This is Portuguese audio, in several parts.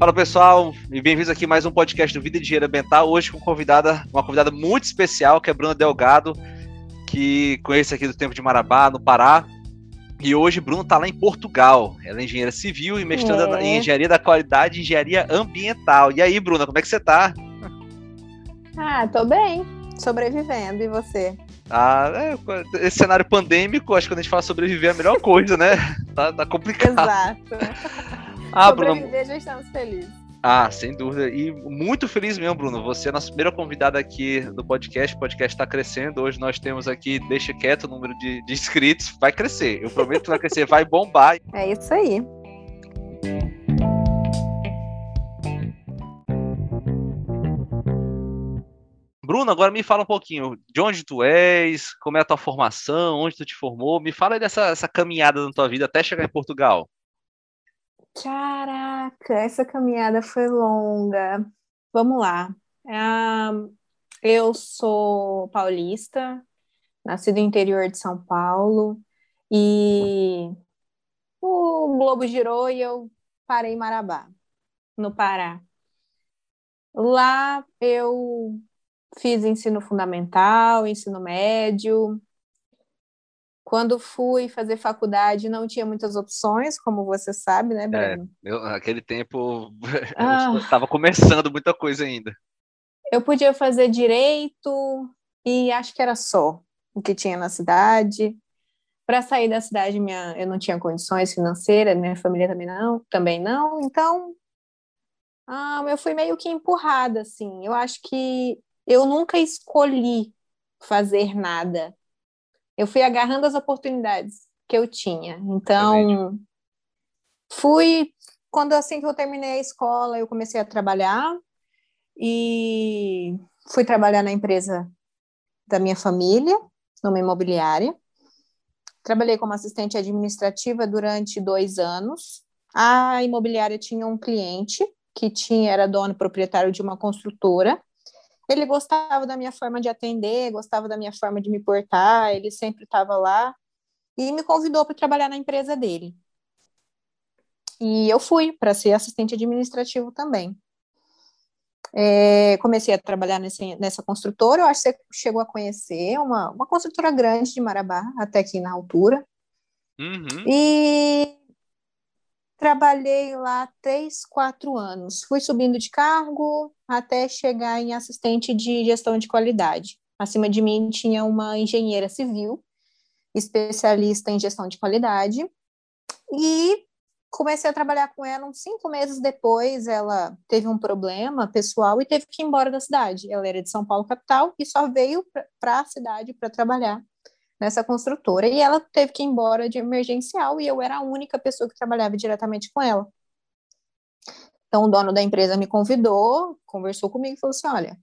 Fala pessoal, e bem-vindos aqui a mais um podcast do Vida e Dinheiro Ambiental. Hoje com convidada, uma convidada muito especial, que é a Bruna Delgado, que conheço aqui do tempo de Marabá, no Pará. E hoje Bruno está lá em Portugal. Ela é engenheira civil e mestrando é. em engenharia da qualidade e engenharia ambiental. E aí, Bruna, como é que você está? Ah, tô bem, sobrevivendo. E você? Ah, é, esse cenário pandêmico, acho que quando a gente fala sobreviver é a melhor coisa, né? Tá, tá complicado. Exato. Ah, Bruno. já estamos felizes. Ah, sem dúvida. E muito feliz mesmo, Bruno. Você é a nossa primeira convidada aqui do podcast. O podcast está crescendo. Hoje nós temos aqui, deixa quieto o número de, de inscritos. Vai crescer. Eu prometo que vai crescer, vai bombar. É isso aí. Bruno, agora me fala um pouquinho de onde tu és, como é a tua formação, onde tu te formou. Me fala aí dessa caminhada na tua vida até chegar em Portugal. Caraca, essa caminhada foi longa. Vamos lá. eu sou paulista, nasci no interior de São Paulo, e o globo girou e eu parei em Marabá, no Pará. Lá eu fiz ensino fundamental, ensino médio, quando fui fazer faculdade, não tinha muitas opções, como você sabe, né, Breno? É, eu, naquele tempo ah, estava começando muita coisa ainda. Eu podia fazer direito e acho que era só o que tinha na cidade. Para sair da cidade, minha, eu não tinha condições financeiras, minha família também não, também não. Então, ah, eu fui meio que empurrada, assim. Eu acho que eu nunca escolhi fazer nada eu fui agarrando as oportunidades que eu tinha. Então, fui quando assim que eu terminei a escola, eu comecei a trabalhar e fui trabalhar na empresa da minha família, numa imobiliária. Trabalhei como assistente administrativa durante dois anos. A imobiliária tinha um cliente que tinha era dono proprietário de uma construtora ele gostava da minha forma de atender, gostava da minha forma de me portar, ele sempre estava lá e me convidou para trabalhar na empresa dele. E eu fui para ser assistente administrativo também. É, comecei a trabalhar nesse, nessa construtora, eu acho que você chegou a conhecer, uma, uma construtora grande de Marabá, até aqui na altura. Uhum. E Trabalhei lá três, quatro anos. Fui subindo de cargo até chegar em assistente de gestão de qualidade. Acima de mim tinha uma engenheira civil, especialista em gestão de qualidade, e comecei a trabalhar com ela uns cinco meses depois. Ela teve um problema pessoal e teve que ir embora da cidade. Ela era de São Paulo, capital, e só veio para a cidade para trabalhar nessa construtora e ela teve que ir embora de emergencial e eu era a única pessoa que trabalhava diretamente com ela. Então o dono da empresa me convidou, conversou comigo e falou assim: "Olha,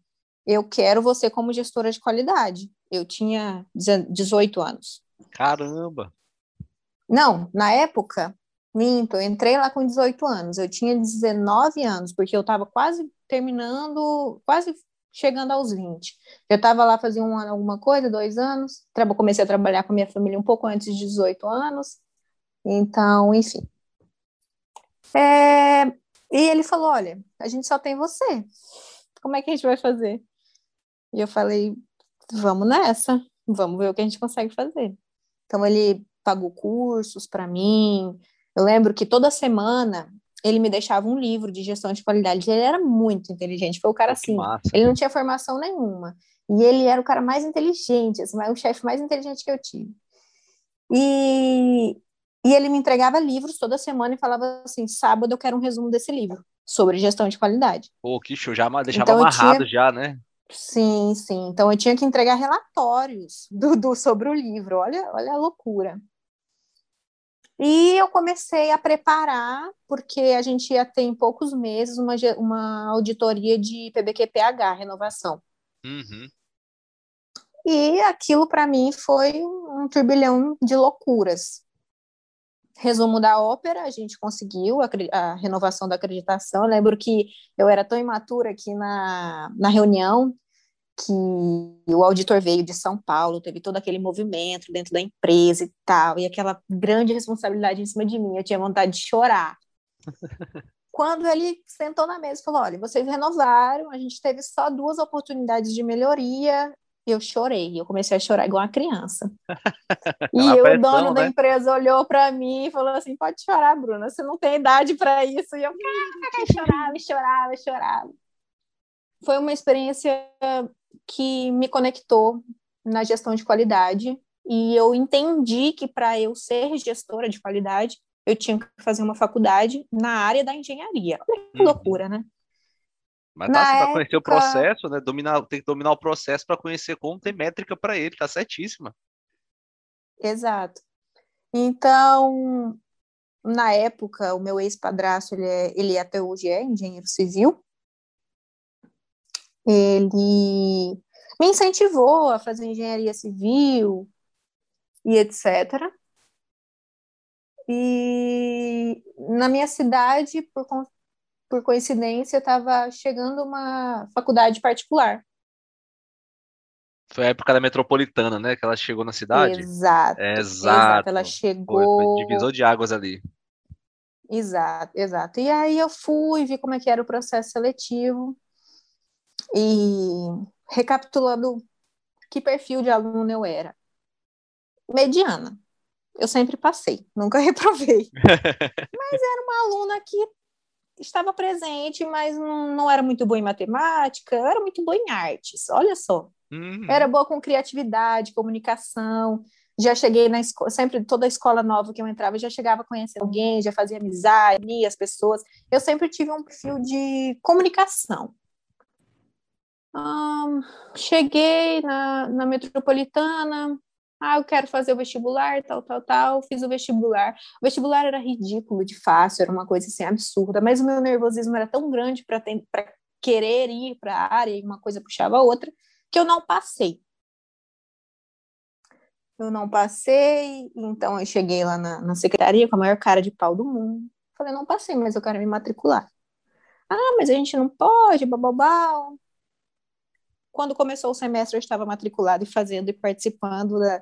eu quero você como gestora de qualidade". Eu tinha 18 anos. Caramba. Não, na época, minto, eu entrei lá com 18 anos. Eu tinha 19 anos, porque eu estava quase terminando, quase chegando aos 20. Eu estava lá fazia um ano, alguma coisa, dois anos. Comecei a trabalhar com a minha família um pouco antes de 18 anos. Então, enfim. É, e ele falou: Olha, a gente só tem você. Como é que a gente vai fazer? E eu falei: Vamos nessa, vamos ver o que a gente consegue fazer. Então, ele pagou cursos para mim. Eu lembro que toda semana ele me deixava um livro de gestão de qualidade. Ele era muito inteligente, foi o cara assim. Ele não tinha formação nenhuma. E ele era o cara mais inteligente, assim, o chefe mais inteligente que eu tive. E, e ele me entregava livros toda semana e falava assim: sábado eu quero um resumo desse livro sobre gestão de qualidade. Pô, que show, já deixava então, amarrado tinha... já, né? Sim, sim. Então eu tinha que entregar relatórios do, do, sobre o livro. Olha, olha a loucura. E eu comecei a preparar, porque a gente ia ter em poucos meses uma, uma auditoria de PBQPH, renovação. Uhum. E aquilo para mim foi um turbilhão de loucuras. Resumo da ópera, a gente conseguiu a, a renovação da acreditação. Eu lembro que eu era tão imatura que na, na reunião que o auditor veio de São Paulo, teve todo aquele movimento dentro da empresa e tal, e aquela grande responsabilidade em cima de mim, eu tinha vontade de chorar. quando ele sentou na mesa e falou: olha, vocês renovaram, a gente teve só duas oportunidades de melhoria. Eu chorei, eu comecei a chorar igual uma criança. e eu, o dono né? da empresa olhou para mim e falou assim: pode chorar, Bruna, você não tem idade para isso. E eu chorava, chorava, chorava. Foi uma experiência que me conectou na gestão de qualidade e eu entendi que para eu ser gestora de qualidade, eu tinha que fazer uma faculdade na área da engenharia. Olha que uhum. loucura, né? Mas tá, assim, para conhecer o processo, né? Dominar, tem que dominar o processo para conhecer como tem métrica para ele, tá certíssima. Exato. Então, na época, o meu ex-padrasto, ele, é, ele até hoje é engenheiro civil. Ele me incentivou a fazer engenharia civil e etc. E na minha cidade, por, por coincidência, estava chegando uma faculdade particular. Foi a época da metropolitana, né? Que ela chegou na cidade. Exato. É, exato. exato. Ela chegou. Foi, foi divisor de águas ali. Exato, exato. E aí eu fui, vi como é que era o processo seletivo. E recapitulando que perfil de aluno eu era. Mediana eu sempre passei, nunca reprovei. mas era uma aluna que estava presente, mas não, não era muito boa em matemática, era muito boa em artes, olha só. Uhum. Era boa com criatividade, comunicação. Já cheguei na escola, sempre toda escola nova que eu entrava, já chegava a conhecer alguém, já fazia amizade, as pessoas. Eu sempre tive um perfil de comunicação. Cheguei na, na metropolitana, ah, eu quero fazer o vestibular, tal, tal, tal. Fiz o vestibular. O vestibular era ridículo de fácil, era uma coisa assim absurda, mas o meu nervosismo era tão grande para querer ir para a área e uma coisa puxava a outra, que eu não passei. Eu não passei, então eu cheguei lá na, na secretaria com a maior cara de pau do mundo. Falei, não passei, mas eu quero me matricular. Ah, mas a gente não pode, bababá. Quando começou o semestre, eu estava matriculado e fazendo e participando da,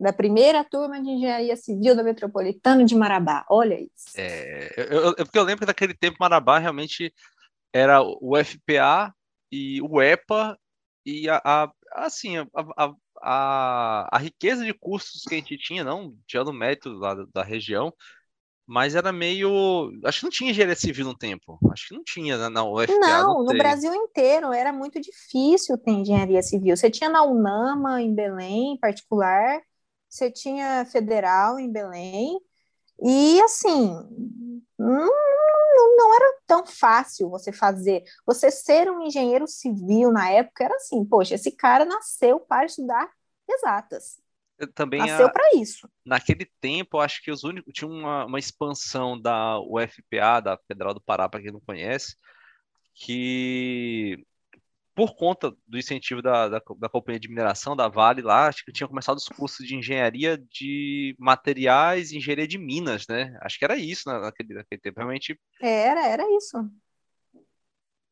da primeira turma de engenharia civil da Metropolitana de Marabá. Olha isso. É, eu, eu, porque eu lembro que naquele tempo Marabá realmente era o FPA e o EPA e a, a assim a, a, a, a, riqueza de cursos que a gente tinha, não tirando mérito lá da, da região, mas era meio. Acho que não tinha engenharia civil no tempo. Acho que não tinha na, na UFPA. Não, não no Brasil inteiro era muito difícil ter engenharia civil. Você tinha na UNAMA, em Belém, em particular, você tinha federal em Belém, e assim. Não, não, não era tão fácil você fazer. Você ser um engenheiro civil na época era assim, poxa, esse cara nasceu para estudar exatas também nasceu para isso. Naquele tempo, acho que os únicos tinha uma, uma expansão da UFPA, da Federal do Pará, para quem não conhece, que por conta do incentivo da, da, da, companhia de mineração, da Vale lá, acho que tinha começado os cursos de engenharia de materiais e engenharia de minas, né? Acho que era isso naquele, naquele tempo, realmente. Era, era isso.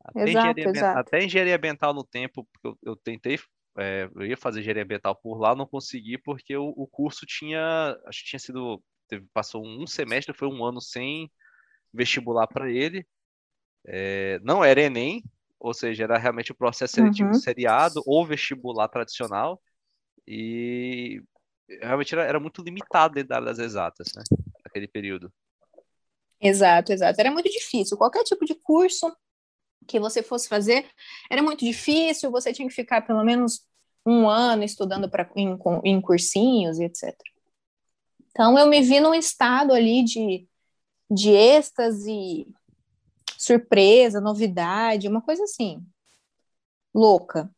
Até, exato, engenharia, exato. até engenharia ambiental no tempo, porque eu, eu tentei é, eu ia fazer engenharia ambiental por lá, não consegui porque o, o curso tinha, acho que tinha sido, teve, passou um semestre, foi um ano sem vestibular para ele, é, não era Enem, ou seja, era realmente o processo seletivo uhum. seriado ou vestibular tradicional, e realmente era, era muito limitado dentro da área das exatas, né, naquele período. Exato, exato. Era muito difícil. Qualquer tipo de curso que você fosse fazer, era muito difícil, você tinha que ficar pelo menos um ano estudando pra, em, em cursinhos e etc. Então, eu me vi num estado ali de, de êxtase, surpresa, novidade, uma coisa assim, louca.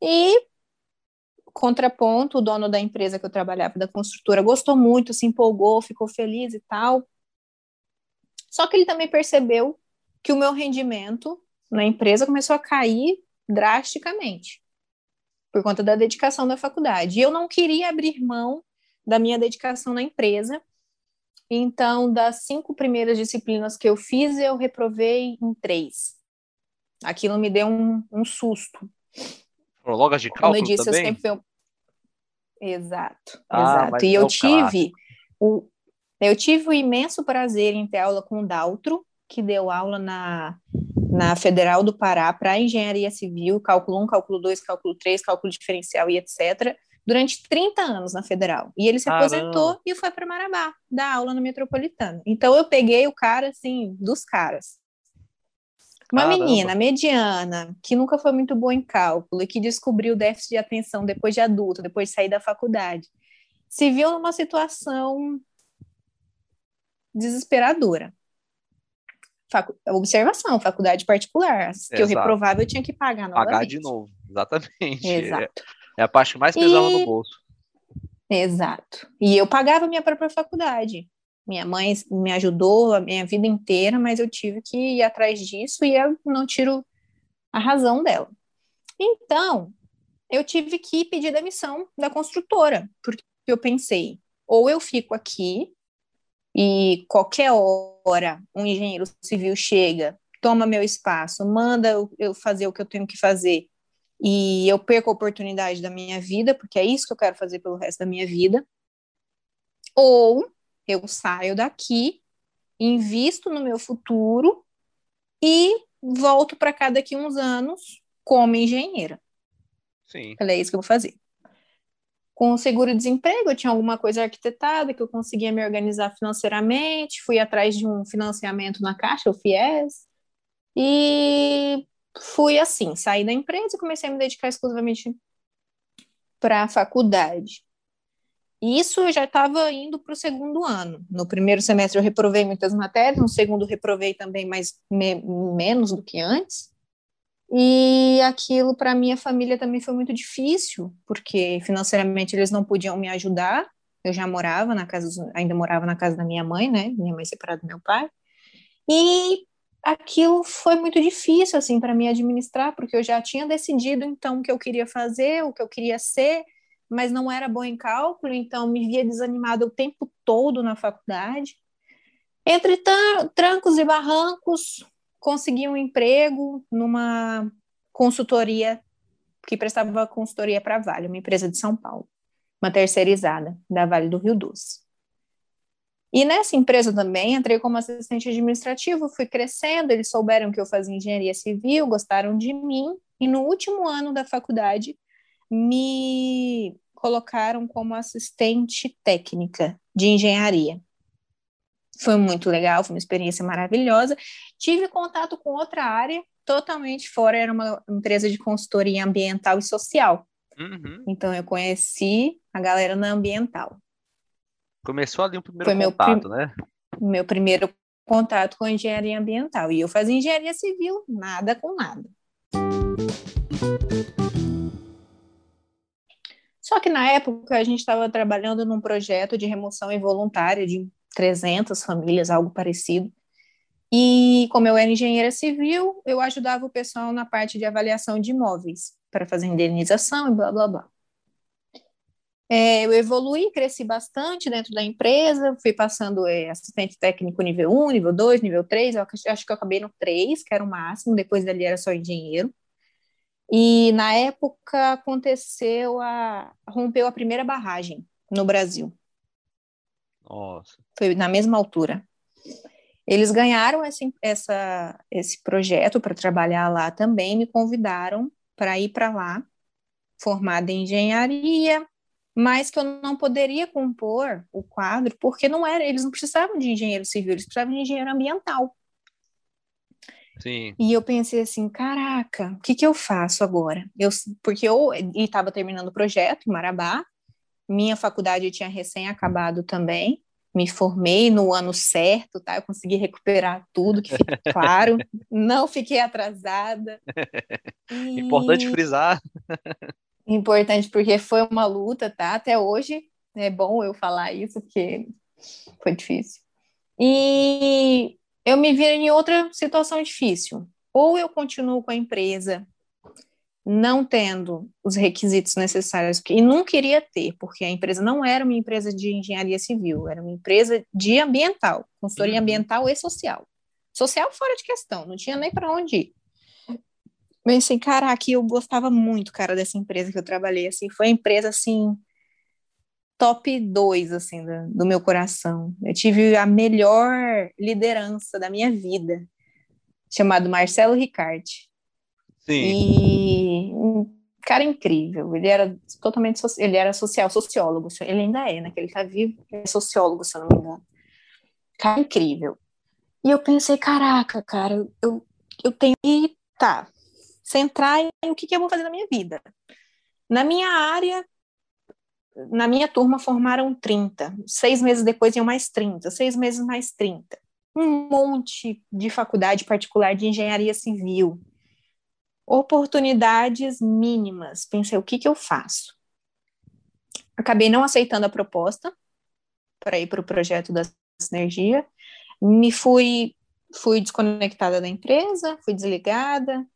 E, contraponto, o dono da empresa que eu trabalhava, da construtora, gostou muito, se empolgou, ficou feliz e tal. Só que ele também percebeu que o meu rendimento na empresa começou a cair drasticamente por conta da dedicação da faculdade. E eu não queria abrir mão da minha dedicação na empresa. Então, das cinco primeiras disciplinas que eu fiz, eu reprovei em três. Aquilo me deu um, um susto. Logas de cálculo Como eu disse, também? eu sempre. Exato, ah, exato. E eu tive, o, eu tive o imenso prazer em ter aula com o Daltro, que deu aula na, na Federal do Pará para engenharia civil, cálculo 1, cálculo 2, cálculo 3, cálculo diferencial e etc., durante 30 anos na Federal. E ele se Caramba. aposentou e foi para Marabá, dar aula no Metropolitano. Então eu peguei o cara, assim, dos caras. Uma Caramba. menina mediana, que nunca foi muito boa em cálculo e que descobriu déficit de atenção depois de adulta, depois de sair da faculdade, se viu numa situação desesperadora. Facu- Observação, faculdade particular. Que eu Exato. reprovava, eu tinha que pagar novamente. Pagar de novo. Exatamente. É, Exato. é a parte que mais pesava E- no bolso. Exato. E eu pagava minha própria faculdade. Minha mãe me ajudou a minha vida inteira, mas eu tive que ir atrás disso e eu não tiro a razão dela. Então, eu tive que pedir demissão da construtora, porque eu pensei, ou eu fico aqui e qualquer hora um engenheiro civil chega, toma meu espaço, manda eu- fazer o que eu tenho que fazer e eu perco a oportunidade da minha vida, porque é isso que eu quero fazer pelo resto da minha vida, ou eu saio daqui, invisto no meu futuro e volto para cá daqui uns anos como engenheira. Sim. Falei, é isso que eu vou fazer. Com o seguro-desemprego, eu tinha alguma coisa arquitetada que eu conseguia me organizar financeiramente, fui atrás de um financiamento na Caixa, o FIES, e fui assim, saí da empresa e comecei a me dedicar exclusivamente para a faculdade. E isso eu já estava indo para o segundo ano. No primeiro semestre eu reprovei muitas matérias, no segundo reprovei também mais me- menos do que antes. E aquilo para minha família também foi muito difícil, porque financeiramente eles não podiam me ajudar. Eu já morava na casa, ainda morava na casa da minha mãe, né? Minha mãe separada do meu pai. E aquilo foi muito difícil assim para mim administrar, porque eu já tinha decidido então o que eu queria fazer, o que eu queria ser, mas não era boa em cálculo, então me via desanimada o tempo todo na faculdade. Entre trancos e barrancos, consegui um emprego numa consultoria que prestava consultoria para Vale, uma empresa de São Paulo, uma terceirizada da Vale do Rio Doce. E nessa empresa também entrei como assistente administrativo, fui crescendo, eles souberam que eu fazia engenharia civil, gostaram de mim, e no último ano da faculdade me colocaram como assistente técnica de engenharia. Foi muito legal, foi uma experiência maravilhosa. Tive contato com outra área totalmente fora, era uma empresa de consultoria ambiental e social. Uhum. Então eu conheci a galera na ambiental. Começou ali o primeiro Foi meu contato, né? Meu primeiro contato com a engenharia ambiental. E eu fazia engenharia civil, nada com nada. Só que na época a gente estava trabalhando num projeto de remoção involuntária de 300 famílias, algo parecido. E como eu era engenheira civil, eu ajudava o pessoal na parte de avaliação de imóveis, para fazer indenização e blá blá blá. É, eu evoluí, cresci bastante dentro da empresa, fui passando é, assistente técnico nível 1, nível 2, nível 3, eu acho que eu acabei no 3, que era o máximo, depois dali era só engenheiro. E na época aconteceu a. rompeu a primeira barragem no Brasil. Nossa. Foi na mesma altura. Eles ganharam esse, essa, esse projeto para trabalhar lá também, me convidaram para ir para lá, formada em engenharia, mas que eu não poderia compor o quadro, porque não era, eles não precisavam de engenheiro civil, eles precisavam de engenheiro ambiental. Sim. E eu pensei assim, caraca, o que, que eu faço agora? Eu, porque eu estava terminando o projeto em Marabá, minha faculdade tinha recém acabado também, me formei no ano certo, tá? Eu consegui recuperar tudo, que fique claro, não fiquei atrasada. E... Importante frisar. Importante porque foi uma luta, tá? Até hoje é bom eu falar isso, porque foi difícil. E eu me vi em outra situação difícil. Ou eu continuo com a empresa não tendo os requisitos necessários, e não queria ter, porque a empresa não era uma empresa de engenharia civil, era uma empresa de ambiental, consultoria uhum. ambiental e social. Social fora de questão, não tinha nem para onde ir. Pensei, caraca, eu gostava muito, cara, dessa empresa que eu trabalhei, assim, foi a empresa, assim, top 2, assim, do, do, meu coração. Eu tive a melhor liderança da minha vida, chamado Marcelo Ricardi. Sim. E um cara incrível. Ele era totalmente, ele era social, sociólogo. Ele ainda é, né? Que ele tá vivo, ele é sociólogo, se eu não me engano. Cara incrível. E eu pensei, caraca, cara, eu, eu tenho que, tá, centrar em o que, que eu vou fazer na minha vida. Na minha área, na minha turma formaram 30, seis meses depois iam mais 30, seis meses mais 30. Um monte de faculdade particular de engenharia civil. Oportunidades mínimas. Pensei, o que, que eu faço? Acabei não aceitando a proposta para ir para o projeto da sinergia. Me fui, fui desconectada da empresa, fui desligada,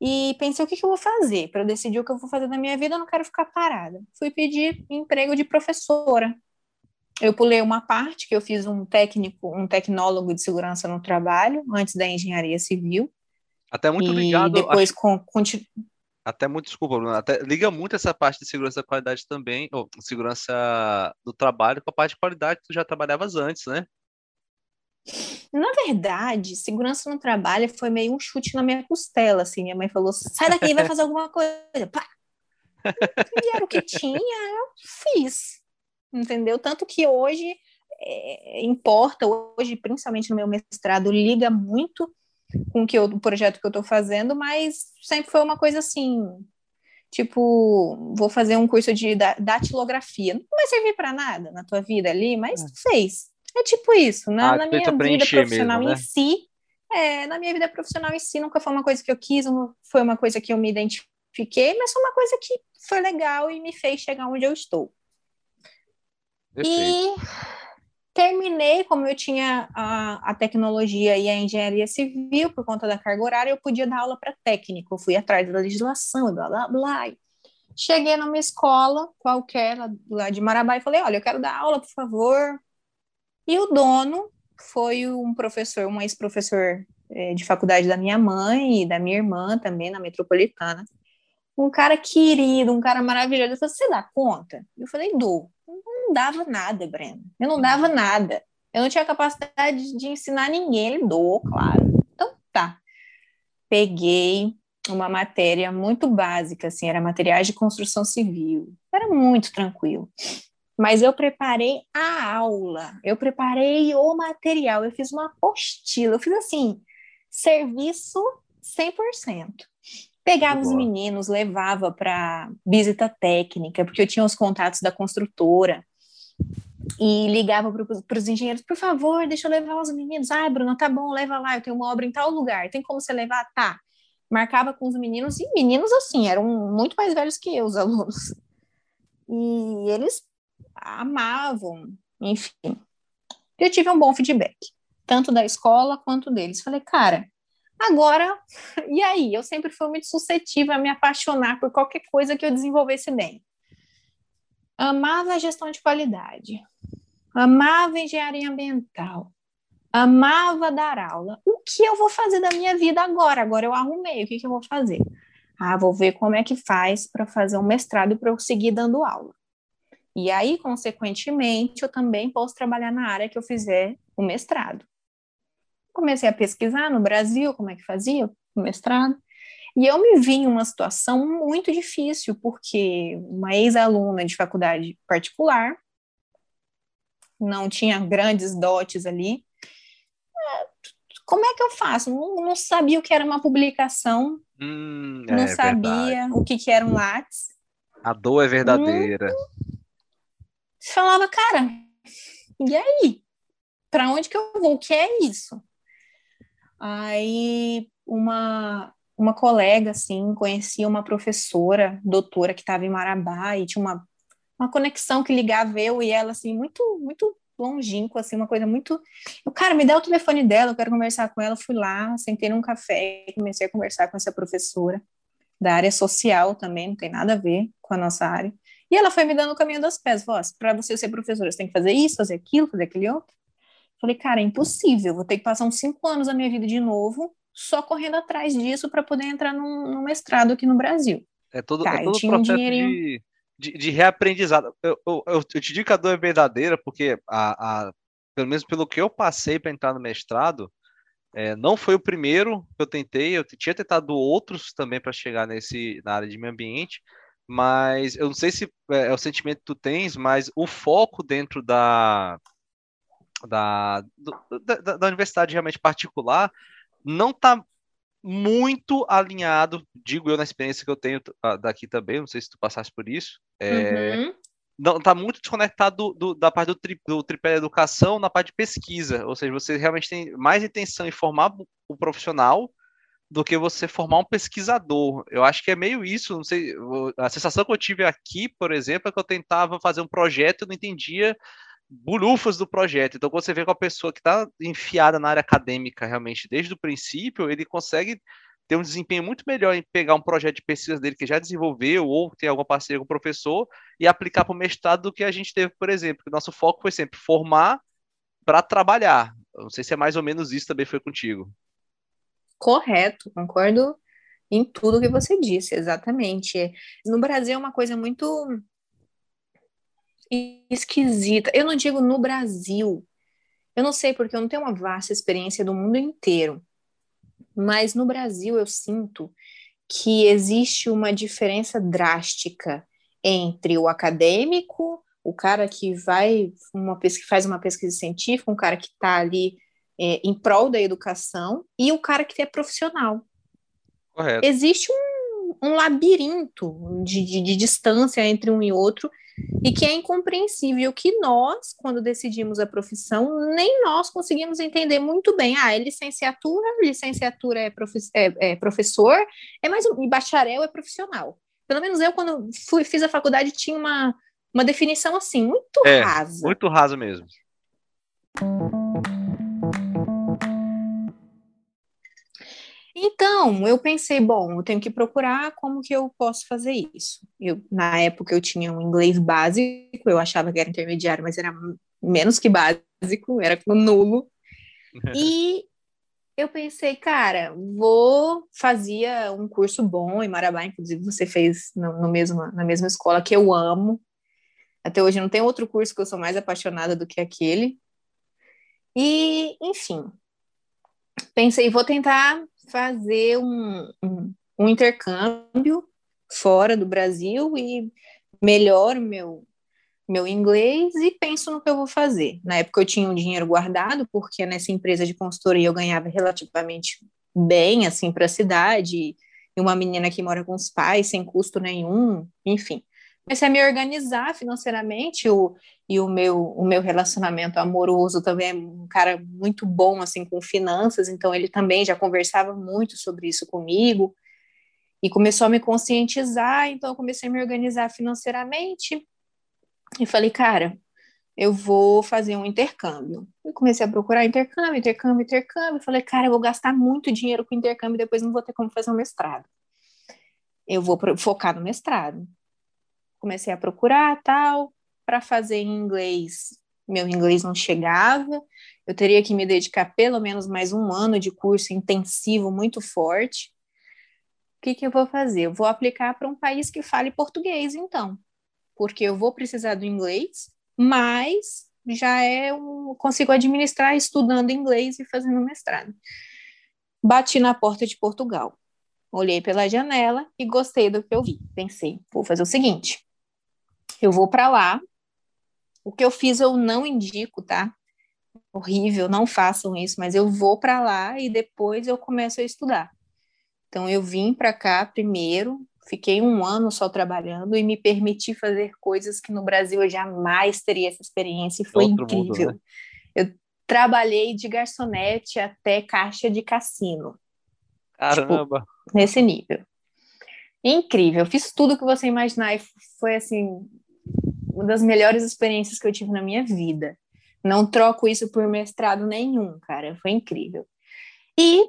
e pensei o que, que eu vou fazer para eu decidir o que eu vou fazer na minha vida. Eu não quero ficar parada. Fui pedir emprego de professora. Eu pulei uma parte que eu fiz um técnico, um tecnólogo de segurança no trabalho antes da engenharia civil. Até muito ligado. Depois acho... com, até muito, desculpa, Bruno, até liga muito essa parte de segurança da qualidade também, ou segurança do trabalho com a parte de qualidade que tu já trabalhavas antes, né? Na verdade, segurança no trabalho foi meio um chute na minha costela, assim. Minha mãe falou: sai daqui, vai fazer alguma coisa. Pá! E era o que tinha, eu fiz. Entendeu? Tanto que hoje é, importa, hoje, principalmente no meu mestrado, liga muito com que eu, o projeto que eu estou fazendo, mas sempre foi uma coisa assim, tipo, vou fazer um curso de datilografia. Não vai servir para nada na tua vida ali, mas é. fez. É tipo isso, na, ah, na minha vida profissional mesmo, né? em si, é, na minha vida profissional em si, nunca foi uma coisa que eu quis, foi uma coisa que eu me identifiquei, mas foi uma coisa que foi legal e me fez chegar onde eu estou. Perfeito. E terminei, como eu tinha a, a, tecnologia e a engenharia civil por conta da carga horária, eu podia dar aula para técnico. Eu fui atrás da legislação, blá blá blá. Cheguei numa escola qualquer lá, de Marabá e falei: Olha, eu quero dar aula, por favor. E o dono foi um professor, um ex-professor é, de faculdade da minha mãe e da minha irmã também, na metropolitana. Um cara querido, um cara maravilhoso. Eu falei, você dá conta? Eu falei, dou. Não dava nada, Breno. Eu não dava nada. Eu não tinha capacidade de ensinar ninguém. Ele doou, claro. Então, tá. Peguei uma matéria muito básica, assim, era materiais de construção civil. Era muito tranquilo mas eu preparei a aula, eu preparei o material, eu fiz uma apostila, eu fiz assim, serviço 100%. Pegava os meninos, levava para visita técnica, porque eu tinha os contatos da construtora, e ligava para os engenheiros, por favor, deixa eu levar os meninos. Ah, Bruno, tá bom, leva lá, eu tenho uma obra em tal lugar, tem como você levar? Tá. Marcava com os meninos, e meninos assim, eram muito mais velhos que eu, os alunos. E eles amavam, enfim. Eu tive um bom feedback, tanto da escola quanto deles. Falei, cara, agora, e aí? Eu sempre fui muito suscetível a me apaixonar por qualquer coisa que eu desenvolvesse bem. Amava a gestão de qualidade, amava engenharia ambiental, amava dar aula. O que eu vou fazer da minha vida agora? Agora eu arrumei, o que, que eu vou fazer? Ah, vou ver como é que faz para fazer um mestrado para eu seguir dando aula. E aí, consequentemente, eu também posso trabalhar na área que eu fizer o mestrado. Comecei a pesquisar no Brasil como é que fazia o mestrado, e eu me vi em uma situação muito difícil, porque uma ex-aluna de faculdade particular, não tinha grandes dotes ali. Como é que eu faço? Não, não sabia o que era uma publicação, hum, não é sabia verdade. o que, que era um Lattes. A dor é verdadeira. Hum, falava, cara, e aí? Para onde que eu vou? O que é isso? Aí uma uma colega assim conhecia uma professora, doutora que estava em Marabá e tinha uma uma conexão que ligava eu e ela assim muito muito longínquo assim, uma coisa muito, eu, cara, me dá o telefone dela, eu quero conversar com ela. Fui lá, sentei num café, comecei a conversar com essa professora da área social também, não tem nada a ver com a nossa área. E ela foi me dando o caminho das pedras. Falou, para você ser professora, você tem que fazer isso, fazer aquilo, fazer aquele outro. Falei, cara, é impossível. Vou ter que passar uns cinco anos da minha vida de novo só correndo atrás disso para poder entrar num, num, mestrado aqui no Brasil. É todo, tá, é todo processo um de, de, de reaprendizado. Eu, eu, eu, te digo que a dor é verdadeira, porque a, a pelo menos pelo que eu passei para entrar no mestrado, é, não foi o primeiro que eu tentei, eu tinha tentado outros também para chegar nesse na área de meio ambiente, mas eu não sei se é, é, o sentimento que tu tens, mas o foco dentro da da, do, da, da universidade realmente particular não está muito alinhado, digo eu na experiência que eu tenho daqui também, não sei se tu passaste por isso, é, uhum. não está muito desconectado do, do, da parte do, tri, do tripé educação na parte de pesquisa, ou seja, você realmente tem mais intenção em formar o profissional do que você formar um pesquisador. Eu acho que é meio isso, não sei, a sensação que eu tive aqui, por exemplo, é que eu tentava fazer um projeto e não entendia bulufas do projeto. Então, quando você vê com a pessoa que está enfiada na área acadêmica realmente desde o princípio, ele consegue ter um desempenho muito melhor em pegar um projeto de pesquisa dele que já desenvolveu ou tem alguma parceria com o professor e aplicar para o mestrado do que a gente teve, por exemplo. O nosso foco foi sempre formar para trabalhar. Não sei se é mais ou menos isso também foi contigo. Correto, concordo em tudo que você disse, exatamente. No Brasil é uma coisa muito esquisita. Eu não digo no Brasil. Eu não sei porque eu não tenho uma vasta experiência do mundo inteiro. Mas no Brasil eu sinto que existe uma diferença drástica entre o acadêmico, o cara que vai uma pesquisa, faz uma pesquisa científica, um cara que está ali é, em prol da educação, e o cara que é profissional. Correto. Existe um, um labirinto de, de, de distância entre um e outro e que é incompreensível que nós, quando decidimos a profissão, nem nós conseguimos entender muito bem. Ah, é licenciatura, licenciatura é, profe é, é professor, é mais um, e bacharel é profissional. Pelo menos eu, quando fui, fiz a faculdade, tinha uma, uma definição assim, muito é, rasa. Muito rasa mesmo. Então, eu pensei, bom, eu tenho que procurar como que eu posso fazer isso. Eu, na época eu tinha um inglês básico, eu achava que era intermediário, mas era menos que básico, era nulo. e eu pensei, cara, vou fazia um curso bom em Marabá, inclusive você fez no, no mesmo, na mesma escola que eu amo. Até hoje não tem outro curso que eu sou mais apaixonada do que aquele. E, enfim, pensei, vou tentar fazer um, um, um intercâmbio fora do Brasil e melhoro meu meu inglês e penso no que eu vou fazer. Na época eu tinha um dinheiro guardado, porque nessa empresa de consultoria eu ganhava relativamente bem, assim, para a cidade, e uma menina que mora com os pais, sem custo nenhum, enfim comecei a me organizar financeiramente o, e o meu, o meu relacionamento amoroso também é um cara muito bom assim com finanças, então ele também já conversava muito sobre isso comigo e começou a me conscientizar, então eu comecei a me organizar financeiramente e falei, cara, eu vou fazer um intercâmbio. E comecei a procurar intercâmbio, intercâmbio, intercâmbio. Falei, cara, eu vou gastar muito dinheiro com intercâmbio, depois não vou ter como fazer um mestrado. Eu vou focar no mestrado comecei a procurar tal para fazer em inglês. Meu inglês não chegava, eu teria que me dedicar pelo menos mais um ano de curso intensivo muito forte. O que, que eu vou fazer? Eu vou aplicar para um país que fale português, então, porque eu vou precisar do inglês, mas já é um, consigo administrar estudando inglês e fazendo mestrado. Bati na porta de Portugal. Olhei pela janela e gostei do que eu vi. Pensei, vou fazer o seguinte: eu vou para lá. O que eu fiz eu não indico, tá? Horrível, não façam isso, mas eu vou para lá e depois eu começo a estudar. Então eu vim para cá primeiro, fiquei um ano só trabalhando e me permiti fazer coisas que no Brasil eu jamais teria essa experiência e foi Outro incrível. Mundo, né? Eu trabalhei de garçonete até caixa de cassino. Caramba! Tipo, nesse nível. Incrível, eu fiz tudo que você imaginar e foi assim uma das melhores experiências que eu tive na minha vida. Não troco isso por mestrado nenhum, cara. Foi incrível. E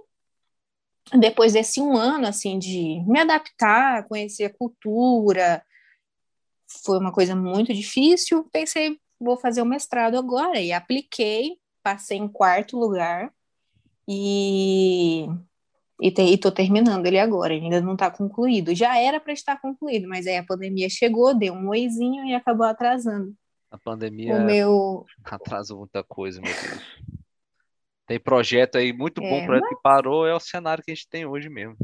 depois desse um ano, assim, de me adaptar, conhecer a cultura, foi uma coisa muito difícil. Pensei, vou fazer o mestrado agora. E apliquei, passei em quarto lugar. E E estou terminando ele agora, ainda não está concluído. Já era para estar concluído, mas aí a pandemia chegou, deu um oizinho e acabou atrasando. A pandemia o meu... atrasou muita coisa, meu Deus. Tem projeto aí muito bom, É, projeto mas- que parou, é o cenário que a gente tem hoje mesmo.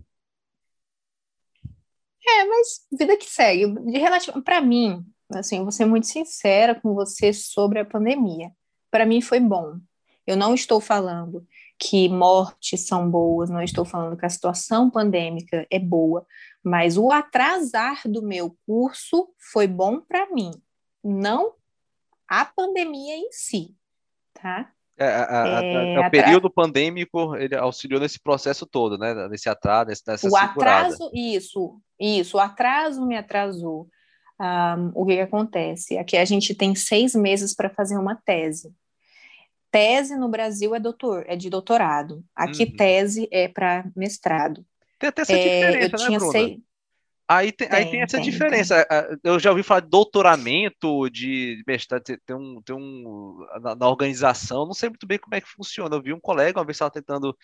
É, mas vida que segue. De relativo, para mim, assim, vou ser muito sincera com você sobre a pandemia. Para mim foi bom. Eu não estou falando que mortes são boas, não estou falando que a situação pandêmica é boa, mas o atrasar do meu curso foi bom para mim, não a pandemia em si, tá? É, a- a- a- É, é o período pandêmico, ele auxiliou nesse processo todo, né? Nesse atraso, nesse- nessa o segurada. atraso, isso, isso, o atraso me atrasou. Ahm, o que, que acontece? Aqui a gente tem seis meses para fazer uma tese. Tese no Brasil é doutor, é de doutorado. Aqui Uhum. tese é para mestrado. Tem até essa É, eu diferença, né, tinha Bruna? seis. Aí tem, aí Tem, tem essa tem, diferença. Ah, Eu já ouvi falar de doutoramento, de mestrado, tem, tem um, tem um na, na organização, não sei muito bem como é que funciona. Eu vi um colega uma vez estava tentando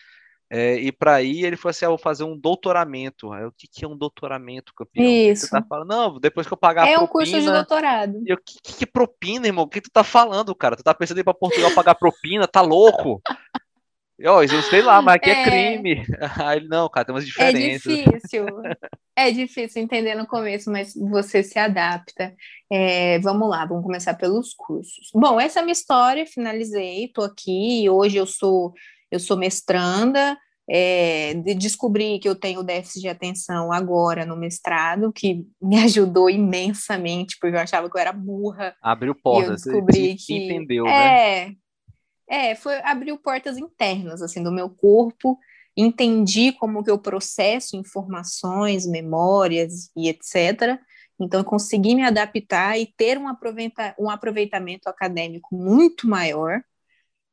é, ir para aí, ele falou assim: ah, vou fazer um doutoramento. Aí eu, o que, que é um doutoramento, campeão? O que Isso. Você tá falando? Não, depois que eu pagar a É um propina. curso de doutorado. E eu, que, que, que propina, irmão? O que tu tá falando, cara? Tu tá pensando em ir pra Portugal pagar propina? Tá louco? E, ó, eu sei lá, mas aqui é, É. crime. Aí ele, não, cara, tem umas É diferenças. difícil. É difícil entender no começo, mas você se adapta. É, vamos lá, vamos começar pelos cursos. Bom, essa é a minha história, finalizei, estou aqui. Hoje eu sou eu sou mestranda. é, de- descobri que eu tenho déficit de atenção agora no mestrado, que me ajudou imensamente, porque eu achava que eu era burra. Abriu portas, descobri que entendeu, né? é, é, foi abriu portas internas assim do meu corpo, entendi como que eu processo informações, memórias e etc. Então eu consegui me adaptar e ter um, aproveita, um aproveitamento acadêmico muito maior.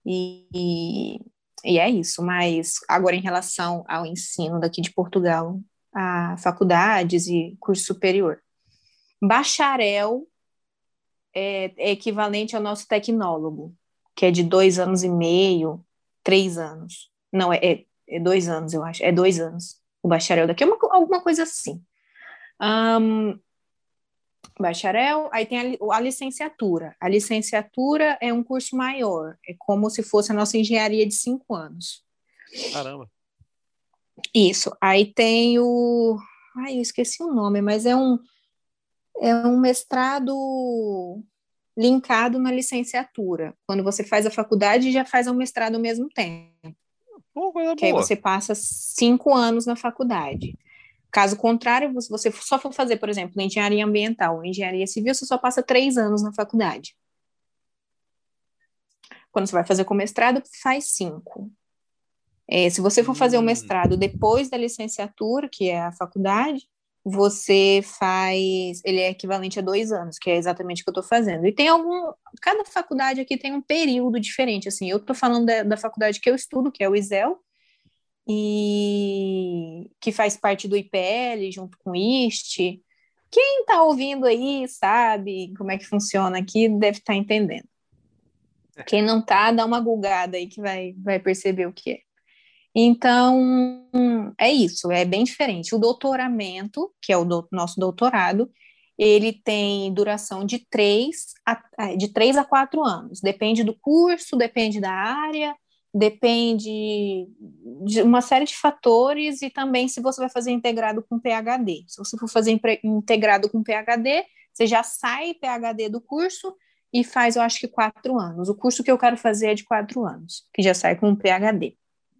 E, e, e é isso, mas agora em relação ao ensino daqui de Portugal, a faculdades e curso superior. Bacharel é, é equivalente ao nosso tecnólogo, que é de dois anos e meio, três anos. Não, é, é, é dois anos, eu acho. É dois anos. O bacharel daqui é uma, alguma coisa assim. Ahn, bacharel, aí tem a, a licenciatura. A licenciatura é um curso maior, é como se fosse a nossa engenharia de cinco anos. Caramba. Isso. Aí tem o. Ai, eu esqueci o nome, mas é um, é um mestrado linkado na licenciatura. Quando você faz a faculdade, já faz o mestrado ao mesmo tempo. Pô, coisa Que aí boa. você passa cinco anos na faculdade. Caso contrário, se você só for fazer, por exemplo, engenharia ambiental ou engenharia civil, você só passa três anos na faculdade. Quando você vai fazer com mestrado, faz cinco. É, se você for fazer o Hum. mestrado depois da licenciatura, que é a faculdade, você faz. Ele é equivalente a dois anos, que é exatamente o que eu estou fazendo. E tem algum. Cada faculdade aqui tem um período diferente. Assim, eu estou falando da, da faculdade que eu estudo, que é o ISEL, e que faz parte do IPL junto com o IST. Quem está ouvindo aí sabe como é que funciona aqui, deve estar entendendo. Quem não tá, dá uma gulgada aí que vai, vai perceber o que é. Então, é isso, é bem diferente. O doutoramento, que é o do, nosso doutorado, ele tem duração de três a, de três a quatro anos. Depende do curso, depende da área, depende de uma série de fatores e também se você vai fazer integrado com PhD. Se você for fazer integrado com PhD, você já sai PhD do curso e faz, eu acho que quatro anos. O curso que eu quero fazer é de quatro anos, que já sai com PhD.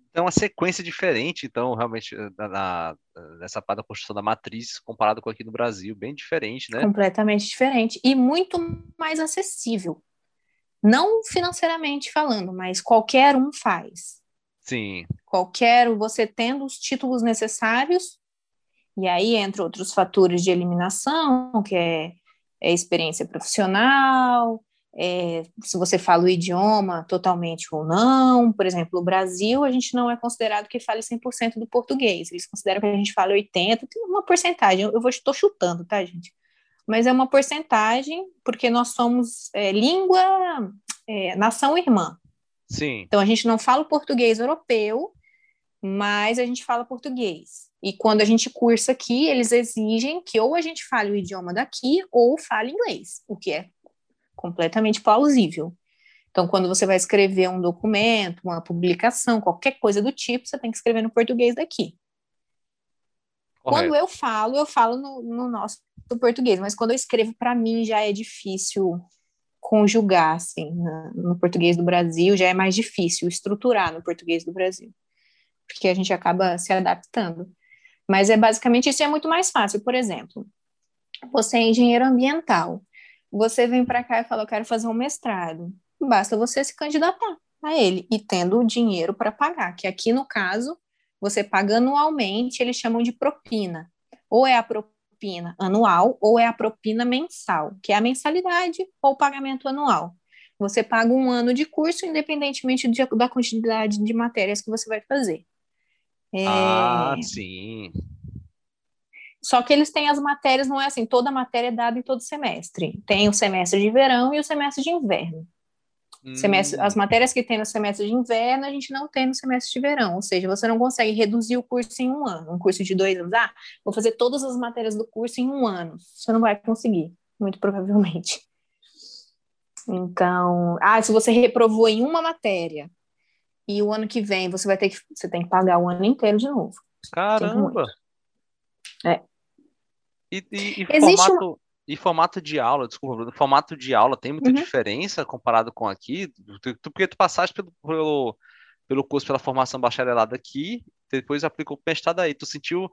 Então, uma sequência diferente, então, realmente, na, nessa parte da construção da matriz, comparado com aqui no Brasil, bem diferente, né? Completamente diferente e muito mais acessível. Não financeiramente falando, mas qualquer um faz. Sim. Qualquer, você tendo os títulos necessários, e aí entra outros fatores de eliminação, que é, é experiência profissional, é, se você fala o idioma totalmente ou não. Por exemplo, o Brasil, a gente não é considerado que fale 100% do português. Eles consideram que a gente fala 80%, tem uma porcentagem. Eu estou chutando, tá, gente? Mas é uma porcentagem, porque nós somos é, língua, é, nação irmã. Sim. Então, a gente não fala o português europeu, mas a gente fala português. E quando a gente cursa aqui, eles exigem que ou a gente fale o idioma daqui ou fale inglês, o que é completamente plausível. Então, quando você vai escrever um documento, uma publicação, qualquer coisa do tipo, você tem que escrever no português daqui. Correto. Quando eu falo, eu falo no, no nosso português, mas quando eu escrevo para mim já é difícil conjugar, assim, no, no português do Brasil, já é mais difícil estruturar no português do Brasil, porque a gente acaba se adaptando. Mas é basicamente isso é muito mais fácil. Por exemplo, você é engenheiro ambiental, você vem para cá e fala, eu quero fazer um mestrado. Basta você se candidatar a ele e tendo o dinheiro para pagar, que aqui no caso, você paga anualmente, eles chamam de propina. Ou é a propina anual ou é a propina mensal, que é a mensalidade ou pagamento anual. Você paga um ano de curso, independentemente de, da quantidade de matérias que você vai fazer. É... Ah, sim. Só que eles têm as matérias, não é assim, toda matéria é dada em todo semestre. Tem o semestre de verão e o semestre de inverno. Hum. Semestre, as matérias que tem no semestre de inverno, a gente não tem no semestre de verão. Ou seja, você não consegue reduzir o curso em um ano. Um curso de dois anos. Ah, vou fazer todas as matérias do curso em um ano. Você não vai conseguir, muito provavelmente. Então, ah, se você reprovou em uma matéria e o ano que vem você vai ter que você tem que pagar o ano inteiro de novo. Caramba. É. E, e, e formato, e formato de aula, desculpa, formato de aula tem muita uhum. diferença comparado com aqui? Tu, porque tu passaste pelo, pelo, pelo curso, pela formação bacharelada aqui, depois aplicou o mestrado aí. Tu sentiu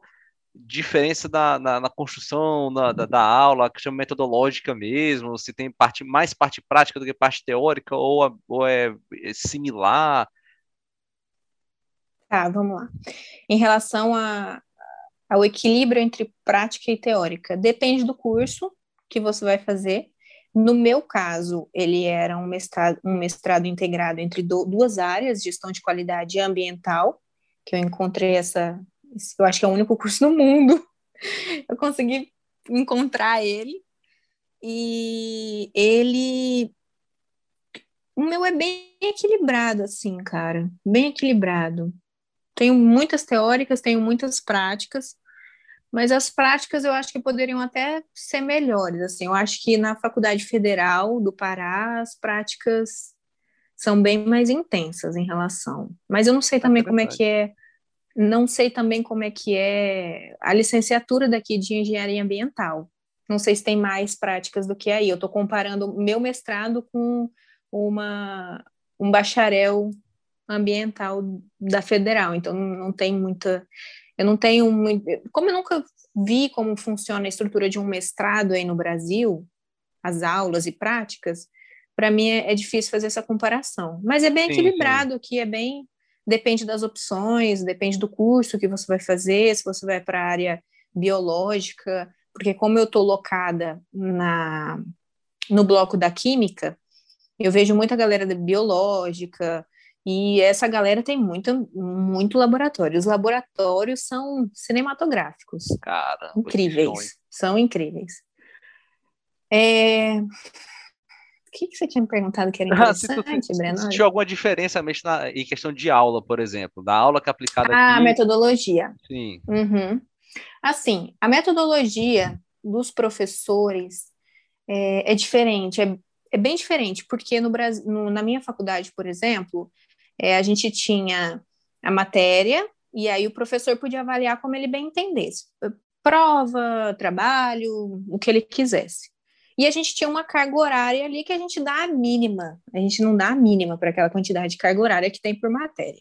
diferença na, na, na construção da, da, da, aula, a questão metodológica mesmo, se tem parte, mais parte prática do que parte teórica, ou, ou é, é similar? Tá, vamos lá. Em relação a, ao equilíbrio entre prática e teórica, depende do curso que você vai fazer. No meu caso, ele era um mestrado, um mestrado integrado entre do, duas áreas, gestão de qualidade ambiental, que eu encontrei essa, eu acho que é o único curso no mundo, eu consegui encontrar ele, e ele, o meu é bem equilibrado, assim, cara, bem equilibrado. Tenho muitas teóricas, tenho muitas práticas, mas as práticas eu acho que poderiam até ser melhores. Assim, eu acho que na Faculdade Federal do Pará as práticas são bem mais intensas em relação. Mas eu não sei também é como é que é, não sei também como é que é a licenciatura daqui de engenharia ambiental. Não sei se tem mais práticas do que aí. Eu estou comparando meu mestrado com uma um bacharel ambiental da federal, então não tem muita eu não tenho muito. Como eu nunca vi como funciona a estrutura de um mestrado aí no Brasil, as aulas e práticas, para mim é, é, difícil fazer essa comparação. Mas é bem sim, equilibrado, sim. que é bem. Depende das opções, depende do curso que você vai fazer, se você vai para a área biológica, porque como eu estou locada na, no bloco da química, eu vejo muita galera biológica, e essa galera tem muito, muito laboratório. Os laboratórios são cinematográficos. Cara, incríveis. São incríveis. É... O que, que você tinha me perguntado que era interessante, se, Breno? Se tinha alguma diferença na, em questão de aula, por exemplo, da aula que é aplicada ah, aqui? A metodologia. Sim. Uhum. Assim, a metodologia dos professores é, é diferente, é, é, bem diferente, porque no Brasil, no, na minha faculdade, por exemplo, é, a gente tinha a matéria, e aí o professor podia avaliar como ele bem entendesse. Prova, trabalho, o que ele quisesse. E a gente tinha uma carga horária ali que a gente dá a mínima. A gente não dá a mínima para aquela quantidade de carga horária que tem por matéria.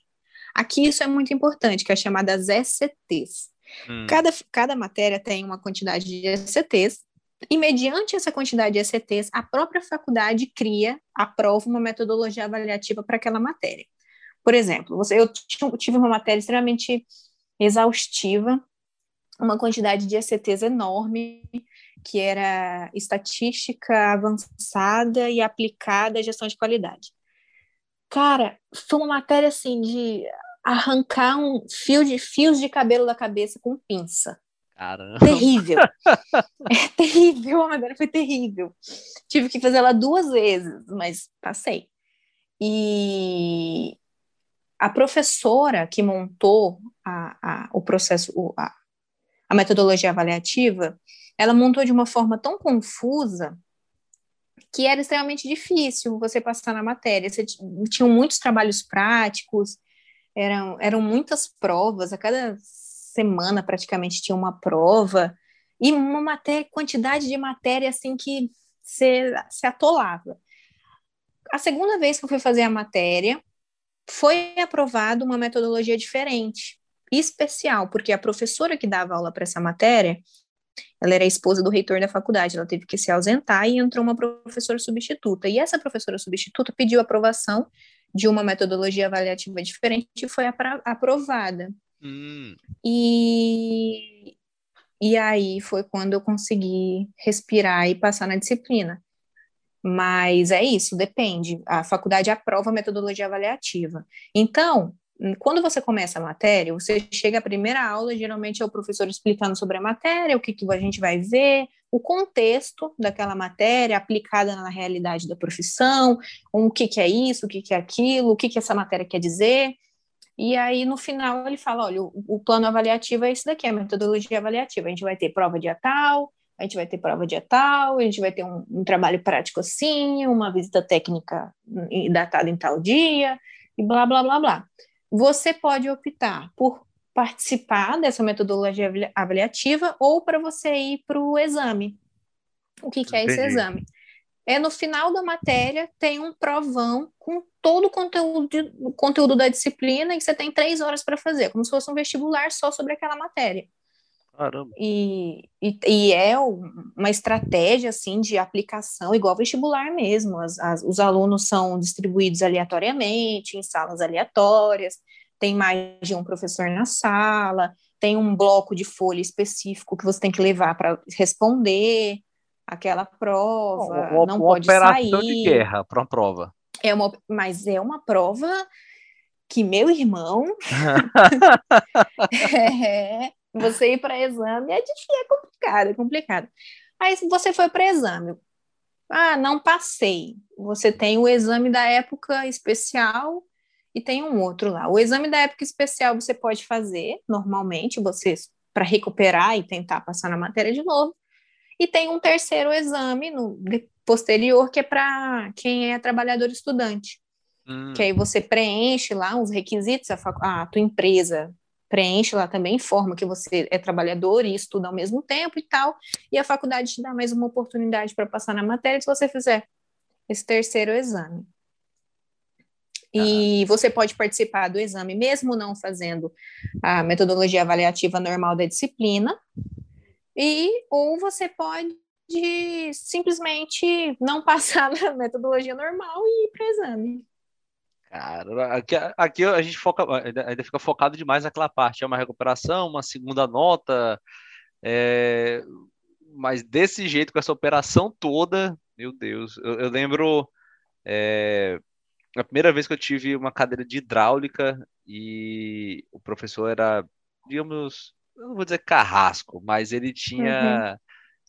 Aqui isso é muito importante, que é chamada as ECTs. Hum. Cada, cada matéria tem uma quantidade de ECTs, e mediante essa quantidade de ECTs, a própria faculdade cria, aprova uma metodologia avaliativa para aquela matéria. Por exemplo, você, eu tive uma matéria extremamente exaustiva, uma quantidade de ECTs enorme, que era estatística avançada e aplicada à gestão de qualidade. Cara, foi uma matéria assim de arrancar um fio de fios de cabelo da cabeça com pinça. Caramba. Terrível. é terrível, a matéria foi terrível. Tive que fazer ela duas vezes, mas passei. E a professora que montou a, a, o processo, a, a metodologia avaliativa, ela montou de uma forma tão confusa que era extremamente difícil você passar na matéria. Você tinham muitos trabalhos práticos, eram, eram muitas provas, a cada semana praticamente tinha uma prova, e uma matéria, quantidade de matéria assim que se, se atolava. A segunda vez que eu fui fazer a matéria, foi aprovada uma metodologia diferente, especial, porque a professora que dava aula para essa matéria, ela era esposa do reitor da faculdade, ela teve que se ausentar e entrou uma professora substituta. E essa professora substituta pediu aprovação de uma metodologia avaliativa diferente e foi aprovada. Hum. E, e aí foi quando eu consegui respirar e passar na disciplina. Mas é isso, depende. A faculdade aprova a metodologia avaliativa. Então, quando você começa a matéria, você chega à primeira aula, geralmente é o professor explicando sobre a matéria, o que, que a gente vai ver, o contexto daquela matéria aplicada na realidade da profissão, o que, que é isso, o que, que é aquilo, o que, que essa matéria quer dizer. E aí, no final, ele fala: olha, o, o plano avaliativo é isso daqui, a metodologia avaliativa. A gente vai ter prova de tal, a gente vai ter prova dia tal, a gente vai ter um, um trabalho prático assim, uma visita técnica datada em tal dia, e blá, blá, blá, blá. Você pode optar por participar dessa metodologia avaliativa ou para você ir para o exame. O que, que é esse exame? É no final da matéria, tem um provão com todo o conteúdo, o conteúdo da disciplina e você tem três horas para fazer, como se fosse um vestibular só sobre aquela matéria. Caramba. E, e, e, é uma estratégia assim de aplicação igual vestibular mesmo. As, as, os alunos são distribuídos aleatoriamente, em salas aleatórias, tem mais de um professor na sala, tem um bloco de folha específico que você tem que levar para responder aquela prova, uma, não uma pode operação sair. de guerra para uma prova. É uma, mas é uma prova que meu irmão é, você ir para exame é difícil, é complicado, é complicado. Aí você foi para exame. Ah, não passei. Você tem o exame da época especial e tem um outro lá. O exame da época especial você pode fazer normalmente, você para recuperar e tentar passar na matéria de novo. E tem um terceiro exame no posterior que é para quem é trabalhador estudante. Hum. Que aí você preenche lá os requisitos, a, a tua empresa preenche lá também, informa que você é trabalhador e estuda ao mesmo tempo e tal, e a faculdade te dá mais uma oportunidade para passar na matéria se você fizer esse terceiro exame. E você pode participar do exame mesmo não fazendo a metodologia avaliativa normal da disciplina, e ou você pode simplesmente não passar na metodologia normal e ir para o exame. Cara, aqui, aqui a gente foca, ainda fica focado demais naquela parte. É uma recuperação, uma segunda nota, é, mas desse jeito, com essa operação toda, meu Deus, eu, eu lembro é, a primeira vez que eu tive uma cadeira de hidráulica e o professor era, digamos, eu não vou dizer carrasco, mas ele tinha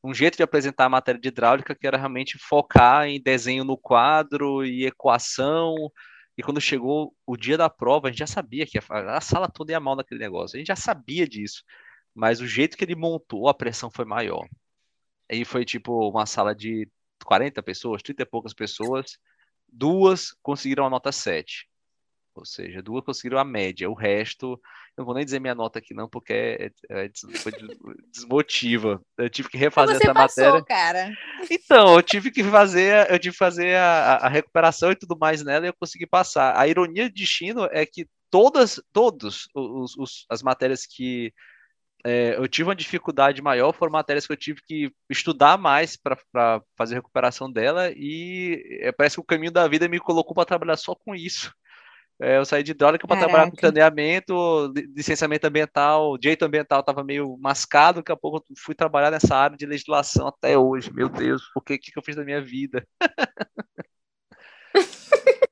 uhum. um jeito de apresentar a matéria de hidráulica que era realmente focar em desenho no quadro e equação e quando chegou o dia da prova, a gente já sabia que a, a sala toda ia mal naquele negócio. A gente já sabia disso. Mas o jeito que ele montou, a pressão foi maior. Aí foi tipo uma sala de 40 pessoas, 30 e poucas pessoas. Duas conseguiram a nota 7. Ou seja, duas conseguiram a média. O resto, não vou nem dizer minha nota aqui não, porque é, é, é desmotiva. Eu tive que refazer essa passou, matéria. cara. Então, eu tive que fazer, eu tive que fazer a, a, recuperação e tudo mais nela e eu consegui passar. A ironia de destino é que todas, todos os, os as matérias que é, eu tive uma dificuldade maior foram matérias que eu tive que estudar mais para fazer a recuperação dela e é, parece que o caminho da vida me colocou para trabalhar só com isso. É, eu saí de hidráulica para trabalhar com saneamento, licenciamento ambiental, direito ambiental estava meio mascado, daqui a pouco eu fui trabalhar nessa área de legislação até hoje. Meu Deus, por que, que eu fiz da minha vida?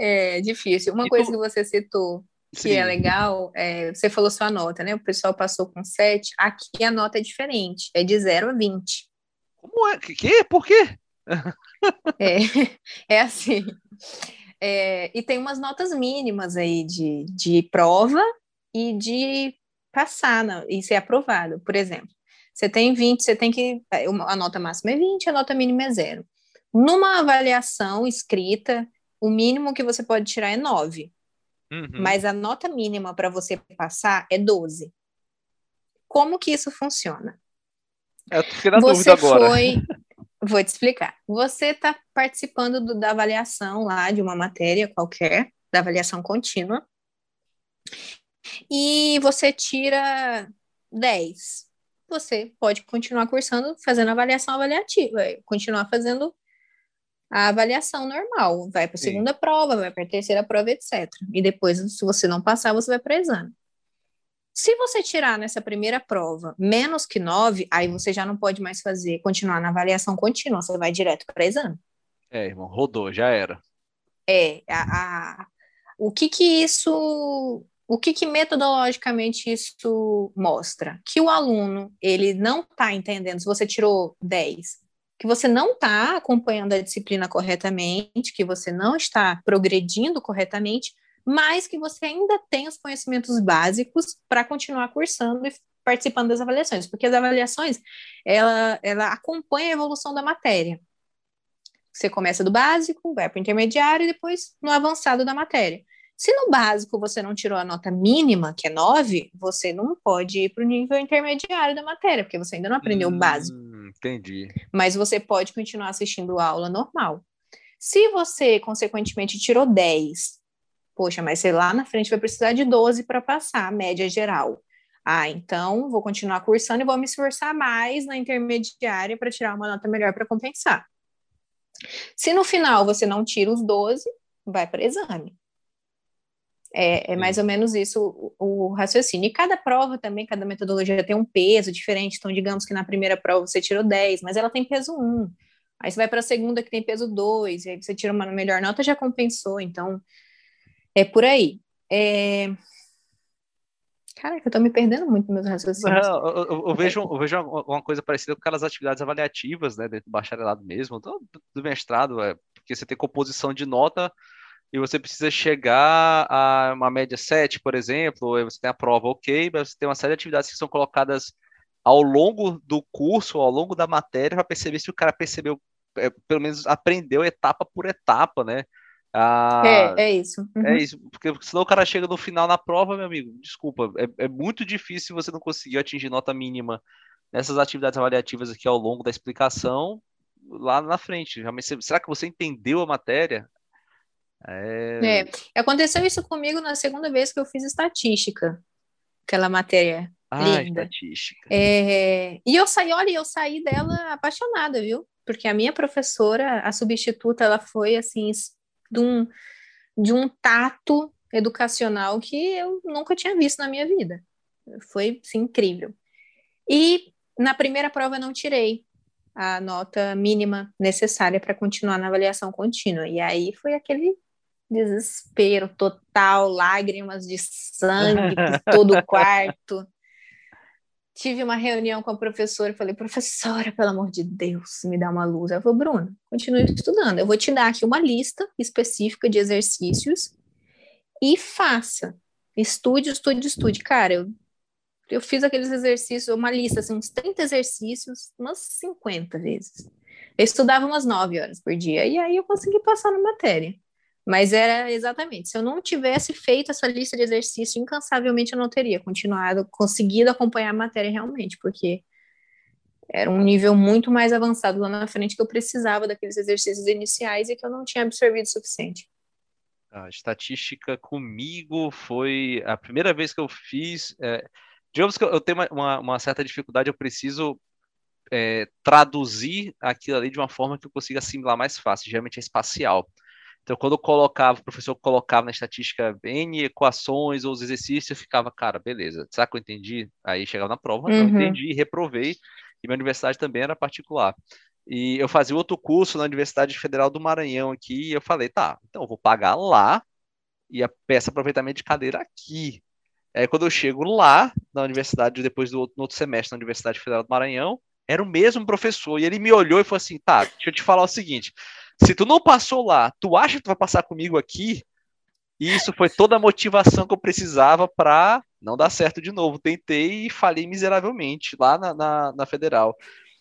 é difícil. Uma e coisa tu... que você citou que é Sim. é legal, é, você falou sua nota, né? O pessoal passou com 7, aqui a nota é diferente, é de 0 a 20. Como é? Que? Por quê? é, é assim É, e tem umas notas mínimas aí de, de prova e de passar na, e ser aprovado. Por exemplo, você tem 20, você tem que. A nota máxima é 20, a nota mínima é zero. Numa avaliação escrita, o mínimo que você pode tirar é 9. Uhum. Mas a nota mínima para você passar é 12. Como que isso funciona? Eu na você dúvida agora. Foi... Vou te explicar. Você está participando do, da avaliação lá de uma matéria qualquer, da avaliação contínua, e você tira 10. Você pode continuar cursando, fazendo avaliação avaliativa, continuar fazendo a avaliação normal. Vai para a segunda prova, vai para a terceira prova, etc. E depois, se você não passar, você vai para exame. Se você tirar nessa primeira prova menos que 9, aí você já não pode mais fazer, continuar na avaliação contínua, você vai direto para exame. É, irmão, rodou, já era. É, a, a, o que que isso, o que que metodologicamente isso mostra? Que o aluno, ele não está entendendo, se você tirou 10, que você não está acompanhando a disciplina corretamente, que você não está progredindo corretamente, mas que você ainda tem os conhecimentos básicos para continuar cursando e participando das avaliações, porque as avaliações, ela, ela acompanha a evolução da matéria. Você começa do básico, vai para o intermediário e depois no avançado da matéria. Se no básico você não tirou a nota mínima, que é 9, você não pode ir para o nível intermediário da matéria, porque você ainda não aprendeu hum, o básico. Entendi. Mas você pode continuar assistindo a aula normal. Se você, consequentemente, tirou 10, poxa, mas sei lá na frente vai precisar de 12 para passar a média geral. Ah, então vou continuar cursando e vou me esforçar mais na intermediária para tirar uma nota melhor para compensar. Se no final você não tira os 12, vai para exame. É, é, mais ou menos isso o, o, raciocínio. E cada prova também, cada metodologia tem um peso diferente. Então, digamos que na primeira prova você tirou 10, mas ela tem peso 1. Aí você vai para a segunda que tem peso 2, e aí você tira uma melhor nota, já compensou. Então, é por aí. É... Caraca, eu tô me perdendo muito nos meus raciocínios. Não, eu, eu, eu, vejo, eu vejo uma coisa parecida com aquelas atividades avaliativas, né, dentro do bacharelado mesmo, do, do mestrado, é, porque você tem composição de nota e você precisa chegar a uma média 7, por exemplo, ou você tem a prova ok, mas você tem uma série de atividades que são colocadas ao longo do curso, ao longo da matéria, para perceber se o cara percebeu, é, pelo menos aprendeu etapa por etapa, né? Ah, é, é isso. Uhum. É isso, porque senão o cara chega no final na prova, meu amigo, desculpa, é, é muito difícil você não conseguir atingir nota mínima nessas atividades avaliativas aqui ao longo da explicação lá na frente. Será que você entendeu a matéria? É... é... Aconteceu isso comigo na segunda vez que eu fiz estatística, aquela matéria ah, linda. estatística. É... E eu saí, olha, eu saí dela apaixonada, viu? Porque a minha professora, a substituta, ela foi assim de um, de um tato educacional que eu nunca tinha visto na minha vida. Foi assim, incrível. E na primeira prova não tirei a nota mínima necessária para continuar na avaliação contínua. E aí foi aquele desespero total, lágrimas de sangue todo o quarto. Tive uma reunião com a professora e falei, professora, pelo amor de Deus, me dá uma luz. Ela falou, Bruno, continue estudando. Eu vou te dar aqui uma lista específica de exercícios e faça. Estude, estude, estude. Cara, eu, eu fiz aqueles exercícios, uma lista, assim, uns 30 exercícios, umas 50 vezes. Eu estudava umas 9 horas por dia, e aí eu consegui passar na matéria. Mas era exatamente, se eu não tivesse feito essa lista de exercícios, incansavelmente eu não teria continuado, conseguido acompanhar a matéria realmente, porque era um nível muito mais avançado lá na frente que eu precisava daqueles exercícios iniciais e que eu não tinha absorvido o suficiente. A estatística comigo foi a primeira vez que eu fiz. É, digamos que eu tenho uma, uma certa dificuldade, eu preciso é, traduzir aquilo ali de uma forma que eu consiga assimilar mais fácil, geralmente é espacial. Então, quando eu colocava, o professor colocava na estatística N equações ou os exercícios, eu ficava, cara, beleza, será que eu entendi? Aí chegava na prova, uhum. não entendi, reprovei, e minha universidade também era particular. E eu fazia outro curso na Universidade Federal do Maranhão aqui, e eu falei, tá, então eu vou pagar lá e a peça aproveitamento de cadeira aqui. Aí quando eu chego lá, na universidade, depois do outro, outro semestre na Universidade Federal do Maranhão, era o mesmo professor, e ele me olhou e falou assim, tá, deixa eu te falar o seguinte, Se tu não passou lá, tu acha que tu vai passar comigo aqui? E isso foi toda a motivação que eu precisava para não dar certo de novo. Tentei e falhei miseravelmente lá na, na, na Federal.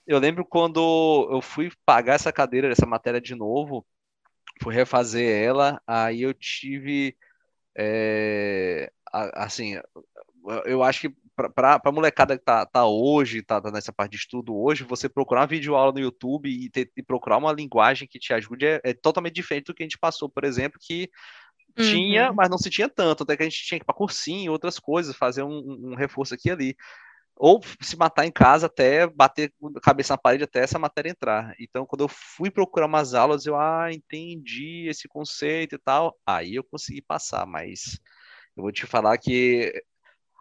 Eu lembro quando eu fui pagar essa cadeira, essa matéria de novo, fui refazer ela, aí eu tive. É, assim, eu acho que para a molecada que tá, tá hoje, tá, tá, nessa parte de estudo hoje, você procurar uma videoaula no YouTube e, ter, e procurar uma linguagem que te ajude é, é, totalmente diferente do que a gente passou, por exemplo, que uhum. tinha, mas não se tinha tanto, até que a gente tinha que ir para cursinho, outras coisas, fazer um, um reforço aqui e ali ou se matar em casa até bater a cabeça na parede até essa matéria entrar. Então, quando eu fui procurar umas aulas, eu, ah, entendi esse conceito e tal, aí eu consegui passar, mas eu vou te falar que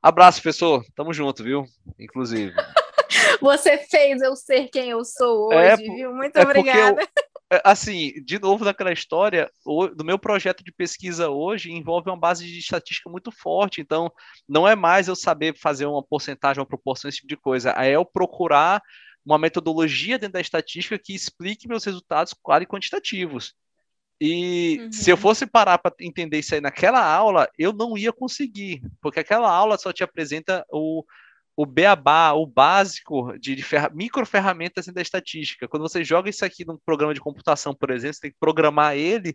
abraço, professor, tamo junto, viu? Inclusive. Você fez eu ser quem eu sou é hoje, é, viu? Muito é obrigada. Eu, é, assim, de novo naquela história, o, do meu projeto de pesquisa hoje envolve uma base de estatística muito forte, então não é mais eu saber fazer uma porcentagem, uma proporção, esse tipo de coisa, é eu procurar uma metodologia dentro da estatística que explique meus resultados claro e quantitativos. E uhum. se eu uhum. fosse parar para entender isso aí naquela aula, eu não ia conseguir, porque aquela aula só te apresenta o, o beabá, o básico de, de ferra micro ferramentas da estatística. Quando você joga isso aqui num programa de computação, por exemplo, você tem que programar ele.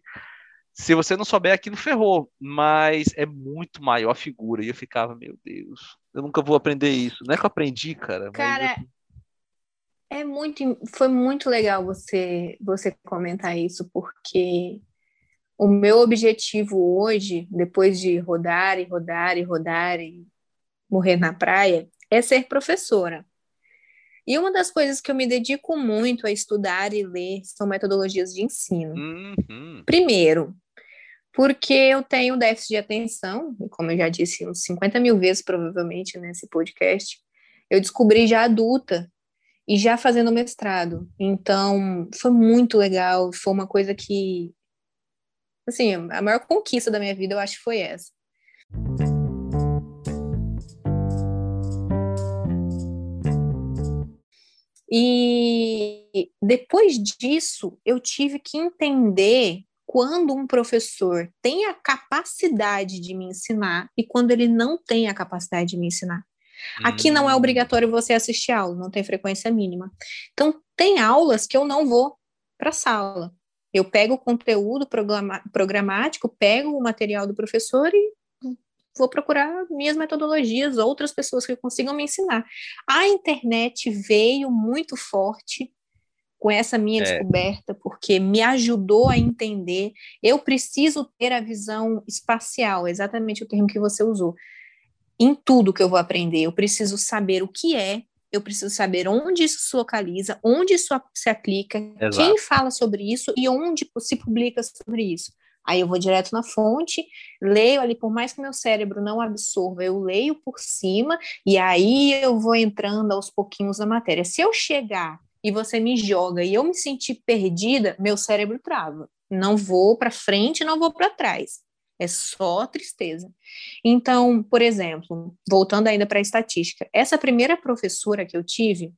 Se você não souber aquilo, ferrou. Mas é muito maior a figura. E eu ficava, meu Deus, eu nunca vou aprender isso. Não é que eu aprendi, cara. Cara, eu... é muito, foi muito legal você, você comentar isso, porque o meu objetivo hoje, depois de rodar e rodar e rodar e morrer na praia, é ser professora. E uma das coisas que eu me dedico muito a estudar e ler são metodologias de ensino. Uhum. Primeiro, porque eu tenho déficit de atenção, como eu já disse uns 50 mil vezes, provavelmente, nesse podcast, eu descobri já adulta e já fazendo mestrado. Então, foi muito legal, foi uma coisa que, assim, a maior conquista da minha vida, eu acho que foi essa. E depois disso, eu tive que entender quando um professor tem a capacidade de me ensinar e quando ele não tem a capacidade de me ensinar. Aqui não é hum. obrigatório você assistir aula, não tem frequência mínima. Então, tem aulas que eu não vou para a sala. Eu pego o conteúdo programático, pego o material do professor e vou procurar minhas metodologias, outras pessoas que consigam me ensinar. A internet veio muito forte com essa minha é. descoberta, porque me ajudou a entender. Eu preciso ter a visão espacial, exatamente o termo que você usou. Em tudo que eu vou aprender, eu preciso saber o que é, eu preciso saber onde isso se localiza, onde isso se aplica, Exato. quem fala sobre isso e onde se publica sobre isso. Aí eu vou direto na fonte, leio ali, por mais que meu cérebro não absorva, eu leio por cima e aí eu vou entrando aos pouquinhos na matéria. Se eu chegar e você me joga e eu me sentir perdida, meu cérebro trava. Não vou para frente, não vou para trás. É só tristeza. Então, por exemplo, voltando ainda para a estatística, essa primeira professora que eu tive,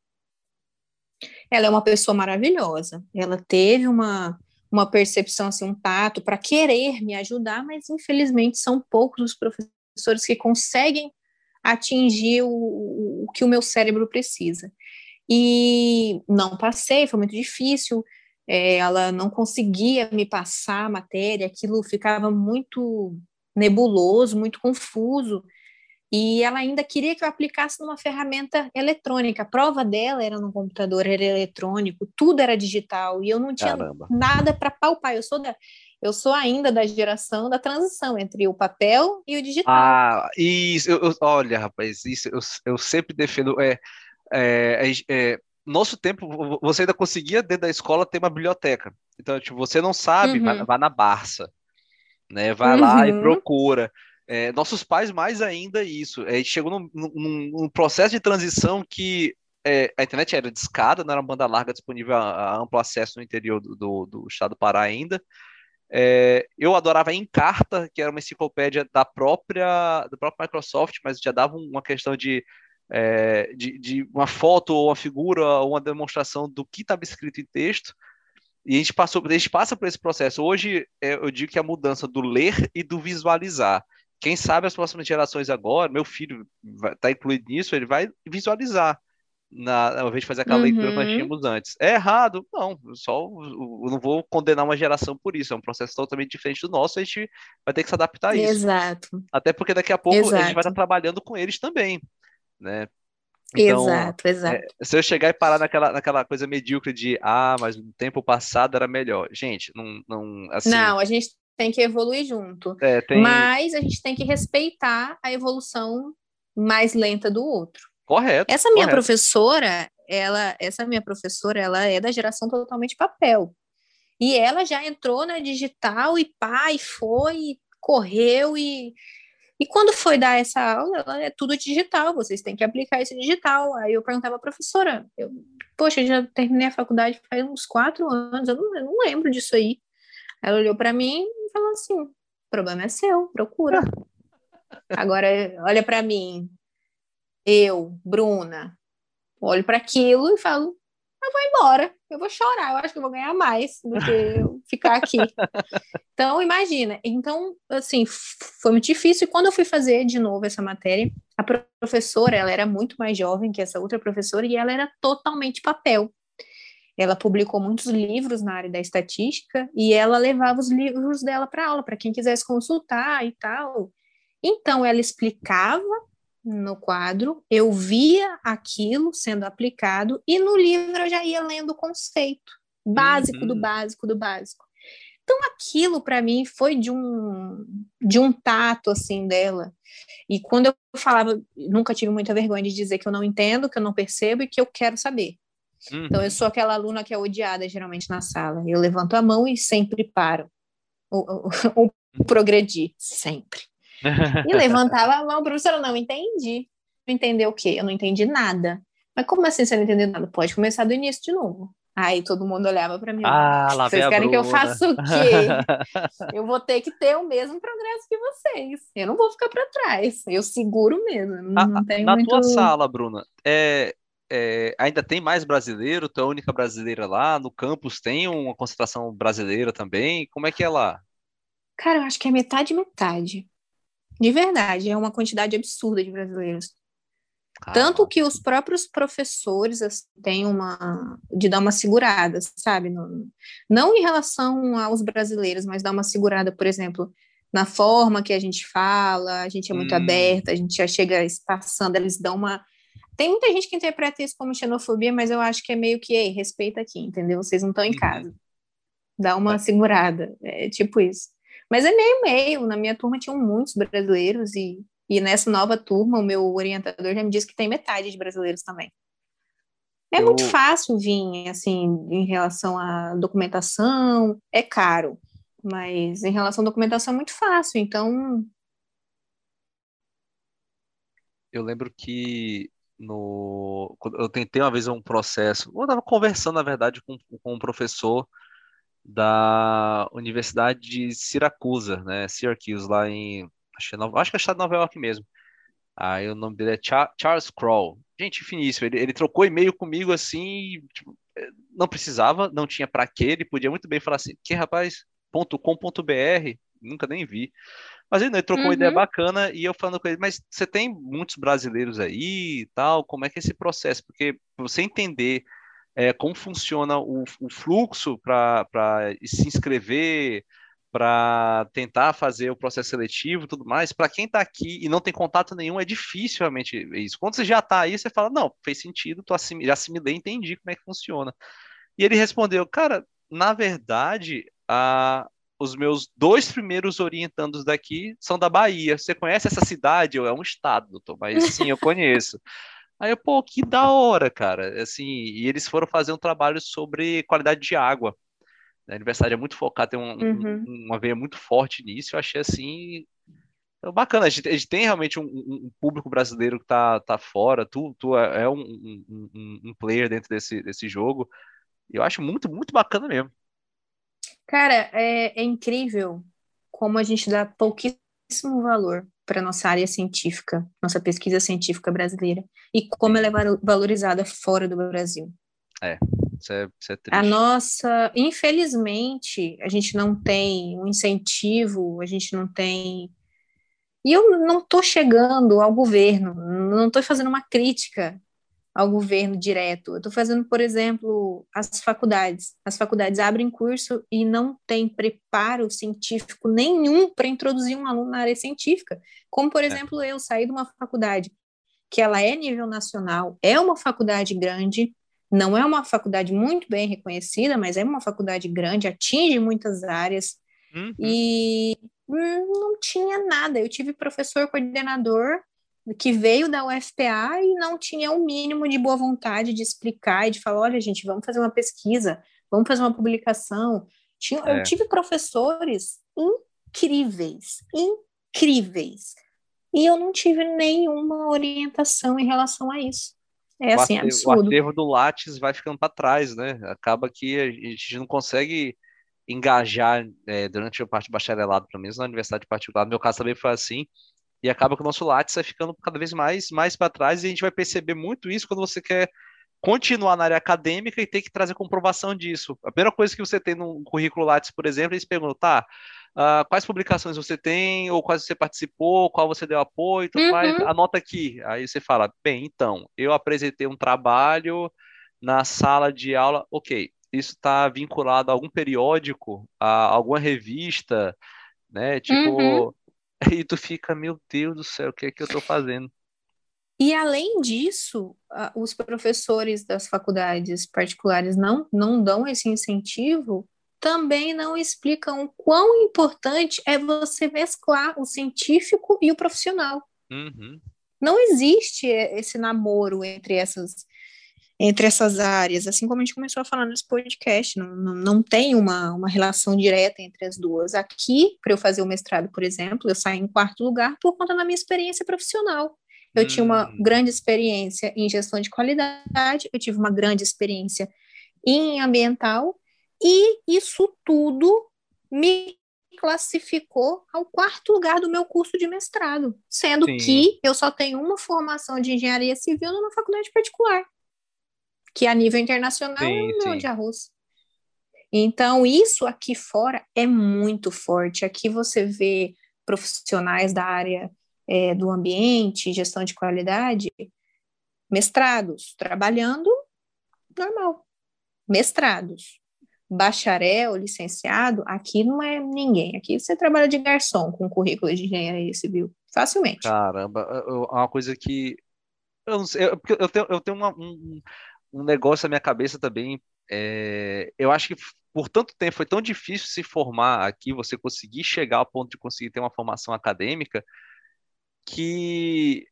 ela é uma pessoa maravilhosa. Ela teve uma uma percepção, assim, um tato para querer me ajudar, mas infelizmente são poucos os professores que conseguem atingir o, o que o meu cérebro precisa. E não passei, foi muito difícil. É, ela não conseguia me passar a matéria, aquilo ficava muito nebuloso, muito confuso. E ela ainda queria que eu aplicasse numa ferramenta eletrônica. A prova dela era no computador, era eletrônico, tudo era digital e eu não tinha Caramba. nada para palpar. Eu sou da, eu sou ainda da geração da transição entre o papel e o digital. Ah, isso. Eu, olha, rapaz, isso eu, eu sempre defendo. É, é, é nosso tempo, você ainda conseguia dentro da escola ter uma biblioteca. Então, tipo, você não sabe, uhum. vai, vai, na Barça, né? Vai uhum. lá e uhum. procura. É, nossos pais mais ainda isso. A gente chegou num, num, num processo de transição que é, a internet era discada, não era banda larga disponível a, a amplo acesso no interior do, do, do estado do Pará ainda. É, eu adorava Encarta, que era uma enciclopédia da própria, do próprio Microsoft, mas já dava uma questão de, é, de, de, uma foto ou uma figura ou uma demonstração do que estava escrito em texto. E a gente passou, a gente passa por esse processo. Hoje é, eu digo que é a mudança do ler e do visualizar. Quem sabe as próximas gerações agora, meu filho está incluído nisso, ele vai visualizar na, ao invés de fazer aquela uhum. leitura que nós tínhamos antes. É errado? Não, só eu não vou condenar uma geração por isso, é um processo totalmente diferente do nosso, a gente vai ter que se adaptar a isso. Exato. Até porque daqui a pouco exato. a gente vai estar trabalhando com eles também, né? Então, exato, exato. É, se eu chegar e parar naquela, naquela coisa medíocre de ah, mas no tempo passado era melhor. Gente, não, não assim. Não, a gente tem que evoluir junto. É, tem... Mas a gente tem que respeitar a evolução mais lenta do outro. Correto. Essa minha correto. professora, ela, essa minha professora, ela é da geração totalmente papel. E ela já entrou na digital e pá, e foi, correu e e quando foi dar essa aula, ela é tudo digital, vocês têm que aplicar esse digital. Aí eu perguntava à professora, eu, poxa, eu já terminei a faculdade faz uns quatro anos, eu não, eu não lembro disso aí. Ela olhou para mim e falou assim: o problema é seu, procura. Agora, olha para mim, eu, Bruna, olho para aquilo e falo: eu vou embora, eu vou chorar, eu acho que eu vou ganhar mais do que eu ficar aqui. Então, imagina. Então, assim, foi muito difícil. E quando eu fui fazer de novo essa matéria, a professora, ela era muito mais jovem que essa outra professora e ela era totalmente papel. Ela publicou muitos livros na área da estatística e ela levava os livros dela para aula, para quem quisesse consultar e tal. Então, ela explicava no quadro, eu via aquilo sendo aplicado e no livro eu já ia lendo o conceito básico uhum. do básico do básico. Então aquilo para mim foi de um de um tato assim dela. E quando eu falava, nunca tive muita vergonha de dizer que eu não entendo, que eu não percebo e que eu quero saber. Uhum. Então, eu sou aquela aluna que é odiada geralmente na sala. Eu levanto a mão e sempre paro. O, o, o progredir, sempre. E levantava a mão, professora, não entendi. Não entendeu o quê? Eu não entendi nada. Mas como assim você não entendeu nada? Pode começar do início de novo. Aí todo mundo olhava para mim. Ah, lá vocês querem que eu faça o quê? eu vou ter que ter o mesmo progresso que vocês. Eu não vou ficar para trás. Eu seguro mesmo. Não, na muito... tua sala, Bruna, é, é, ainda tem mais brasileiro? Tu é a única brasileira lá? No campus tem uma concentração brasileira também? Como é que é lá? Cara, eu acho que é metade metade. De verdade, é uma quantidade absurda de brasileiros. Tanto que os próprios professores assim, têm uma de dar uma segurada, sabe? Não, não em relação aos brasileiros, mas dar uma segurada, por exemplo, na forma que a gente fala, a gente é muito hum. aberta, a gente já chega passando, eles dão uma. Tem muita gente que interpreta isso como xenofobia, mas eu acho que é meio que, ei, respeita aqui, entendeu? Vocês não estão em uhum. casa. Dá uma é. segurada. É tipo isso. Mas é meio meio. Na minha turma tinham muitos brasileiros e, e nessa nova turma o meu orientador já me disse que tem metade de brasileiros também. É eu... muito fácil vir, assim, em relação à documentação, é caro, mas em relação à documentação é muito fácil, então. Eu lembro que no, eu tentei uma vez um processo, eu estava conversando, na verdade, com, com um professor da Universidade de Siracusa, né? Syracuse, lá em. Acho que é, Nova, acho que é estado de Nova York mesmo. Aí o nome dele é Char Charles Kroll. Gente, finíssimo. Ele, ele trocou e-mail comigo assim. Tipo, é, não precisava, não tinha para quê. Ele podia muito bem falar assim: que rapaz, .com.br, nunca nem vi. Mas ele, ele trocou uhum. uma ideia uhum. bacana e eu falando com ele, mas você tem muitos brasileiros aí e tal, como é que é esse processo? Porque você entender é, como funciona o, o fluxo para se inscrever, para tentar fazer o processo seletivo e tudo mais, para quem está aqui e não tem contato nenhum, é difícil realmente isso. Quando você já está aí, você fala, não, fez sentido, tô assim, já assimilei, entendi como é que funciona. E ele respondeu, cara, na verdade, a, os meus dois primeiros orientandos daqui são da Bahia. Você conhece essa cidade? É um estado, doutor, mas sim, eu conheço. Aí eu, pô, que da hora, cara. Assim, e eles foram fazer um trabalho sobre qualidade de água. A universidade é muito focada, tem um, uhum. um, uma veia muito forte nisso. Eu achei assim. É bacana, a gente, a gente, tem realmente um, um, público brasileiro que tá, tá fora. Tu, tu é, é um, um, player dentro desse, desse jogo. Eu acho muito, muito bacana mesmo. Cara, é, é incrível como a gente dá pouquíssimo valor para nossa área científica, nossa pesquisa científica brasileira, e como ela é valorizada fora do Brasil. É. Isso é, isso é triste. A nossa, infelizmente, a gente não tem um incentivo, a gente não tem. E eu não estou chegando ao governo, não estou fazendo uma crítica ao governo direto. Eu estou fazendo, por exemplo, as faculdades. As faculdades abrem curso e não tem preparo científico nenhum para introduzir um aluno na área científica. Como, por é. exemplo, eu saí de uma faculdade que ela é nível nacional, é uma faculdade grande, não é uma faculdade muito bem reconhecida, mas é uma faculdade grande, atinge muitas áreas, uhum. e hum, não tinha nada. Eu tive professor coordenador que veio da UFPA e não tinha o um mínimo de boa vontade de explicar e de falar, olha, gente, vamos fazer uma pesquisa, vamos fazer uma publicação. Tinha, é. Eu tive professores incríveis, incríveis, e eu não tive nenhuma orientação em relação a isso. É o assim, absurdo. O aterro do Lattes vai ficando para trás, né? Acaba que a gente não consegue engajar é, durante a parte do bacharelado, pelo menos na universidade particular. No meu caso também foi assim. E acaba que o nosso Lattes vai ficando cada vez mais, mais para trás e a gente vai perceber muito isso quando você quer continuar na área acadêmica e ter que trazer comprovação disso. A primeira coisa que você tem no currículo Lattes, por exemplo, eles perguntam, tá, uh, quais publicações você tem, ou quais você participou, qual você deu apoio tudo uhum. mais, anota aqui. Aí você fala, bem, então, eu apresentei um trabalho na sala de aula, ok, isso está vinculado a algum periódico, a alguma revista, né, tipo... Uhum E tu fica, meu Deus do céu, o que é que eu estou fazendo? E além disso, os professores das faculdades particulares não, não dão esse incentivo, também não explicam o quão importante é você mesclar o científico e o profissional. Uhum. Não existe esse namoro entre essas entre essas áreas, assim como a gente começou a falar nesse podcast, não, não, não tem uma, uma relação direta entre as duas. Aqui, para eu fazer o mestrado, por exemplo, eu saí em quarto lugar por conta da minha experiência profissional. Eu hum. tinha uma hum. grande experiência em gestão de qualidade, eu tive uma grande experiência em ambiental, e isso tudo me classificou ao quarto lugar do meu curso de mestrado, sendo Sim. que eu só tenho uma formação de engenharia civil numa faculdade particular que a nível internacional sim, é um milhão de arroz. Então, isso aqui fora é muito forte. Aqui você vê profissionais da área é, do ambiente, gestão de qualidade, mestrados, trabalhando normal. Mestrados. Bacharel, licenciado, aqui não é ninguém. Aqui você trabalha de garçom com currículo de engenharia civil, facilmente. Caramba, é uma coisa que. Eu, não sei, eu, eu tenho, eu tenho uma, um, um negócio na minha cabeça também. É, eu acho que por tanto tempo foi tão difícil se formar aqui, você conseguir chegar ao ponto de conseguir ter uma formação acadêmica, que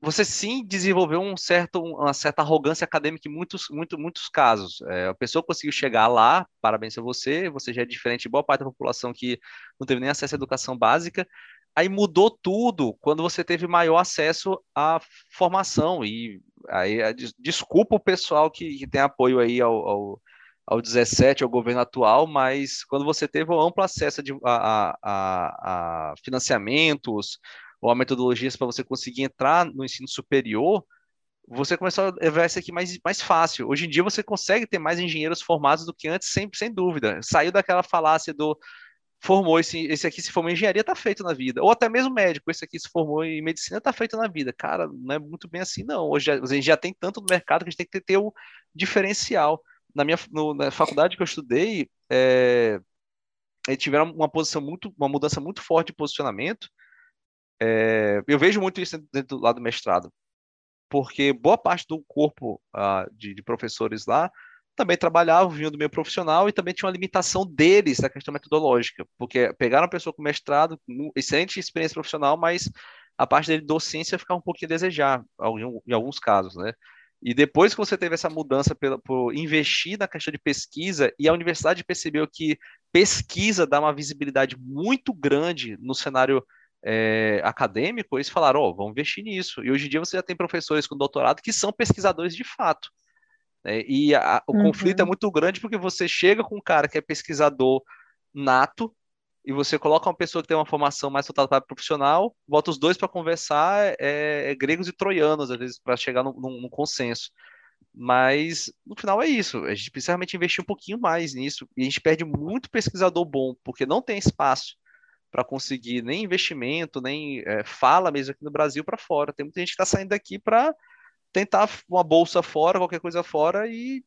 você sim desenvolveu um certo, uma certa arrogância acadêmica em muitos, muito, muitos casos. É, a pessoa conseguiu chegar lá, parabéns a você, você já é diferente de boa parte da população que não teve nem acesso à educação básica, Aí mudou tudo quando você teve maior acesso à formação. E aí, desculpa o pessoal que, que tem apoio aí ao, ao, ao 17, ao governo atual, mas quando você teve o amplo acesso a, a, a financiamentos ou a metodologias para você conseguir entrar no ensino superior, você começou a ver isso aqui mais, mais fácil. Hoje em dia você consegue ter mais engenheiros formados do que antes, sempre, sem dúvida. Saiu daquela falácia do formou esse, esse aqui se formou em engenharia, tá feito na vida. Ou até mesmo médico, esse aqui se formou em medicina, tá feito na vida. Cara, não é muito bem assim, não. Hoje a gente já tem tanto no mercado que a gente tem que ter o diferencial. Na minha no, na faculdade que eu estudei, é, eles tiveram uma posição muito, uma mudança muito forte de posicionamento. É, eu vejo muito isso dentro do lado do mestrado, porque boa parte do corpo uh, de, de professores lá também trabalhavam, vinham do meio profissional e também tinha uma limitação deles na questão metodológica, porque pegaram uma pessoa com mestrado, excelente experiência profissional, mas a parte dele docência ficava um pouquinho a desejar, em alguns casos, né? E depois que você teve essa mudança pela, por investir na questão de pesquisa, e a universidade percebeu que pesquisa dá uma visibilidade muito grande no cenário é, acadêmico, eles falaram, ó, oh, vamos investir nisso. E hoje em dia você já tem professores com doutorado que são pesquisadores de fato. Né? E a, o uhum. conflito é muito grande porque você chega com um cara que é pesquisador nato e você coloca uma pessoa que tem uma formação mais voltada para profissional, bota os dois para conversar, é, é, gregos e troianos, às vezes, para chegar num, num, consenso. Mas no final é isso. A gente precisa realmente investir um pouquinho mais nisso. E a gente perde muito pesquisador bom, porque não tem espaço para conseguir nem investimento, nem é, fala mesmo aqui no Brasil para fora. Tem muita gente que está saindo daqui para tentar uma bolsa fora, qualquer coisa fora, e,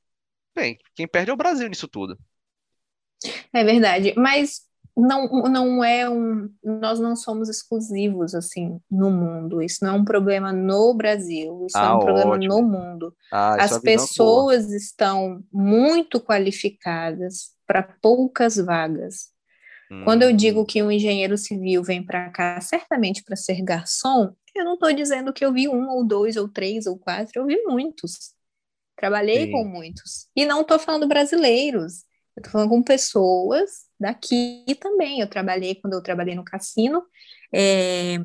bem, quem perde é o Brasil nisso tudo. É verdade, mas não, não é um. Nós não somos exclusivos assim no mundo. Isso não é um problema no Brasil, isso é ah, é um problema no mundo. Ah, As é pessoas boa. estão muito qualificadas para poucas vagas. Hum. Quando eu digo hum. que um engenheiro civil vem para cá certamente para ser garçom, eu não estou dizendo que eu vi um ou dois ou três ou quatro, eu vi muitos. Trabalhei Sim. com muitos. E não estou falando brasileiros. Eu estou falando com pessoas daqui também. Eu trabalhei, quando eu trabalhei no cassino, é,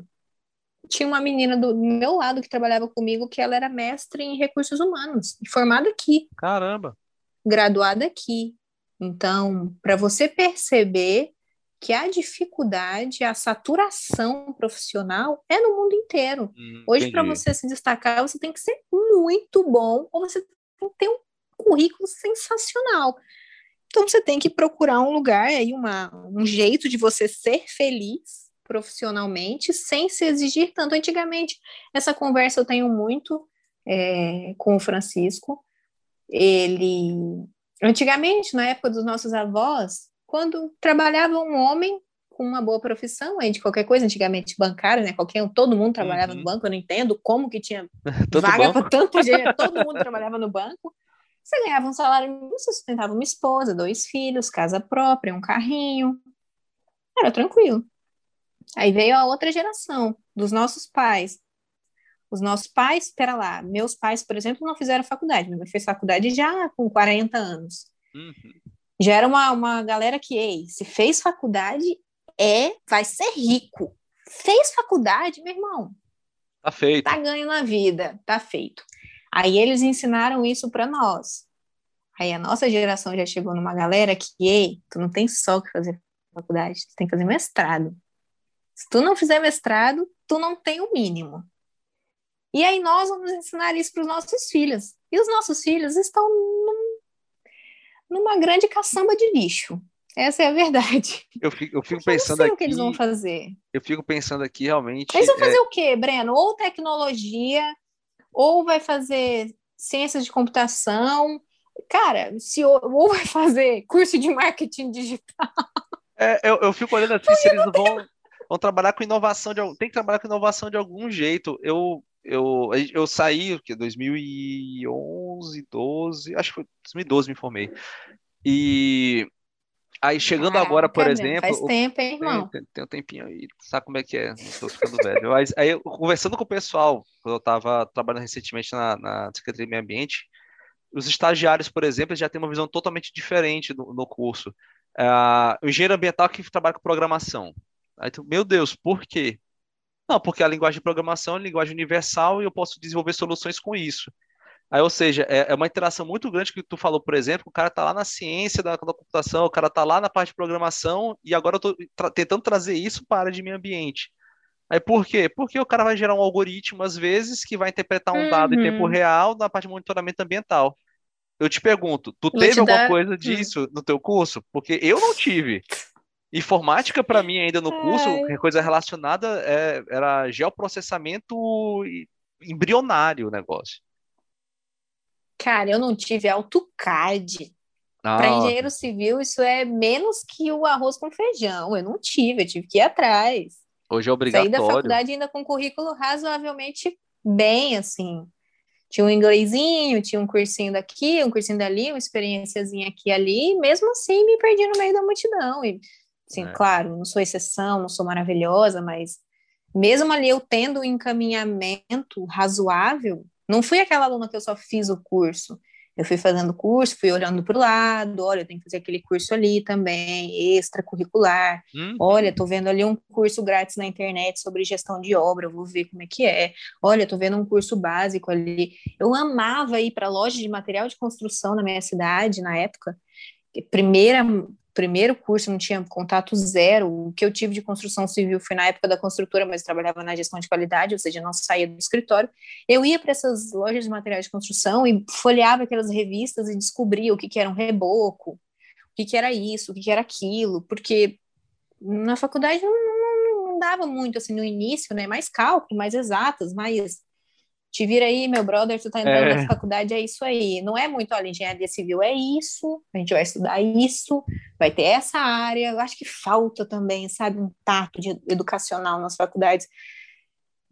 tinha uma menina do meu lado que trabalhava comigo que ela era mestre em recursos humanos, formada aqui. Caramba! Graduada aqui. Então, para você perceber que a dificuldade, a saturação profissional é no mundo inteiro. Hum, Hoje, para você se destacar, você tem que ser muito bom ou você tem que ter um currículo sensacional. Então você tem que procurar um lugar aí, uma, um jeito de você ser feliz profissionalmente sem se exigir tanto. Antigamente, essa conversa eu tenho muito é, com o Francisco. Ele, antigamente, na época dos nossos avós, quando trabalhava um homem com uma boa profissão aí de qualquer coisa, antigamente bancário, né? Qualquer um, todo mundo trabalhava uhum. no banco, eu não entendo como que tinha vaga para tanta gente, todo mundo trabalhava no banco. Você ganhava um salário, você sustentava uma esposa, dois filhos, casa própria, um carrinho. Era tranquilo. Aí veio a outra geração, dos nossos pais. Os nossos pais, espera lá, meus pais, por exemplo, não fizeram faculdade. Minha mãe fez faculdade já com 40 anos. Uhum. Já era uma, uma galera que, ei, se fez faculdade, é, vai ser rico. Fez faculdade, meu irmão. Tá feito. Tá ganho na vida, tá feito. Aí eles ensinaram isso para nós. Aí a nossa geração já chegou numa galera que, ei, tu não tem só que fazer faculdade, tu tem que fazer mestrado. Se tu não fizer mestrado, tu não tem o mínimo. E aí nós vamos ensinar isso para os nossos filhos. E os nossos filhos estão num, numa grande caçamba de lixo. Essa é a verdade. Eu fico, eu fico pensando aqui. o que eles vão fazer. Eu fico pensando aqui realmente. Eles vão fazer é... o quê, Breno? Ou tecnologia, ou vai fazer ciências de computação. Cara, se ou, vai fazer curso de marketing digital. É, eu, eu fico olhando assim, se eles vão, vão trabalhar com inovação de tem que trabalhar com inovação de algum jeito. Eu eu, eu saí que 2011, 12, acho que foi 2012 me formei. E Aí chegando agora, por exemplo. Faz tempo, hein, irmão? Tem, tem, um tempinho aí, sabe como é que é? Não tô ficando velho. Mas aí, eu, conversando com o pessoal, quando eu estava trabalhando recentemente na, na Secretaria de Meio Ambiente, os estagiários, por exemplo, já têm uma visão totalmente diferente no, no curso. Uh, o engenheiro ambiental que trabalha com programação. Aí tu, meu Deus, por quê? Não, porque a linguagem de programação é linguagem universal e eu posso desenvolver soluções com isso. Aí, ou seja, é, é, uma interação muito grande que tu falou, por exemplo, o cara tá lá na ciência da, da computação, o cara tá lá na parte de programação, e agora eu tô tra tentando trazer isso para a área de meio ambiente. Aí por quê? Porque o cara vai gerar um algoritmo, às vezes, que vai interpretar um uhum. dado em tempo uhum. real na parte de monitoramento ambiental. Eu te pergunto, tu Vou teve alguma dar... coisa hum. disso uhum. no teu curso? Porque eu não tive. Informática, para mim, ainda no curso, Ai. coisa relacionada é, era geoprocessamento embrionário o negócio. Cara, eu não tive AutoCAD. Para engenheiro civil, isso é menos que o arroz com feijão. Eu não tive, eu tive que ir atrás. Hoje é obrigatório. Saí da faculdade ainda com currículo razoavelmente bem, assim. Tinha um inglesinho, tinha um cursinho daqui, um cursinho dali, uma experiênciazinha aqui e ali. Mesmo assim, me perdi no meio da multidão. E, assim, é. claro, não sou exceção, não sou maravilhosa, mas mesmo ali eu tendo um encaminhamento razoável, não fui aquela aluna que eu só fiz o curso. Eu fui fazendo curso, fui olhando para o lado, olha, eu tenho que fazer aquele curso ali também, extracurricular. Hum. Olha, estou vendo ali um curso grátis na internet sobre gestão de obra, eu vou ver como é que é. Olha, estou vendo um curso básico ali. Eu amava ir para loja de material de construção na minha cidade, na época. Primeira primeiro curso, não tinha contato zero. O que eu tive de construção civil foi na época da construtora, mas trabalhava na gestão de qualidade, ou seja, não saía do escritório. Eu ia para essas lojas de materiais de construção e folheava aquelas revistas e descobria o que, que era um reboco, o que, que era isso, o que, que era aquilo, porque na faculdade não, não, não dava muito assim no início, né? Mais cálculo, mais exatas, mais te vira aí, meu brother, tu tá entrando é. na faculdade, é isso aí. Não é muito, olha, engenharia civil é isso, a gente vai estudar isso, vai ter essa área. Eu acho que falta também, sabe, um tato de, educacional nas faculdades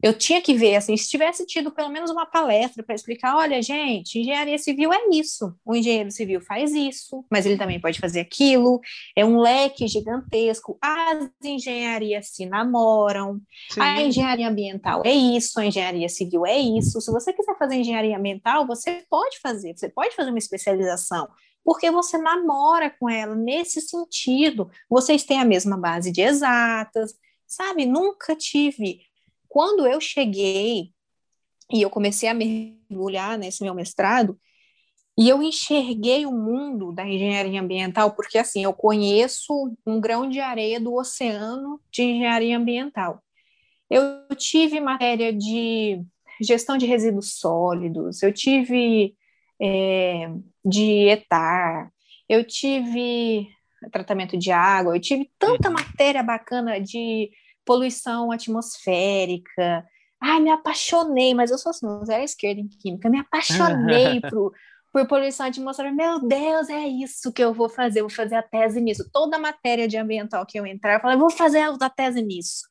eu tinha que ver, assim, se tivesse tido pelo menos uma palestra para explicar, olha, gente, engenharia civil é isso, o engenheiro civil faz isso, mas ele também pode fazer aquilo, é um leque gigantesco, as engenharias se namoram, Sim. a engenharia ambiental é isso, a engenharia civil é isso, se você quiser fazer engenharia ambiental, você pode fazer, você pode fazer uma especialização, porque você namora com ela nesse sentido, vocês têm a mesma base de exatas, sabe? Nunca tive quando eu cheguei e eu comecei a mergulhar nesse meu mestrado, e eu enxerguei o mundo da engenharia ambiental, porque assim, eu conheço um grão de areia do oceano de engenharia ambiental. Eu tive matéria de gestão de resíduos sólidos, eu tive é, de etar, eu tive tratamento de água, eu tive tanta uhum. matéria bacana de poluição atmosférica. Ai, me apaixonei, mas eu sou assim, zero esquerda em química, me apaixonei por, por poluição atmosférica. Meu Deus, é isso que eu vou fazer, eu vou fazer a tese nisso. Toda matéria de ambiental que eu entrar, eu falei, vou fazer a tese nisso.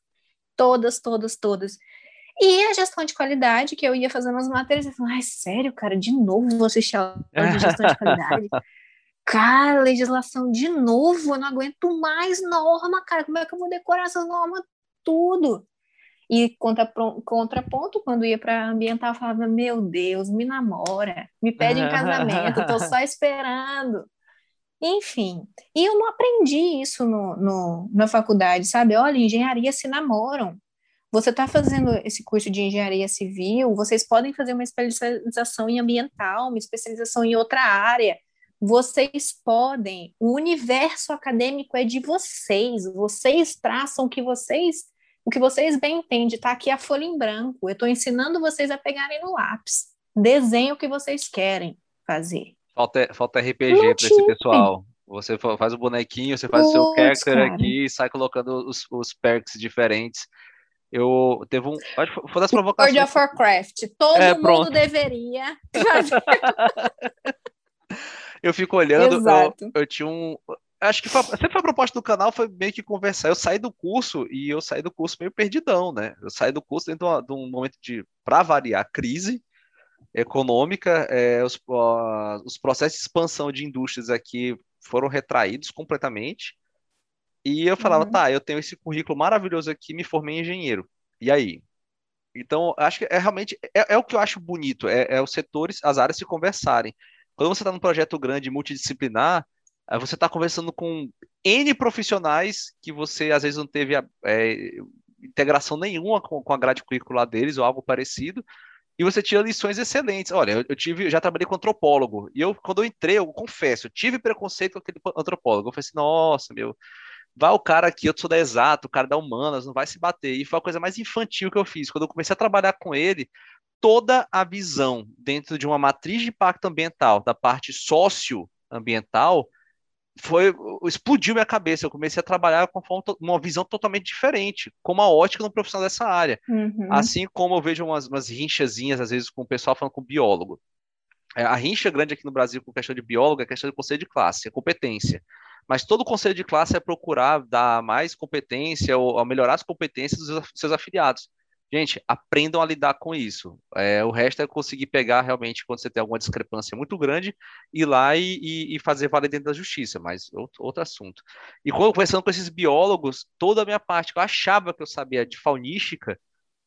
Todas, todas, todas. E a gestão de qualidade, que eu ia fazendo as matérias, eu falei, ai, sério, cara, de novo você chama de gestão de qualidade? cara, legislação de novo, eu não aguento mais norma, cara, como é que eu vou decorar essas normas tudo. E contra, contraponto, quando ia para ambiental, eu falava: Meu Deus, me namora, me pede em casamento, estou só esperando. Enfim, e eu não aprendi isso no, no, na faculdade, sabe? Olha, engenharia se namoram. Você está fazendo esse curso de engenharia civil, vocês podem fazer uma especialização em ambiental, uma especialização em outra área. Vocês podem, o universo acadêmico é de vocês, vocês traçam o que vocês o que vocês bem entendem, está aqui a folha em branco. Eu estou ensinando vocês a pegarem no lápis. Desenho o que vocês querem fazer. Falta, falta RPG para esse pessoal. Você faz o bonequinho, você faz o seu character cara. aqui e sai colocando os, os perks diferentes. Eu teve um. Acho que foi das provocações. World of Warcraft. Todo é, mundo deveria eu fico olhando, eu, eu, tinha um acho que foi, sempre a proposta do canal foi meio que conversar. Eu saí do curso e eu saí do curso meio perdidão, né? Eu saí do curso dentro de um momento de, para variar, crise econômica, é, os, os processos de expansão de indústrias aqui foram retraídos completamente. E eu falava, uhum. tá, eu tenho esse currículo maravilhoso aqui, me formei em engenheiro. E aí? Então, acho que é realmente é, é o que eu acho bonito, é, é os setores, as áreas se conversarem. Quando você está num projeto grande, multidisciplinar, você está conversando com N profissionais que você às vezes não teve é, integração nenhuma com, com a grade curricular deles ou algo parecido, e você tira lições excelentes. Olha, eu, eu tive, já trabalhei com antropólogo, e eu, quando eu entrei, eu confesso, eu tive preconceito com aquele antropólogo. Eu falei assim, nossa, meu, vai o cara aqui, eu sou da exato, o cara da humanas, não vai se bater. E foi a coisa mais infantil que eu fiz. Quando eu comecei a trabalhar com ele, toda a visão dentro de uma matriz de impacto ambiental, da parte socioambiental, foi explodiu minha cabeça. Eu comecei a trabalhar com uma visão totalmente diferente, como a ótica no profissional dessa área. Uhum. Assim como eu vejo umas, umas rinchazinhas, às vezes, com o pessoal falando com biólogo. É, a rincha grande aqui no Brasil com questão de biólogo é questão de conselho de classe, é competência. Mas todo conselho de classe é procurar dar mais competência ou melhorar as competências dos seus afiliados. Gente, aprendam a lidar com isso. É, o resto é conseguir pegar realmente quando você tem alguma discrepância muito grande, ir lá e, e, e fazer valer dentro da justiça, mas outro, outro assunto. E conversando com esses biólogos, toda a minha parte que eu achava que eu sabia de faunística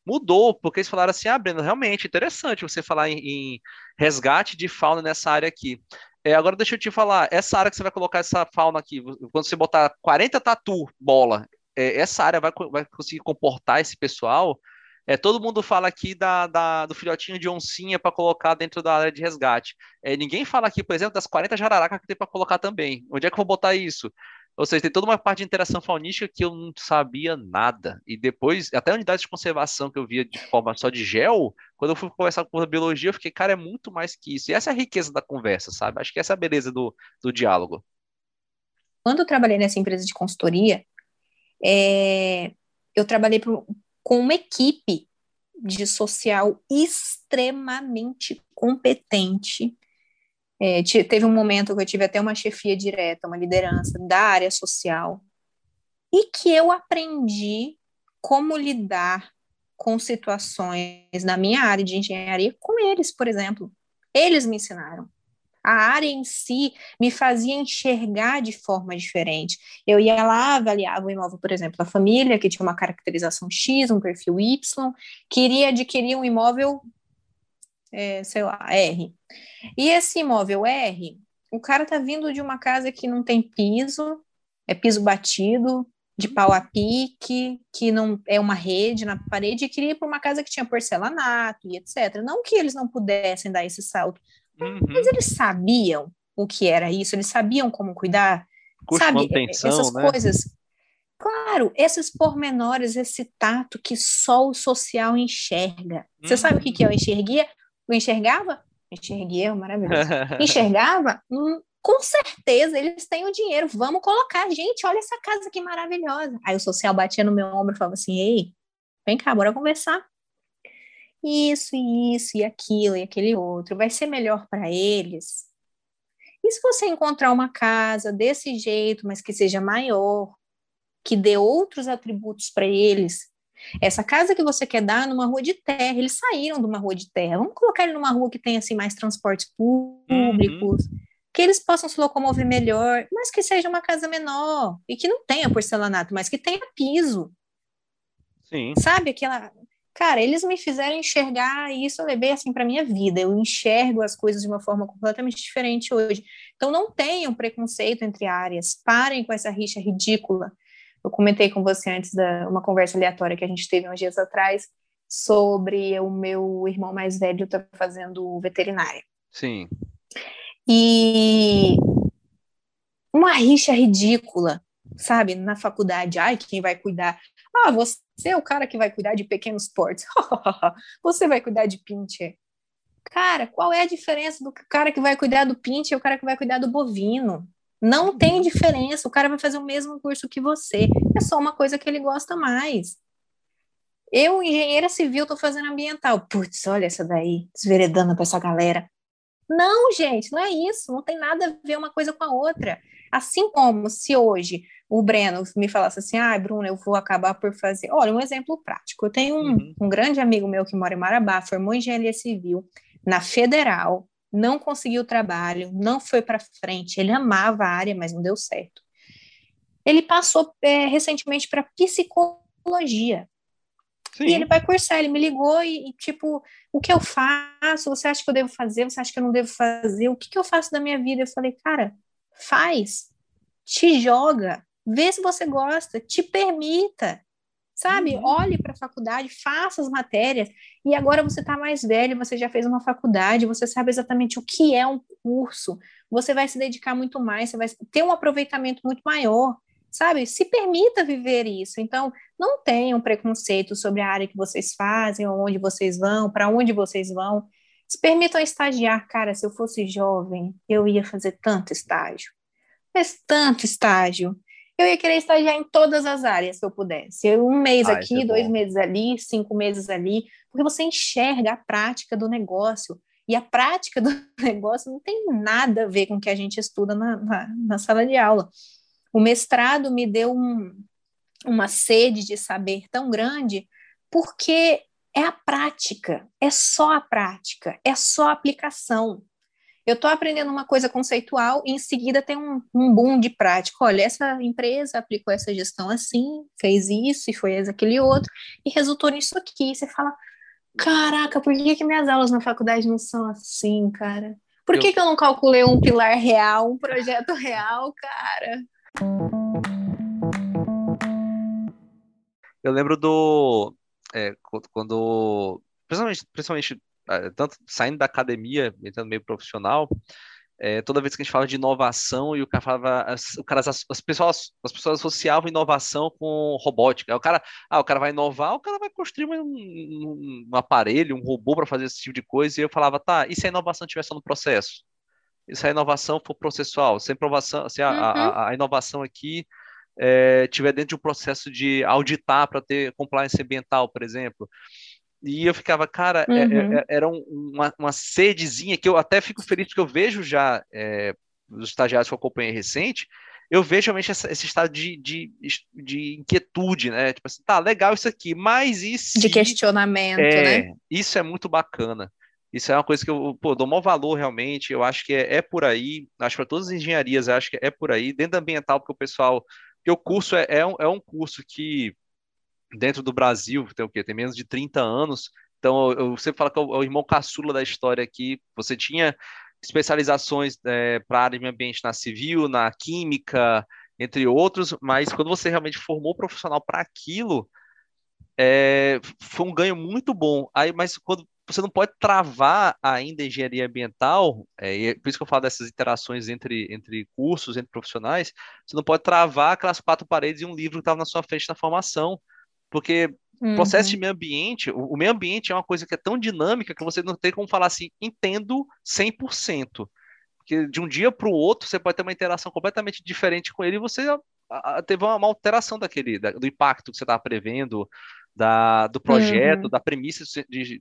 mudou, porque eles falaram assim: ah, Breno, realmente interessante você falar em, em resgate de fauna nessa área aqui. É, agora deixa eu te falar, essa área que você vai colocar essa fauna aqui, quando você botar 40 tatu bola, é, essa área vai, vai conseguir comportar esse pessoal? É, todo mundo fala aqui da, da do filhotinho de oncinha para colocar dentro da área de resgate. É, ninguém fala aqui, por exemplo, das 40 jararacas que tem para colocar também. Onde é que eu vou botar isso? Ou seja, tem toda uma parte de interação faunística que eu não sabia nada. E depois, até unidades de conservação que eu via de forma só de gel, quando eu fui conversar com a biologia, eu fiquei, cara, é muito mais que isso. E essa é a riqueza da conversa, sabe? Acho que essa é a beleza do, do diálogo. Quando eu trabalhei nessa empresa de consultoria, é, eu trabalhei pro, com uma equipe de social extremamente competente é, teve um momento que eu tive até uma chefia direta, uma liderança da área social, e que eu aprendi como lidar com situações na minha área de engenharia com eles, por exemplo. Eles me ensinaram. A área em si me fazia enxergar de forma diferente. Eu ia lá, avaliava o imóvel, por exemplo, a família, que tinha uma caracterização X, um perfil Y, queria adquirir um imóvel é, sei lá, R. E esse imóvel R, o cara tá vindo de uma casa que não tem piso, é piso batido, de pau a pique, que não é uma rede na parede, e queria ir para uma casa que tinha porcelanato e etc. Não que eles não pudessem dar esse salto, uhum. mas eles sabiam o que era isso, eles sabiam como cuidar, Custo sabe? Essas né? coisas. Claro, esses pormenores, esse tato que só o social enxerga. Você uhum. sabe o que, que eu enxerguia? Eu enxergava? Enxerguei, maravilhoso. Enxergava? Hum, com certeza, eles têm o dinheiro, vamos colocar. Gente, olha essa casa que maravilhosa. Aí o social batia no meu ombro e falava assim: ei, vem cá, bora conversar. Isso, isso, e aquilo, e aquele outro. Vai ser melhor para eles. E se você encontrar uma casa desse jeito, mas que seja maior, que dê outros atributos para eles, essa casa que você quer dar numa rua de terra, eles saíram de uma rua de terra. Vamos colocar ele numa rua que tenha assim mais transportes públicos, uhum. que eles possam se locomover melhor, mas que seja uma casa menor e que não tenha porcelanato, mas que tenha piso. Sim. Sabe aquela Cara, eles me fizeram enxergar e isso eu levei assim para minha vida. Eu enxergo as coisas de uma forma completamente diferente hoje. Então não tenham preconceito entre áreas. Parem com essa rixa ridícula eu comentei com você antes da uma conversa aleatória que a gente teve uns dias atrás sobre o meu irmão mais velho tá fazendo veterinária. Sim. E uma rixa ridícula, sabe, na faculdade. Ai, quem vai cuidar? Ah, você é o cara que vai cuidar de pequenos portes. você vai cuidar de pincher. Cara, qual é a diferença do cara que vai cuidar do pincher e o cara que vai cuidar do bovino? Não tem diferença, o cara vai fazer o mesmo curso que você, é só uma coisa que ele gosta mais. Eu, engenheira civil, estou fazendo ambiental. Putz, olha essa daí, desveredando para essa galera. Não, gente, não é isso, não tem nada a ver uma coisa com a outra. Assim como se hoje o Breno me falasse assim, ah, Bruno, eu vou acabar por fazer. Olha, um exemplo prático. Eu tenho um, uhum. um grande amigo meu que mora em Marabá, formou engenharia civil na Federal, não conseguiu trabalho, não foi para frente. Ele amava a área, mas não deu certo. Ele passou é, recentemente para psicologia. Sim. E ele vai cursar. Ele me ligou e, e, tipo, o que eu faço? Você acha que eu devo fazer? Você acha que eu não devo fazer? O que, que eu faço da minha vida? Eu falei, cara, faz, te joga, vê se você gosta, te permita sabe? Uhum. Olhe para a faculdade, faça as matérias, e agora você está mais velho, você já fez uma faculdade, você sabe exatamente o que é um curso, você vai se dedicar muito mais, você vai ter um aproveitamento muito maior, sabe? Se permita viver isso. Então, não tenham preconceito sobre a área que vocês fazem, onde vocês vão, para onde vocês vão. Se permitam estagiar, cara, se eu fosse jovem, eu ia fazer tanto estágio. Fez tanto estágio eu ia querer estagiar em todas as áreas se eu pudesse. Um mês ah, aqui, é dois meses ali, cinco meses ali, porque você enxerga a prática do negócio. E a prática do negócio não tem nada a ver com o que a gente estuda na, na, na sala de aula. O mestrado me deu um, uma sede de saber tão grande, porque é a prática, é só a prática, é só a aplicação. Eu estou aprendendo uma coisa conceitual e em seguida tem um, um boom de prática. Olha, essa empresa aplicou essa gestão assim, fez isso e foi aquele outro, e resultou nisso aqui. Você fala, caraca, por que, que minhas aulas na faculdade não são assim, cara? Por que, eu... que eu não calculei um pilar real, um projeto real, cara? Eu lembro do. É, quando. Principalmente, principalmente é, tanto saindo da academia, entrando meio profissional, é, toda vez que a gente fala de inovação e o cara falava, as, o cara, as, as, pessoas, as pessoas associavam inovação com robótica. O cara, ah, o cara vai inovar, o cara vai construir um, um, um aparelho, um robô para fazer esse tipo de coisa. E eu falava, tá, e se a inovação estiver só no processo? Se a inovação for processual? Se a, inovação, se a, uhum. a, a inovação aqui é, tiver dentro de um processo de auditar para ter compliance ambiental, por exemplo? E eu ficava, cara, é, é, uhum. é, era uma, uma sedezinha que eu até fico feliz porque eu vejo já é, os estagiários que eu acompanhei recente, eu vejo realmente essa, esse estado de, de, de, inquietude, né? Tipo assim, tá, legal isso aqui, mas isso. De questionamento, é, né? Isso é muito bacana. Isso é uma coisa que eu pô, dou maior valor realmente. Eu acho que é, é por aí. Acho que para todas as engenharias, acho que é por aí. Dentro da ambiental, porque o pessoal. Porque o curso é, é, um, é um curso que dentro do Brasil, tem o quê? Tem menos de 30 anos. Então, eu sempre falo que é o, é o irmão caçula da história aqui. Você tinha especializações é, para área de meio ambiente na civil, na química, entre outros, mas quando você realmente formou profissional para aquilo, é, foi um ganho muito bom. Aí, mas quando você não pode travar ainda a engenharia ambiental, é, é, por isso que eu falo dessas interações entre, entre cursos, entre profissionais, você não pode travar aquelas quatro paredes e um livro que estava na sua frente na formação. Porque uhum. processo de meio ambiente, o, o, meio ambiente é uma coisa que é tão dinâmica que você não tem como falar assim, entendo 100%. Porque de um dia para o outro você pode ter uma interação completamente diferente com ele e você a, a, teve uma, uma, alteração daquele, da, do impacto que você estava prevendo, da, do projeto, uhum. da premissa de,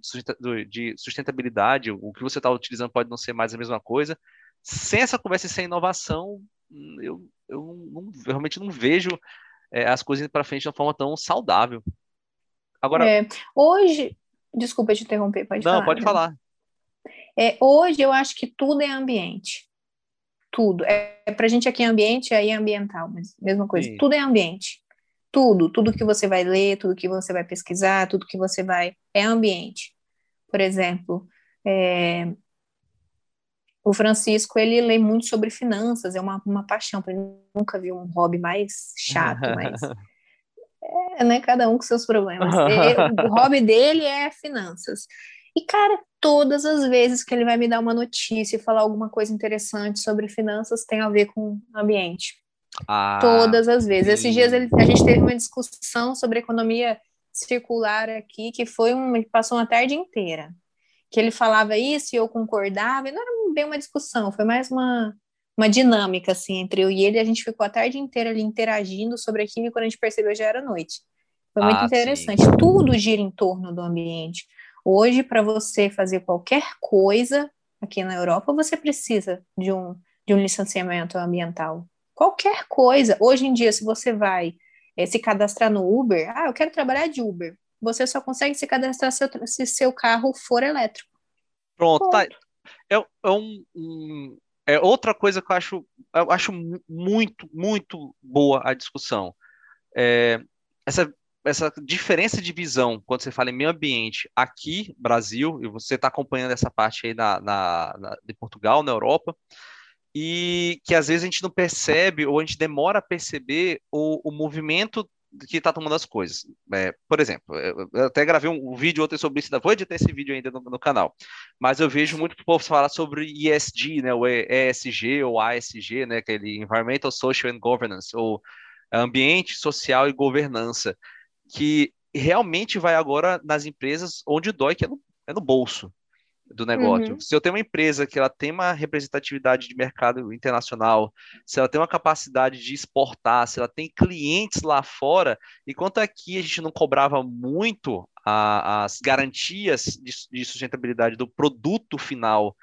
de, sustentabilidade, o que você está utilizando pode não ser mais a mesma coisa. Sem essa conversa e sem inovação, eu, eu, não, eu realmente não vejo é, as coisas indo para frente de uma forma tão saudável. Agora, é, hoje, desculpa te interromper, pode não, falar. Não, pode né? falar. É, hoje eu acho que tudo é ambiente. Tudo. É, é para a gente aqui é ambiente, aí é ambiental, mas mesma coisa. Sim. Tudo é ambiente. Tudo, tudo que você vai ler, tudo que você vai pesquisar, tudo que você vai. É ambiente. Por exemplo, é, o Francisco, ele lê muito sobre finanças, é uma, uma paixão, ele nunca viu um hobby mais chato, mas é, né, cada um com seus problemas. o hobby dele é finanças. E, cara, todas as vezes que ele vai me dar uma notícia e falar alguma coisa interessante sobre finanças tem a ver com ambiente. Ah, todas as vezes. Sim. Esses dias ele, a gente teve uma discussão sobre economia circular aqui, que foi um, passou uma tarde inteira que ele falava isso e eu concordava, e não era bem uma discussão, foi mais uma, uma dinâmica, assim, entre eu e ele, a gente ficou a tarde inteira ali interagindo sobre aquilo, e quando a gente percebeu já era noite. Foi muito ah, interessante. Sim. Tudo gira em torno do ambiente. Hoje, para você fazer qualquer coisa aqui na Europa, você precisa de um, de um licenciamento ambiental. Qualquer coisa. Hoje em dia, se você vai é, se cadastrar no Uber, ah, eu quero trabalhar de Uber você só consegue se cadastrar se, se seu carro for elétrico. Pronto, tá. É, é, um, um, é outra coisa que eu acho, eu acho muito, muito boa a discussão. É, essa, essa diferença de visão quando você fala em meio ambiente aqui, Brasil, e você está acompanhando essa parte aí na, na, na, de Portugal, na Europa, e que às vezes a gente não percebe ou a gente demora a perceber o, o movimento que está tomando as coisas. É, por exemplo, eu até gravei um, vídeo ontem sobre isso, ainda vou editar esse vídeo ainda no, no, canal, mas eu vejo muito povo falar sobre ESG, né, o ESG ou ASG, né, aquele Environmental, Social and Governance, ou Ambiente, Social e Governança, que realmente vai agora nas empresas onde dói, que é no, é no bolso do negócio. Uhum. Se eu tenho uma empresa que ela tem uma representatividade de mercado internacional, se ela tem uma capacidade de exportar, se ela tem clientes lá fora, enquanto aqui a gente não cobrava muito a, as garantias de, de, sustentabilidade do produto final,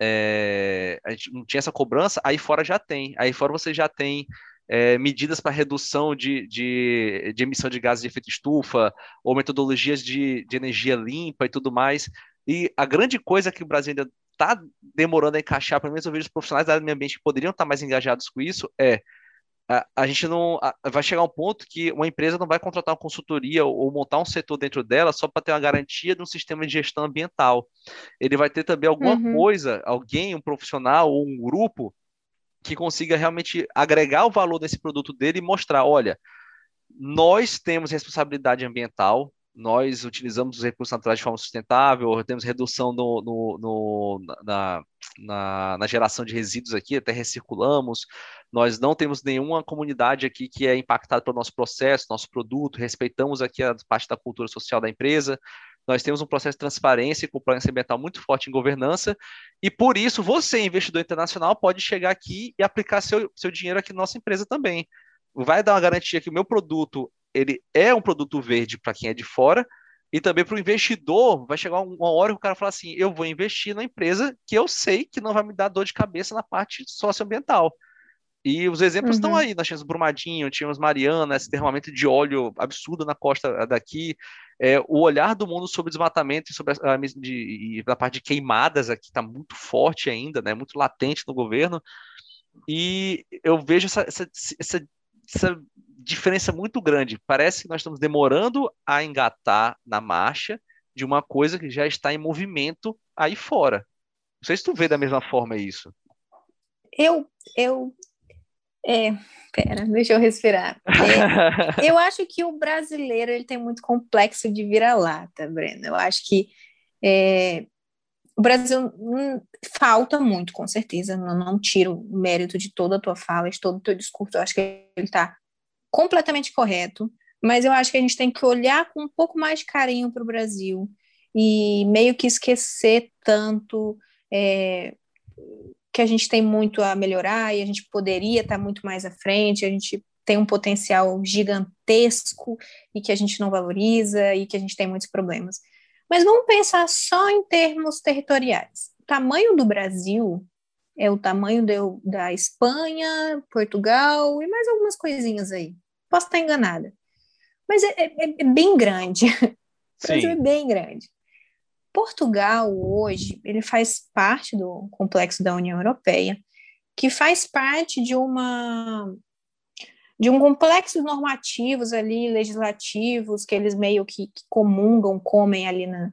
é, a gente não tinha essa cobrança, aí fora já tem. Aí fora você já tem é, medidas para redução de, de, de, emissão de gases de efeito estufa, ou metodologias de, de energia limpa e tudo mais. E a grande coisa que o Brasil ainda está demorando a encaixar, pelo menos eu vejo os profissionais da área do meio ambiente que poderiam estar mais engajados com isso, é a, a gente não a, vai chegar a um ponto que uma empresa não vai contratar uma consultoria ou, ou montar um setor dentro dela só para ter uma garantia de um sistema de gestão ambiental. Ele vai ter também alguma uhum. coisa, alguém, um profissional ou um grupo que consiga realmente agregar o valor desse produto dele e mostrar, olha, nós temos responsabilidade ambiental, nós utilizamos os recursos naturais de forma sustentável, temos redução no, no, no na, na, na, geração de resíduos aqui, até recirculamos, nós não temos nenhuma comunidade aqui que é impactada pelo nosso processo, nosso produto, respeitamos aqui a parte da cultura social da empresa, nós temos um processo de transparência e compliance ambiental muito forte em governança, e por isso você, investidor internacional, pode chegar aqui e aplicar seu, seu dinheiro aqui na nossa empresa também. Vai dar uma garantia que o meu produto ele é um produto verde para quem é de fora, e também para o investidor, vai chegar uma hora que o cara fala assim: eu vou investir na empresa que eu sei que não vai me dar dor de cabeça na parte socioambiental. E os exemplos uhum. estão aí. Nós tínhamos Brumadinho, tínhamos Mariana, esse derramamento de óleo absurdo na costa daqui. É, o olhar do mundo sobre desmatamento e sobre a, de, a parte de queimadas aqui está muito forte ainda, né, muito latente no governo. E eu vejo essa, essa, essa, essa diferença muito grande. Parece que nós estamos demorando a engatar na marcha de uma coisa que já está em movimento aí fora. Não sei se tu vê da mesma forma isso. Eu, eu, é, pera, deixa eu respirar. É, eu acho que o brasileiro ele tem muito complexo de vira-lata, Breno. Eu acho que é, o Brasil hum, falta muito, com certeza. Não, não tiro o mérito de toda a tua fala, de todo o teu discurso. Eu acho que ele está completamente correto, mas eu acho que a gente tem que olhar com um pouco mais de carinho para o Brasil e meio que esquecer tanto é, que a gente tem muito a melhorar e a gente poderia estar muito mais à frente, a gente tem um potencial gigantesco e que a gente não valoriza e que a gente tem muitos problemas. Mas vamos pensar só em termos territoriais. O tamanho do Brasil é o tamanho de, da Espanha, Portugal e mais algumas coisinhas aí. Posso estar enganada. Mas é, é, é bem grande. O Brasil é bem grande. Portugal, hoje, ele faz parte do complexo da União Europeia, que faz parte de uma de um complexo normativos ali, legislativos, que eles meio que, que comungam, comem ali na,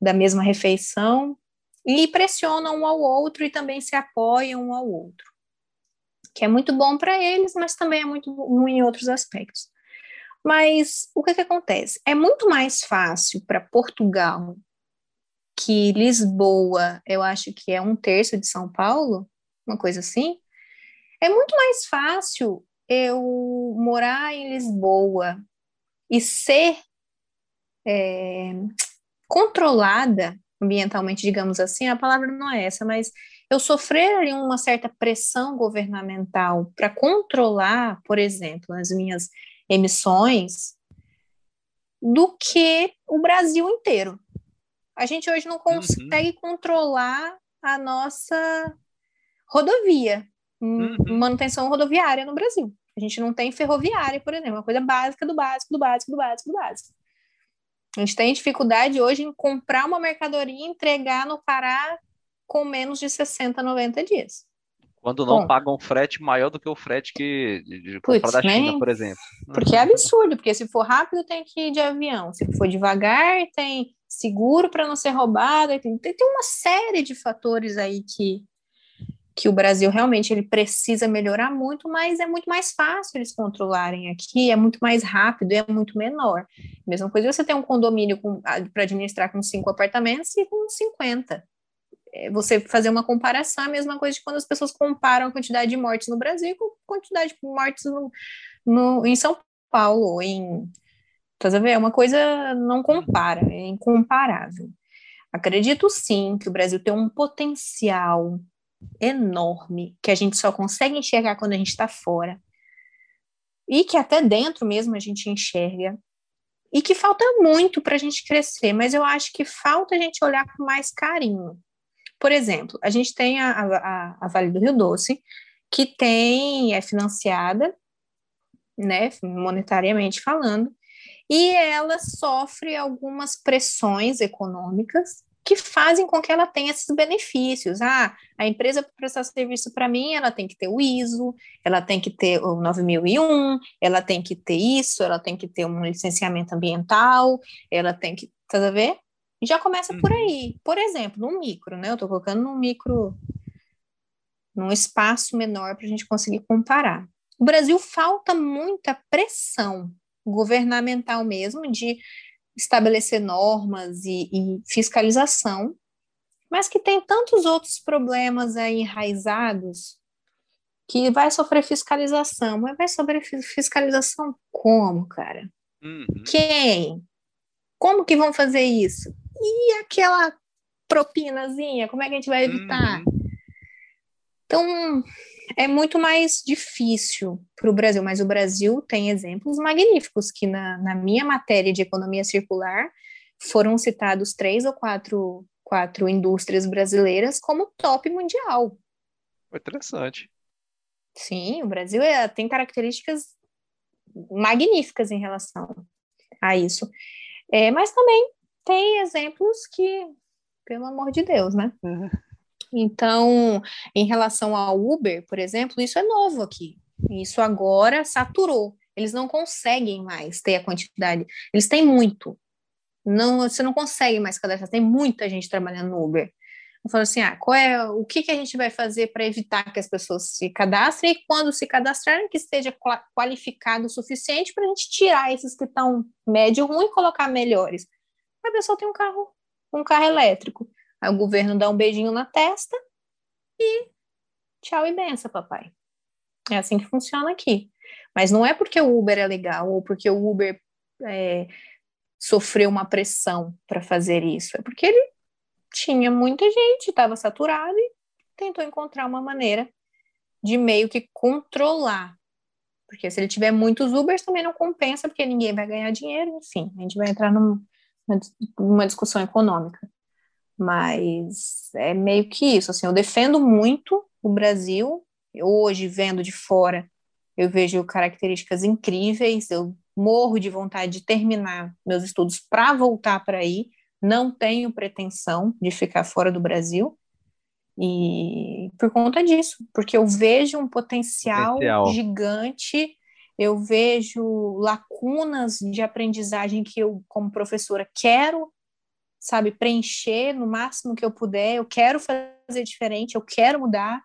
da mesma refeição, e pressionam um ao outro e também se apoiam um ao outro que é muito bom para eles, mas também é muito ruim em outros aspectos. Mas o que, que acontece? É muito mais fácil para Portugal que Lisboa, eu acho que é um terço de São Paulo, uma coisa assim. É muito mais fácil eu morar em Lisboa e ser é, controlada ambientalmente, digamos assim, a palavra não é essa, mas eu sofrer ali uma certa pressão governamental para controlar, por exemplo, as minhas emissões, do que o Brasil inteiro. A gente hoje não consegue uhum. controlar a nossa rodovia, uhum. manutenção rodoviária no Brasil. A gente não tem ferroviária, por exemplo, uma coisa básica do básico, do básico, do básico, do básico. A gente tem dificuldade hoje em comprar uma mercadoria e entregar no Pará com menos de 60, 90 dias. Quando não Bom, pagam frete maior do que o frete que de comprar da China, né? por exemplo. Porque é absurdo, porque se for rápido tem que ir de avião, se for devagar tem seguro para não ser roubado, tem, tem uma série de fatores aí que, que o Brasil realmente ele precisa melhorar muito, mas é muito mais fácil eles controlarem aqui, é muito mais rápido, é muito menor. Mesma coisa você tem um condomínio para administrar com cinco apartamentos e com 50. É, você fazer uma comparação, a mesma coisa de quando as pessoas comparam a quantidade de mortes no Brasil com a quantidade de mortes no, no, em São Paulo, em. Tá vendo? É uma coisa não compara, é incomparável. Acredito sim que o Brasil tem um potencial enorme que a gente só consegue enxergar quando a gente está fora e que até dentro mesmo a gente enxerga e que falta muito para a gente crescer, mas eu acho que falta a gente olhar com mais carinho. Por exemplo, a gente tem a, a, a Vale do Rio Doce, que tem, é financiada, né, monetariamente falando, e ela sofre algumas pressões econômicas que fazem com que ela tenha esses benefícios. Ah, a empresa para prestar serviço para mim, ela tem que ter o ISO, ela tem que ter o 9001, ela tem que ter isso, ela tem que ter um licenciamento ambiental, ela tem que, tá a ver? Já começa por uhum. aí. Por exemplo, num micro, né? Eu estou colocando num micro, num espaço menor para a gente conseguir comparar. O Brasil falta muita pressão governamental mesmo de estabelecer normas e, e fiscalização, mas que tem tantos outros problemas aí enraizados que vai sofrer fiscalização. Mas vai sofrer fiscalização como, cara? Uhum. Quem? Como que vão fazer isso? E aquela propinazinha, como é que a gente vai evitar? Uhum. Então, é muito mais difícil para o Brasil, mas o Brasil tem exemplos magníficos, que na, na minha matéria de economia circular foram citados três ou quatro, quatro indústrias brasileiras como top mundial. Interessante. Sim, o Brasil é, tem características magníficas em relação a isso. É, mas também tem exemplos que, pelo amor de Deus, né? Uhum. Então, em relação ao Uber, por exemplo, isso é novo aqui. Isso agora saturou. Eles não conseguem mais ter a quantidade. Eles têm muito. Não, você não consegue mais cadastrar. Tem muita gente trabalhando no Uber. Eu falo assim, ah, qual é o que, que a gente vai fazer para evitar que as pessoas se cadastrem e quando se cadastrarem que esteja qualificado o suficiente para a gente tirar esses que estão médio ruim e colocar melhores. A pessoa tem um carro, um carro elétrico. Aí o governo dá um beijinho na testa e tchau e benção, papai. É assim que funciona aqui. Mas não é porque o Uber é legal ou porque o Uber é, sofreu uma pressão para fazer isso. É porque ele tinha muita gente, estava saturado e tentou encontrar uma maneira de meio que controlar. Porque se ele tiver muitos Ubers também não compensa, porque ninguém vai ganhar dinheiro, enfim, a gente vai entrar num, numa discussão econômica. Mas é meio que isso, assim, eu defendo muito o Brasil, hoje vendo de fora, eu vejo características incríveis, eu morro de vontade de terminar meus estudos para voltar para aí, não tenho pretensão de ficar fora do Brasil, e por conta disso, porque eu vejo um potencial, potencial, gigante, eu vejo lacunas de aprendizagem que eu, como professora, quero sabe, preencher no máximo que eu puder. Eu quero fazer diferente, eu quero mudar.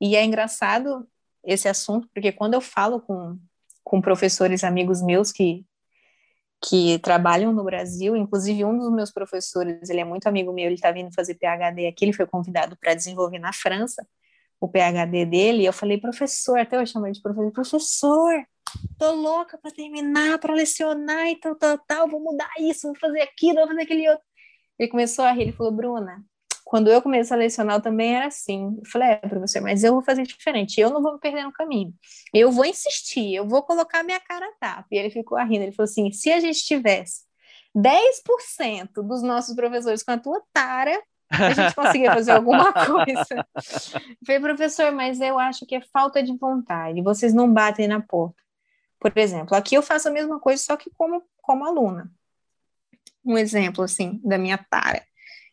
E é engraçado esse assunto, porque quando eu falo com, com professores amigos meus que, que trabalham no Brasil, inclusive um dos meus professores, ele é muito amigo meu, ele está vindo fazer PhD aqui, ele foi convidado para desenvolver na França o PhD dele, e eu falei, professor, até eu chamei de professor, professor, tô louca para terminar, para lecionar e tal, tal, tal, vou mudar isso, vou fazer aquilo, vou fazer aquele outro. Ele começou a rir, ele falou, Bruna, quando eu comecei a lecionar eu também era assim. Eu falei, é, professor, mas eu vou fazer diferente, eu não vou me perder no caminho. Eu vou insistir, eu vou colocar minha cara a tapa. E ele ficou rindo, ele falou assim, se a gente tivesse 10% dos nossos professores com a tua tara, a gente conseguia fazer alguma coisa. Eu falei, professor, mas eu acho que é falta de vontade, vocês não batem na porta. Por exemplo, aqui eu faço a mesma coisa, só que como, como aluna um exemplo assim da minha tara.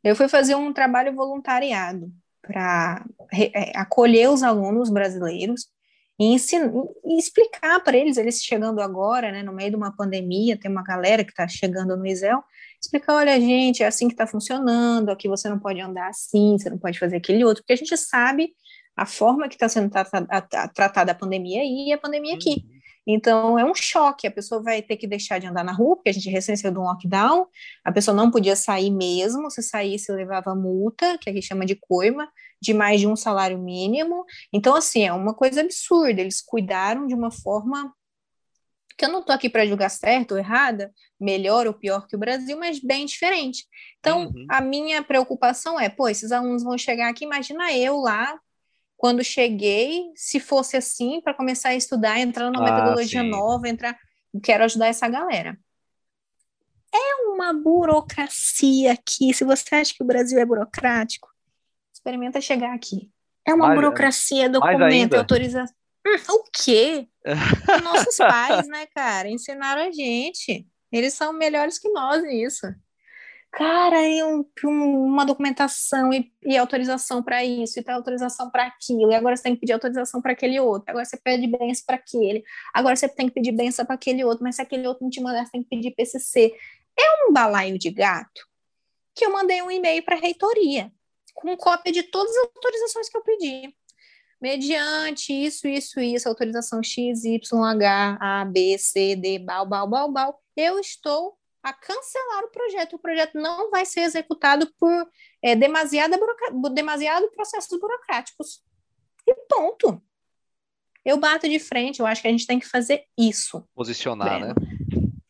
Eu fui fazer um trabalho voluntariado para é, acolher os alunos brasileiros e, ensinar, e explicar para eles, eles chegando agora, né, no meio de uma pandemia, tem uma galera que está chegando no ISEL, explicar, olha, gente, é assim que está funcionando, aqui você não pode andar assim, você não pode fazer aquele outro, porque a gente sabe a forma que está sendo tratada, tratada a pandemia aí e a pandemia aqui. Então, é um choque, a pessoa vai ter que deixar de andar na rua, porque a gente recém saiu de um lockdown, a pessoa não podia sair mesmo, se saísse levava multa, que aqui chama de coima, de mais de um salário mínimo. Então, assim, é uma coisa absurda, eles cuidaram de uma forma que eu não estou aqui para julgar certo ou errada, melhor ou pior que o Brasil, mas bem diferente. Então, uhum. a minha preocupação é, pô, esses alunos vão chegar aqui, imagina eu lá quando cheguei, se fosse assim, para começar a estudar, entrar numa ah, metodologia sim. nova, entrar, quero ajudar essa galera. É uma burocracia aqui. Se você acha que o Brasil é burocrático, experimenta chegar aqui. É uma mais, burocracia, documento, autorização. Hum, o quê? Nossos pais, né, cara, ensinaram a gente. Eles são melhores que nós nisso cara, e um, uma documentação e, e autorização para isso, e tem autorização para aquilo, e agora você tem que pedir autorização para aquele outro, agora você pede benção para aquele, agora você tem que pedir benção para aquele outro, mas se aquele outro não te mandar, você tem que pedir PCC. É um balaio de gato que eu mandei um e-mail para a reitoria, com cópia de todas as autorizações que eu pedi. Mediante isso, isso, isso, autorização X, Y, H, A, B, C, D, bal, bal, bal, bal, eu estou a cancelar o projeto. O projeto não vai ser executado por é, demasiada demasiado processos burocráticos. E ponto. Eu bato de frente, eu acho que a gente tem que fazer isso. Posicionar, Breno. né?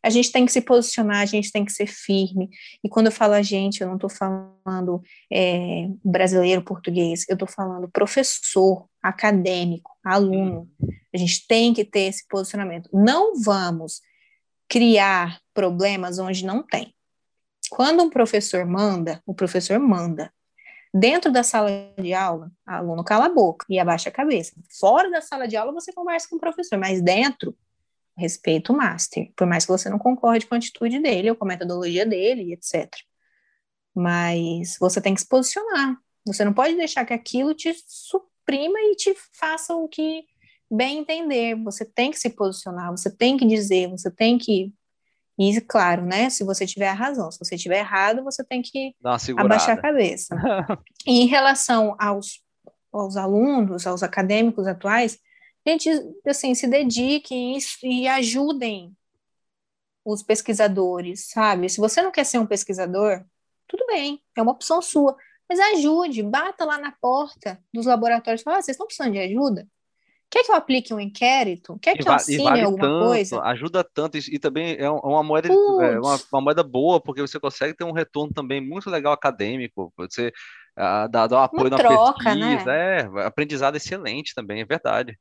A gente tem que se posicionar, a gente tem que ser firme. E quando eu falo a gente, eu não estou falando é, brasileiro, português, eu estou falando professor, acadêmico, aluno. A gente tem que ter esse posicionamento. Não vamos criar problemas onde não tem. Quando um professor manda, o professor manda. Dentro da sala de aula, o aluno cala a boca e abaixa a cabeça. Fora da sala de aula, você conversa com o professor, mas dentro, respeito o master, por mais que você não concorde com a atitude dele ou com a metodologia dele, etc. Mas você tem que se posicionar. Você não pode deixar que aquilo te suprima e te faça o que bem entender. Você tem que se posicionar, você tem que dizer, você tem que e, claro, né, se você tiver a razão, se você tiver errado, você tem que abaixar a cabeça. e em relação aos, aos alunos, aos acadêmicos atuais, gente, assim, se dediquem e, e ajudem os pesquisadores, sabe? Se você não quer ser um pesquisador, tudo bem, é uma opção sua, mas ajude, bata lá na porta dos laboratórios e fala, ah, vocês estão precisando de ajuda? Quer que eu aplique um inquérito? Quer que eu assine vale alguma tanto, coisa? Ajuda tanto e, e também é uma moeda, é uma, uma, moeda boa, porque você consegue ter um retorno também muito legal acadêmico. Você dá, dá um apoio uma na troca, né? pesquisa, né? é, aprendizado excelente também, é verdade.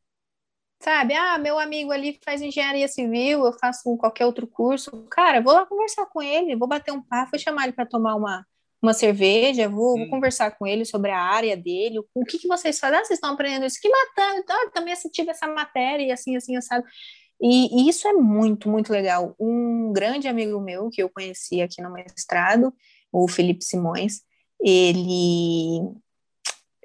Sabe, ah, meu amigo ali faz engenharia civil, eu faço qualquer outro curso. Cara, vou lá conversar com ele, vou bater um papo, vou chamar ele para tomar uma, uma cerveja, vou, hum. vou, conversar com ele sobre a área dele, o que, que vocês fazem? Ah, vocês estão aprendendo isso, que matando, ah, também assisti essa matéria, e assim, assim, sabe? E, e, isso é muito, muito legal. Um grande amigo meu que eu conheci aqui no mestrado, o Felipe Simões, ele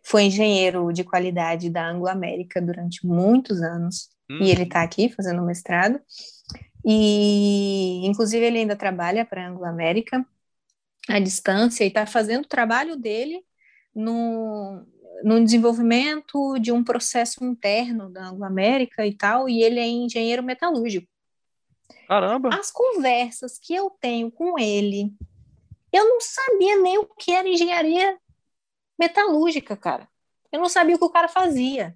foi engenheiro de qualidade da Anglo América durante muitos anos, hum. e ele está aqui fazendo mestrado, e inclusive ele ainda trabalha para a Anglo América, à distância e está fazendo o trabalho dele no, no desenvolvimento de um processo interno da Anglo-América e tal, e ele é engenheiro metalúrgico. Caramba! As conversas que eu tenho com ele, eu não sabia nem o que era engenharia metalúrgica, cara. Eu não sabia o que o cara fazia.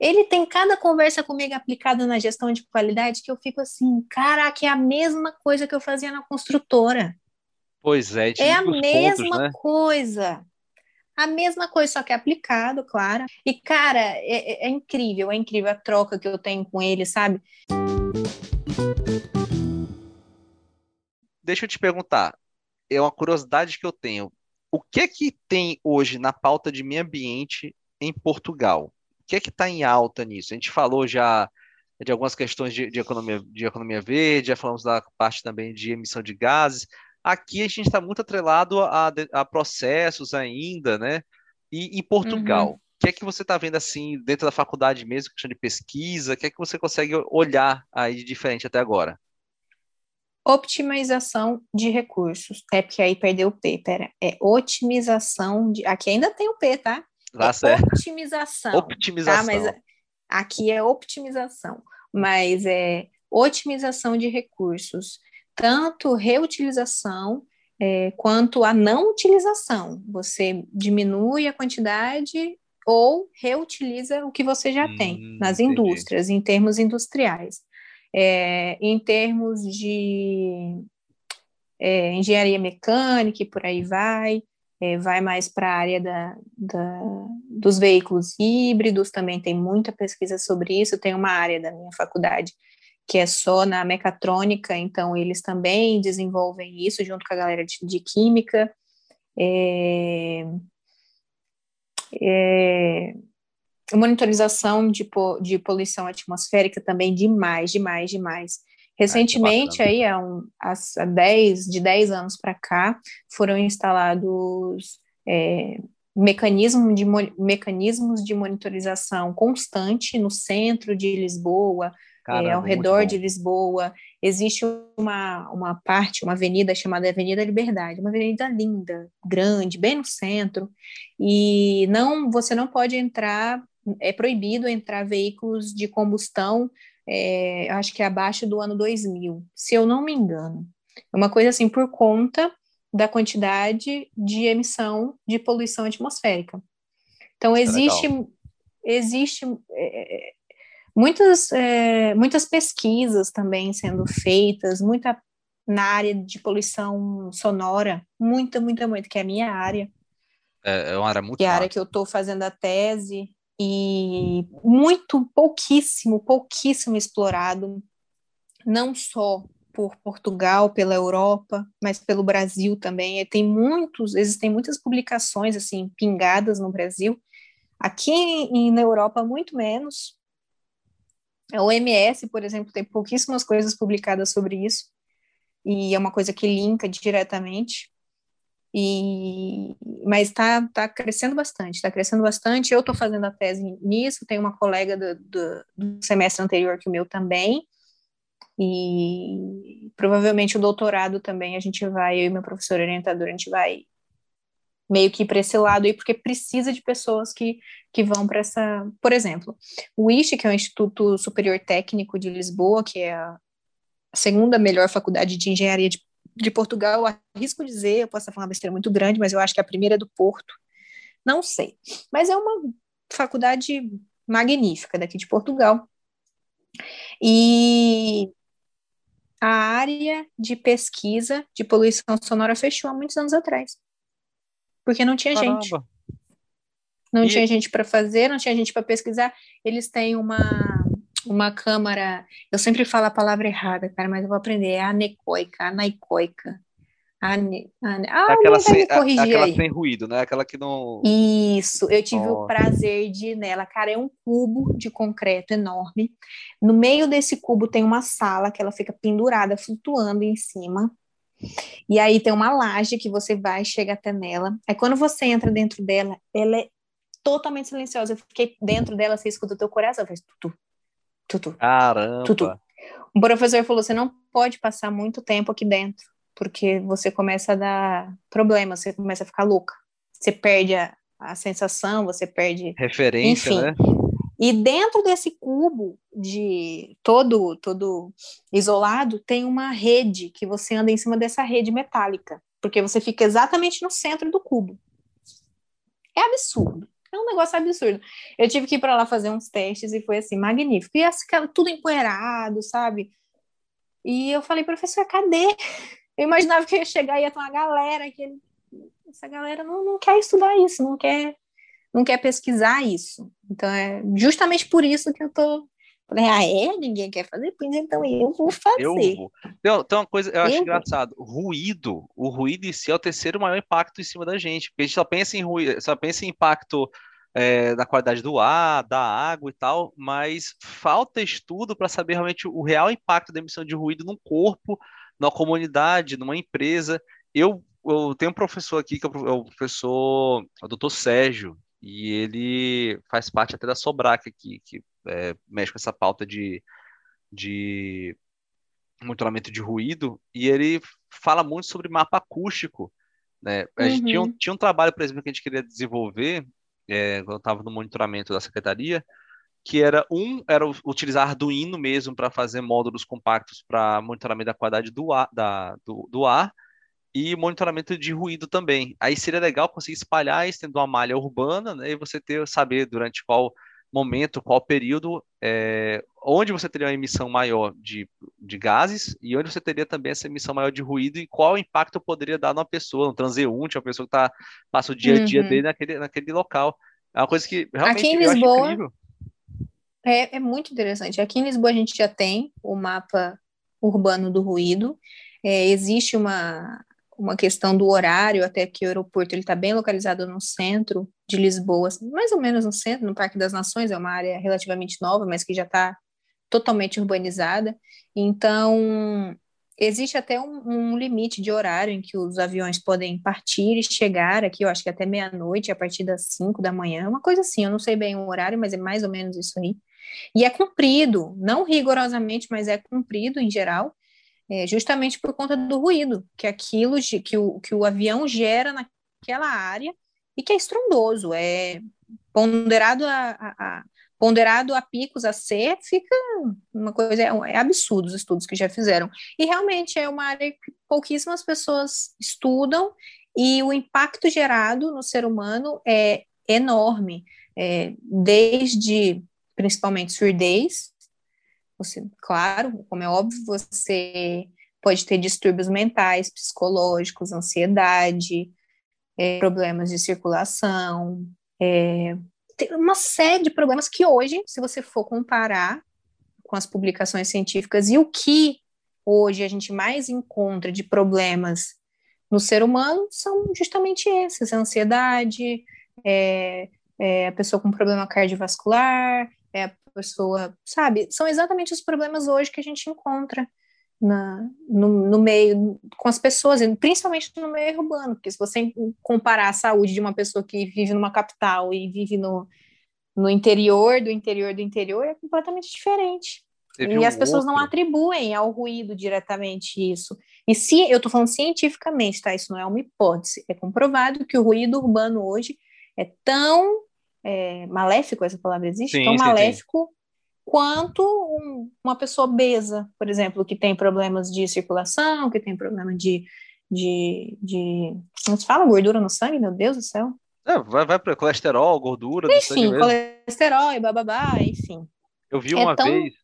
Ele tem cada conversa comigo aplicada na gestão de qualidade que eu fico assim, caraca, é a mesma coisa que eu fazia na construtora. Pois é, é a mesma pontos, né? coisa. A mesma coisa, só que é aplicado, claro. E, cara, é, é, é incrível, é incrível a troca que eu tenho com ele, sabe? Deixa eu te perguntar, é uma curiosidade que eu tenho. O que é que tem hoje na pauta de meio ambiente em Portugal? O que é que está em alta nisso? A gente falou já de algumas questões de, de, economia, de economia verde, já falamos da parte também de emissão de gases. Aqui a gente está muito atrelado a, a, processos ainda, né? E em Portugal, uhum. o que é que você está vendo assim dentro da faculdade mesmo, questão de pesquisa? O que é que você consegue olhar aí de diferente até agora? Optimização de recursos. É porque aí perdeu o P, pera. É otimização de. Aqui ainda tem o P, tá? Tá é certo. Optimização. Optimização. Tá? Mas aqui é optimização. Mas é otimização de recursos tanto reutilização é, quanto a não utilização. Você diminui a quantidade ou reutiliza o que você já hum, tem nas entendi. indústrias, em termos industriais. É, em termos de é, engenharia mecânica e por aí vai, é, vai mais para a área da, da, dos veículos híbridos, também tem muita pesquisa sobre isso. Tem uma área da minha faculdade que é só na mecatrônica, então eles também desenvolvem isso junto com a galera de, de química. É, é, monitorização de, de poluição atmosférica também demais, demais, demais. Recentemente, ah, aí, há, um, há 10, de 10 anos para cá, foram instalados é, mecanismo de, mecanismos de monitorização constante no centro de Lisboa, Caramba, é, ao redor de Lisboa. Existe uma, uma parte, uma avenida chamada Avenida Liberdade, uma avenida linda, grande, bem no centro, e não você não pode entrar, é proibido entrar veículos de combustão, é, acho que é abaixo do ano 2000, se eu não me engano. É uma coisa assim por conta da quantidade de emissão de poluição atmosférica. Então, existe, existe é, muitas, é, muitas pesquisas também sendo feitas, muita na área de poluição sonora, muita, muita, muita, que é a minha área. É, é uma área muito Que é a área que eu estou fazendo a tese, e muito, pouquíssimo, pouquíssimo explorado, não só por Portugal, pela Europa, mas pelo Brasil também. E tem muitos, existem muitas publicações assim pingadas no Brasil. Aqui e na Europa muito menos. A OMS, por exemplo, tem pouquíssimas coisas publicadas sobre isso. E é uma coisa que linka diretamente. E, mas está tá crescendo bastante, está crescendo bastante. Eu estou fazendo a tese nisso, tem uma colega do, do, do, semestre anterior que o meu também, e provavelmente o doutorado também a gente vai, eu e meu professor orientador, a gente vai meio que para esse lado aí, porque precisa de pessoas que, que vão para essa. Por exemplo, o IST, que é o Instituto Superior Técnico de Lisboa, que é a segunda melhor faculdade de engenharia de de Portugal, arrisco dizer, eu posso falando uma besteira muito grande, mas eu acho que a primeira é do Porto. Não sei. Mas é uma faculdade magnífica daqui de Portugal. E a área de pesquisa de poluição sonora fechou há muitos anos atrás. Porque não tinha Caramba. gente. Não e... tinha gente para fazer, não tinha gente para pesquisar. Eles têm uma uma câmara, eu sempre falo a palavra errada, cara, mas eu vou aprender, é anecoica, anaicoica. Ane, ane, ah, aquela, sem, aquela sem ruído, né? Aquela que não. Isso, eu tive oh. o prazer de ir nela. Cara, é um cubo de concreto enorme. No meio desse cubo tem uma sala que ela fica pendurada, flutuando em cima. E aí tem uma laje que você vai, chega até nela. Aí quando você entra dentro dela, ela é totalmente silenciosa. Eu fiquei dentro dela, você escuta o teu coração, faz tudo, Tutu. Caramba! Tutu. O professor falou: você não pode passar muito tempo aqui dentro, porque você começa a dar problema, você começa a ficar louca. Você perde a, a sensação, você perde. Referência, enfim. né? E dentro desse cubo de todo todo isolado tem uma rede que você anda em cima dessa rede metálica, porque você fica exatamente no centro do cubo. É absurdo. É um negócio absurdo. Eu tive que ir para lá fazer uns testes e foi assim, magnífico. E assim, tudo empoeirado, sabe? E eu falei, professor, cadê? Eu imaginava que ia chegar e ia ter uma galera que ele... essa galera não, não quer estudar isso, não quer não quer pesquisar isso. Então é justamente por isso que eu tô Falei, ah, é? Ninguém quer fazer? Pois então eu vou fazer. Eu vou. Tem, tem uma coisa, eu, eu acho vou. engraçado. Ruído, o ruído em si é o terceiro maior impacto em cima da gente. Porque a gente só pensa em ruído, só pensa em impacto é, na qualidade do ar, da água e tal, mas falta estudo para saber realmente o real impacto da emissão de ruído no corpo, na comunidade, numa empresa. Eu, eu tenho um professor aqui, que é o é professor, o doutor Sérgio, e ele faz parte até da Sobrac aqui, que é, mexe com essa pauta de, de monitoramento de ruído, e ele fala muito sobre mapa acústico. Né? A gente tinha, um, uhum. tinha um trabalho, por exemplo, que a gente queria desenvolver, é, quando eu estava no monitoramento da secretaria, que era um era utilizar Arduino mesmo para fazer módulos compactos para monitoramento da qualidade do ar, da, do, do ar e monitoramento de ruído também. Aí seria legal conseguir espalhar isso tendo uma malha urbana, né, e você ter saber durante qual momento, qual período, é, onde você teria uma emissão maior de, de gases e onde você teria também essa emissão maior de ruído e qual impacto poderia dar numa pessoa, um transeunte, uma pessoa que tá, passa o dia a dia uhum. dele naquele, naquele local. É uma coisa que realmente Aqui em Lisboa, é, é muito interessante. Aqui em Lisboa a gente já tem o mapa urbano do ruído. É, existe uma, uma questão do horário, até que o aeroporto está bem localizado no centro de Lisboa, mais ou menos no centro, no Parque das Nações, é uma área relativamente nova, mas que já está totalmente urbanizada. Então, existe até um, um, limite de horário em que os aviões podem partir e chegar aqui, eu acho que até meia-noite, a partir das cinco da manhã, uma coisa assim, eu não sei bem o horário, mas é mais ou menos isso aí. E é cumprido, não rigorosamente, mas é cumprido em geral, é, justamente por conta do ruído, que aquilo que o, que o avião gera naquela área e que é estrondoso, é ponderado a, a, a ponderado a picos a C, fica uma coisa, é, é absurdo os estudos que já fizeram. E realmente é uma área que pouquíssimas pessoas estudam e o impacto gerado no ser humano é enorme, é, desde principalmente surdez, você, claro, como é óbvio, você pode ter distúrbios mentais, psicológicos, ansiedade, é, problemas de circulação, é, tem uma série de problemas que hoje, se você for comparar com as publicações científicas e o que hoje a gente mais encontra de problemas no ser humano são justamente esses: a ansiedade, é, é, a pessoa com problema cardiovascular, é pessoa, sabe? São exatamente os problemas hoje que a gente encontra na, no, no, meio, com as pessoas, principalmente no meio urbano, porque se você comparar a saúde de uma pessoa que vive numa capital e vive no, no interior do interior do interior, é completamente diferente. Teve e um as pessoas outro. não atribuem ao ruído diretamente isso. E se eu estou falando cientificamente, tá? Isso não é uma hipótese. É comprovado que o ruído urbano hoje é tão é, maléfico, essa palavra existe, sim, tão maléfico sim quanto um, uma pessoa obesa, por exemplo, que tem problemas de circulação, que tem problema de, de, de como se fala, gordura no sangue, meu Deus do céu. É, vai, vai para colesterol, gordura enfim, colesterol e bababá, enfim. Eu vi é uma tão... vez,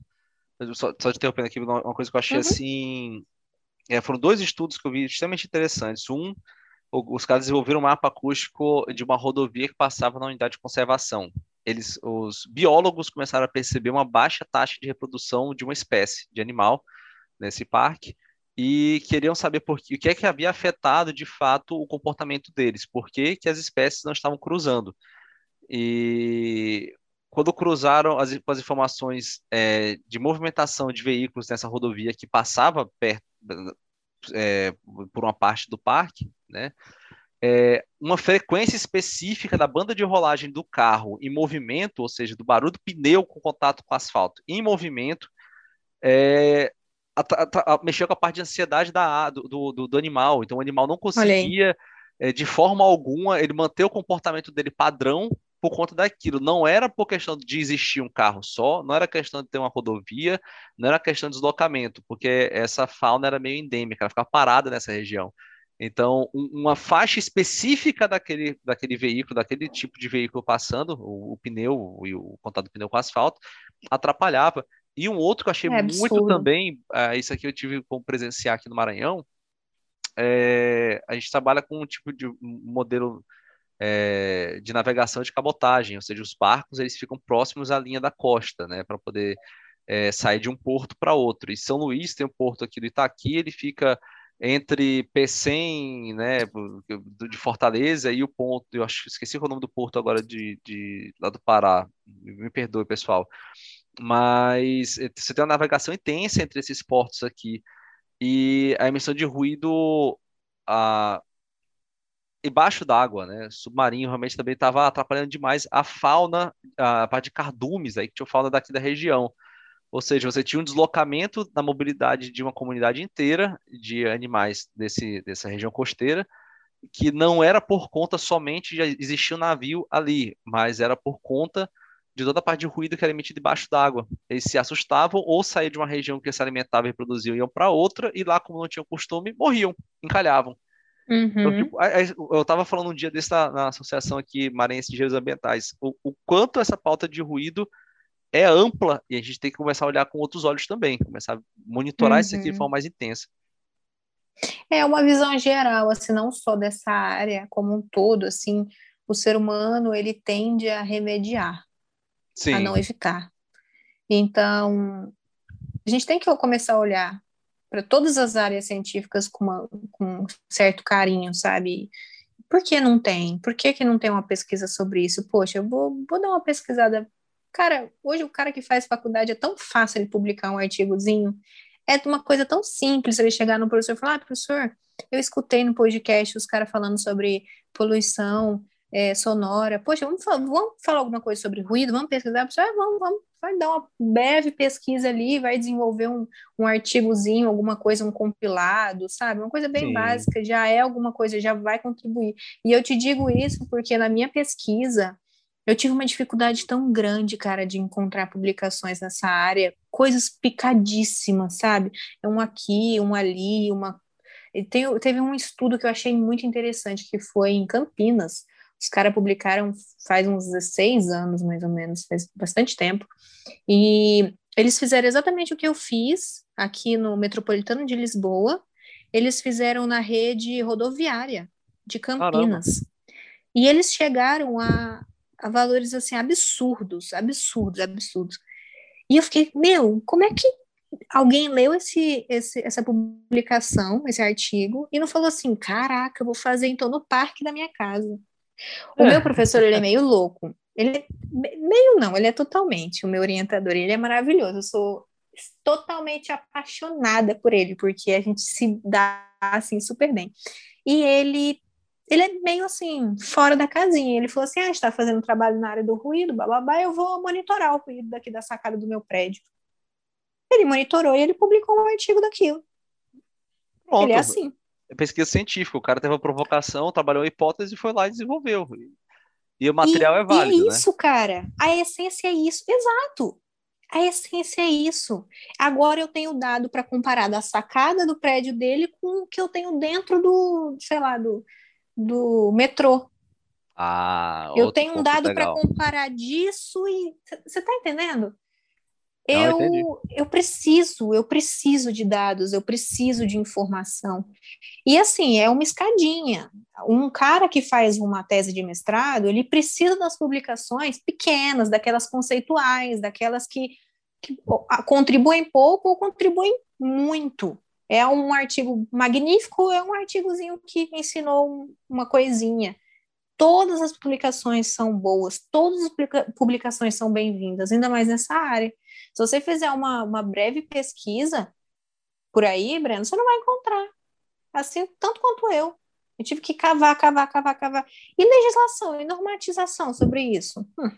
só, só te interrompendo aqui, uma coisa que eu achei uhum. assim, é, foram dois estudos que eu vi extremamente interessantes. Um, os caras desenvolveram um mapa acústico de uma rodovia que passava na unidade de conservação eles, os biólogos começaram a perceber uma baixa taxa de reprodução de uma espécie de animal nesse parque e queriam saber por que, o que é que havia afetado de fato o comportamento deles, por que, que as espécies não estavam cruzando. E quando cruzaram as, as informações é, de movimentação de veículos nessa rodovia que passava perto, é, por uma parte do parque, né, é, uma frequência específica da banda de rolagem do carro em movimento, ou seja, do barulho do pneu com contato com o asfalto em movimento, é, a, a, mexeu com a parte de ansiedade da, do, do, do animal. Então, o animal não conseguia, é, de forma alguma, ele manter o comportamento dele padrão por conta daquilo. Não era por questão de existir um carro só, não era questão de ter uma rodovia, não era questão de deslocamento, porque essa fauna era meio endêmica, ela ficava parada nessa região. Então, um, uma faixa específica daquele, daquele veículo, daquele tipo de veículo passando, o, o pneu e o contato do pneu com asfalto, atrapalhava. E um outro que eu achei é muito também, uh, isso aqui eu tive como presenciar aqui no Maranhão, é, a gente trabalha com um tipo de modelo é, de navegação de cabotagem, ou seja, os barcos eles ficam próximos à linha da costa, né, para poder é, sair de um porto para outro. E São Luís tem um porto aqui do Itaqui, ele fica entre Pecém, né, de Fortaleza e o ponto, eu acho esqueci o nome do porto agora de, de lá do Pará, me perdoe pessoal, mas eh, você tem uma navegação intensa entre esses portos aqui e a emissão de ruído a, embaixo d'água, né, submarino realmente também estava atrapalhando demais a fauna, a parte de cardumes aí que tinha fauna daqui da região. Ou seja, você tinha um deslocamento da mobilidade de uma comunidade inteira de animais desse, dessa região costeira, que não era por conta somente de existir um navio ali, mas era por conta de toda a parte de ruído que era emitido debaixo d'água. Eles se assustavam ou saíam de uma região que se alimentava e reproduziam, iam para outra, e lá, como não tinham costume, morriam, encalhavam. Uhum. Então, tipo, eu estava falando um dia desse na, na Associação aqui Maranhense de Engenheiros Ambientais, o, o quanto essa pauta de ruído é ampla e a gente tem que começar a olhar com outros olhos também, começar a monitorar uhum. isso aqui de forma mais intensa. É uma visão geral, assim, não só dessa área como um todo, assim, o ser humano ele tende a remediar, Sim. a não evitar. Então, a gente tem que começar a olhar para todas as áreas científicas com, uma, com um certo carinho, sabe? Por que não tem? Por que, que não tem uma pesquisa sobre isso? Poxa, eu vou, vou dar uma pesquisada Cara, hoje o cara que faz faculdade é tão fácil ele publicar um artigozinho. É uma coisa tão simples ele chegar no professor e falar: ah, professor, eu escutei no podcast os caras falando sobre poluição é, sonora. Poxa, vamos vamos falar alguma coisa sobre ruído? Vamos pesquisar? Professor, ah, vamos, vamos. Vai dar uma breve pesquisa ali, vai desenvolver um, um artigozinho, alguma coisa, um compilado, sabe? Uma coisa bem Sim. básica, já é alguma coisa, já vai contribuir. E eu te digo isso porque na minha pesquisa, Eu tive uma dificuldade tão grande, cara, de encontrar publicações nessa área, coisas picadíssimas, sabe? É um aqui, um ali, uma. Tem, teve um estudo que eu achei muito interessante, que foi em Campinas. Os caras publicaram faz uns 16 anos, mais ou menos, faz bastante tempo. E eles fizeram exatamente o que eu fiz aqui no Metropolitano de Lisboa. Eles fizeram na rede rodoviária de Campinas. Caramba. E eles chegaram a, a valores assim absurdos, absurdos, absurdos. E eu fiquei, meu, como é que alguém leu esse, esse, essa publicação, esse artigo, e não falou assim, caraca, eu vou fazer então no parque da minha casa. O é. meu professor, ele é meio louco. Ele é, meio não, ele é totalmente o meu orientador, ele é maravilhoso. Eu sou totalmente apaixonada por ele, porque a gente se dá assim super bem. E ele ele é meio assim, fora da casinha. Ele falou assim: ah, está fazendo trabalho na área do ruído, bababá, eu vou monitorar o ruído daqui da sacada do meu prédio. Ele monitorou e ele publicou um artigo daquilo. Pronto. Ele é assim. É pesquisa científica, o cara teve uma provocação, trabalhou a hipótese e foi lá e desenvolveu. E o material e, é válido. E é isso, né? cara. A essência é isso. Exato. A essência é isso. Agora eu tenho dado para comparar da sacada do prédio dele com o que eu tenho dentro do, sei lá, do, do metrô. Ah, eu tenho um dado para comparar disso e você está entendendo? Não, eu, eu preciso, eu preciso de dados, eu preciso de informação. E assim, é uma escadinha. Um cara que faz uma tese de mestrado, ele precisa das publicações pequenas, daquelas conceituais, daquelas que, que contribuem pouco ou contribuem muito. É um artigo magnífico, é um artigozinho que ensinou uma coisinha. Todas as publicações são boas, todas as publicações são bem-vindas, ainda mais nessa área. Se você fizer uma, uma breve pesquisa por aí, Breno, você não vai encontrar. Assim, tanto quanto eu. Eu tive que cavar, cavar, cavar, cavar. E legislação e normatização sobre isso? Hum.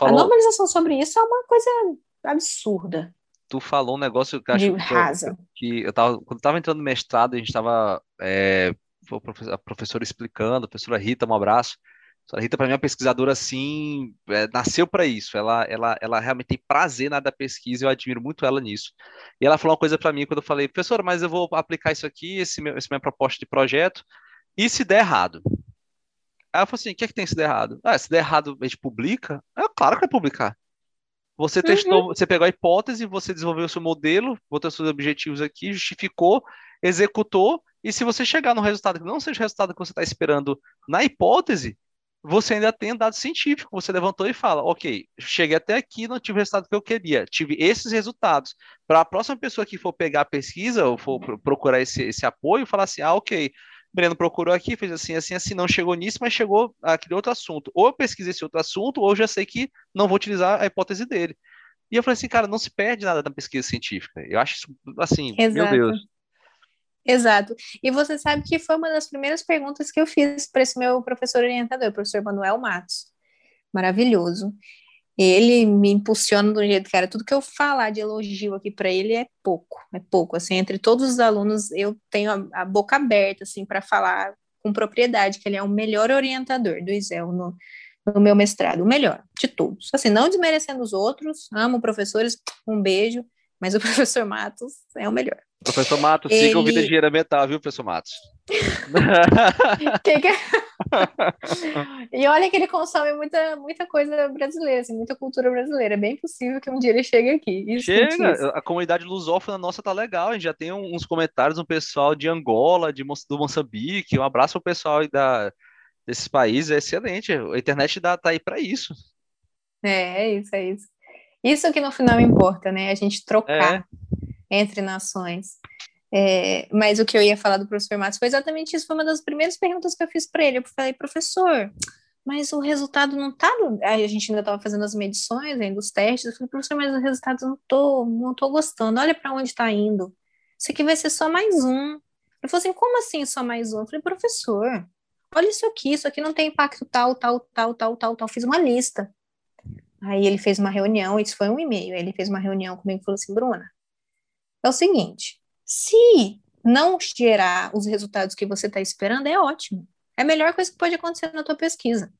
A normalização sobre isso é uma coisa absurda tu falou um negócio que eu acho que, que eu tava, quando eu tava entrando no mestrado, a gente tava, é, a professora explicando, a professora Rita, um abraço, a Rita, para mim, é uma pesquisadora, assim, é, nasceu para isso, ela, ela, ela realmente tem prazer na da pesquisa, eu admiro muito ela nisso. E ela falou uma coisa para mim, quando eu falei, professora, mas eu vou aplicar isso aqui, esse meu, esse minha proposta de projeto, e se der errado? Aí ela falou assim, o que é que tem se der errado? Ah, se der errado, a gente publica? É claro que vai publicar. Você testou, uhum. você pegou a hipótese, você desenvolveu o seu modelo, botou seus objetivos aqui, justificou, executou, e se você chegar no resultado que não seja o resultado que você está esperando na hipótese, você ainda tem um dado científico. Você levantou e fala: Ok, cheguei até aqui, não tive o resultado que eu queria, tive esses resultados. Para a próxima pessoa que for pegar a pesquisa ou for procurar esse, esse apoio, falar assim: Ah, ok, Breno procurou aqui, fez assim, assim, assim, não chegou nisso, mas chegou aquele outro assunto. Ou eu pesquisei esse outro assunto, ou eu já sei que não vou utilizar a hipótese dele. E eu falei assim, cara, não se perde nada na pesquisa científica. Eu acho isso, assim, Exato. meu Deus. Exato. E você sabe que foi uma das primeiras perguntas que eu fiz para esse meu professor orientador, o professor Manuel Matos. Maravilhoso ele me impulsiona do jeito, cara, tudo que eu falar de elogio aqui para ele é pouco, é pouco, assim, entre todos os alunos eu tenho a, a boca aberta, assim, para falar com propriedade que ele é o melhor orientador do ISEL no, no meu mestrado, o melhor de todos, assim, não desmerecendo os outros, amo professores, um beijo, mas o professor Matos é o melhor. Professor Matos, ele... siga o Vida Engenheira Mental, viu, professor Matos? que que... E olha que ele consome muita, muita coisa brasileira, assim, muita cultura brasileira. É bem possível que um dia ele chegue aqui. Chega, a comunidade lusófona nossa tá legal. A gente já tem uns comentários do pessoal de Angola, de, do Moçambique. Um abraço ao pessoal da, desses países, é excelente. A internet dá, tá aí para isso. É, é isso, é isso. Isso que no final importa, né? A gente trocar é. Entre nações. É, mas o que eu ia falar do professor Matos foi exatamente isso. Foi uma das primeiras perguntas que eu fiz para ele. Eu falei, professor, mas o resultado não está. A gente ainda estava fazendo as medições, ainda os testes. Eu falei, professor, mas o resultado não tô, não tô gostando. Olha para onde está indo. Isso aqui vai ser só mais um. Ele falou assim, como assim só mais um? Eu falei, professor, olha isso aqui, isso aqui não tem impacto tal, tal, tal, tal, tal, tal. Fiz uma lista. Aí ele fez uma reunião, isso foi um e-mail, ele fez uma reunião comigo e falou assim, Bruna, é o seguinte, se não gerar os resultados que você está esperando, é ótimo. É a melhor coisa que pode acontecer na tua pesquisa.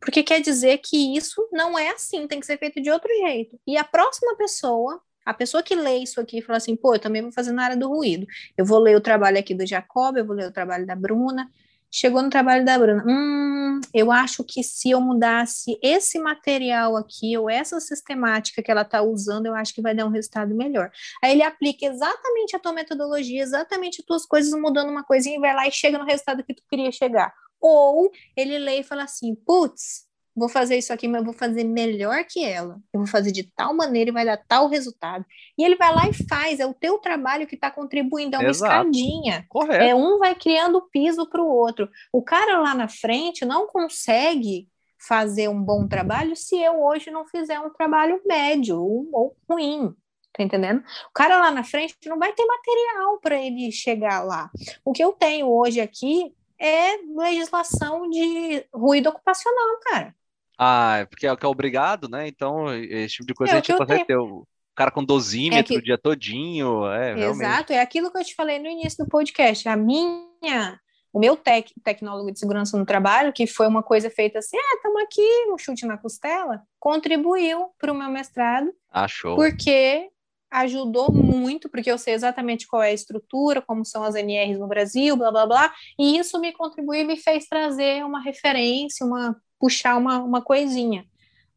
porque quer dizer que isso não é assim, tem que ser feito de outro jeito. E a próxima pessoa, a pessoa que lê isso aqui e fala assim, pô, eu também vou fazer na área do ruído. Eu vou ler o trabalho aqui do Jacob, eu vou ler o trabalho da Bruna, Chegou no trabalho da Bruna. Hum, eu acho que se eu mudasse esse material aqui, ou essa sistemática que ela está usando, eu acho que vai dar um resultado melhor. Aí ele aplica exatamente a tua metodologia, exatamente as tuas coisas, mudando uma coisinha e vai lá e chega no resultado que tu queria chegar. Ou ele lê e fala assim: putz, vou fazer isso aqui, mas eu vou fazer melhor que ela. Eu vou fazer de tal maneira e vai dar tal resultado. E ele vai lá e faz, é o teu trabalho que está contribuindo, é uma Exato. escadinha. Correto. É um vai criando piso para o outro. O cara lá na frente não consegue fazer um bom trabalho se eu hoje não fizer um trabalho médio ou ruim. Tá entendendo? O cara lá na frente não vai ter material para ele chegar lá. O que eu tenho hoje aqui é legislação de ruído ocupacional, cara. Ah, é porque é o que é obrigado, né? Então, esse tipo de coisa é, a gente consegue ter. O cara com dosímetro é que... o dia todinho. É, Exato, realmente. é aquilo que eu te falei no início do podcast. A minha, o meu tec, tecnólogo de segurança no trabalho, que foi uma coisa feita assim, ah, estamos aqui, um chute na costela, contribuiu para o meu mestrado. Achou. Porque ajudou muito, porque eu sei exatamente qual é a estrutura, como são as NRs no Brasil, blá blá blá, e isso me contribuiu e me fez trazer uma referência, uma puxar uma, uma coisinha.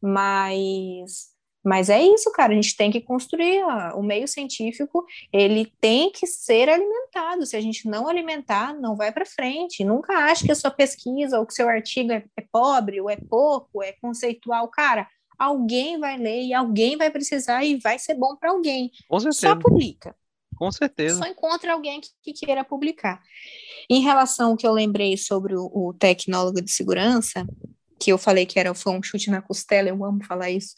Mas mas é isso, cara, a gente tem que construir o meio científico, ele tem que ser alimentado. Se a gente não alimentar, não vai para frente. Nunca ache que a sua pesquisa ou que seu artigo é, é pobre, ou é pouco, é conceitual. Cara, alguém vai ler e alguém vai precisar e vai ser bom para alguém. Com certeza. Só publica. Com certeza. Só encontra alguém que, que, queira publicar. Em relação ao que eu lembrei sobre o, o, tecnólogo de segurança, que eu falei que era foi um chute na costela, eu amo falar isso.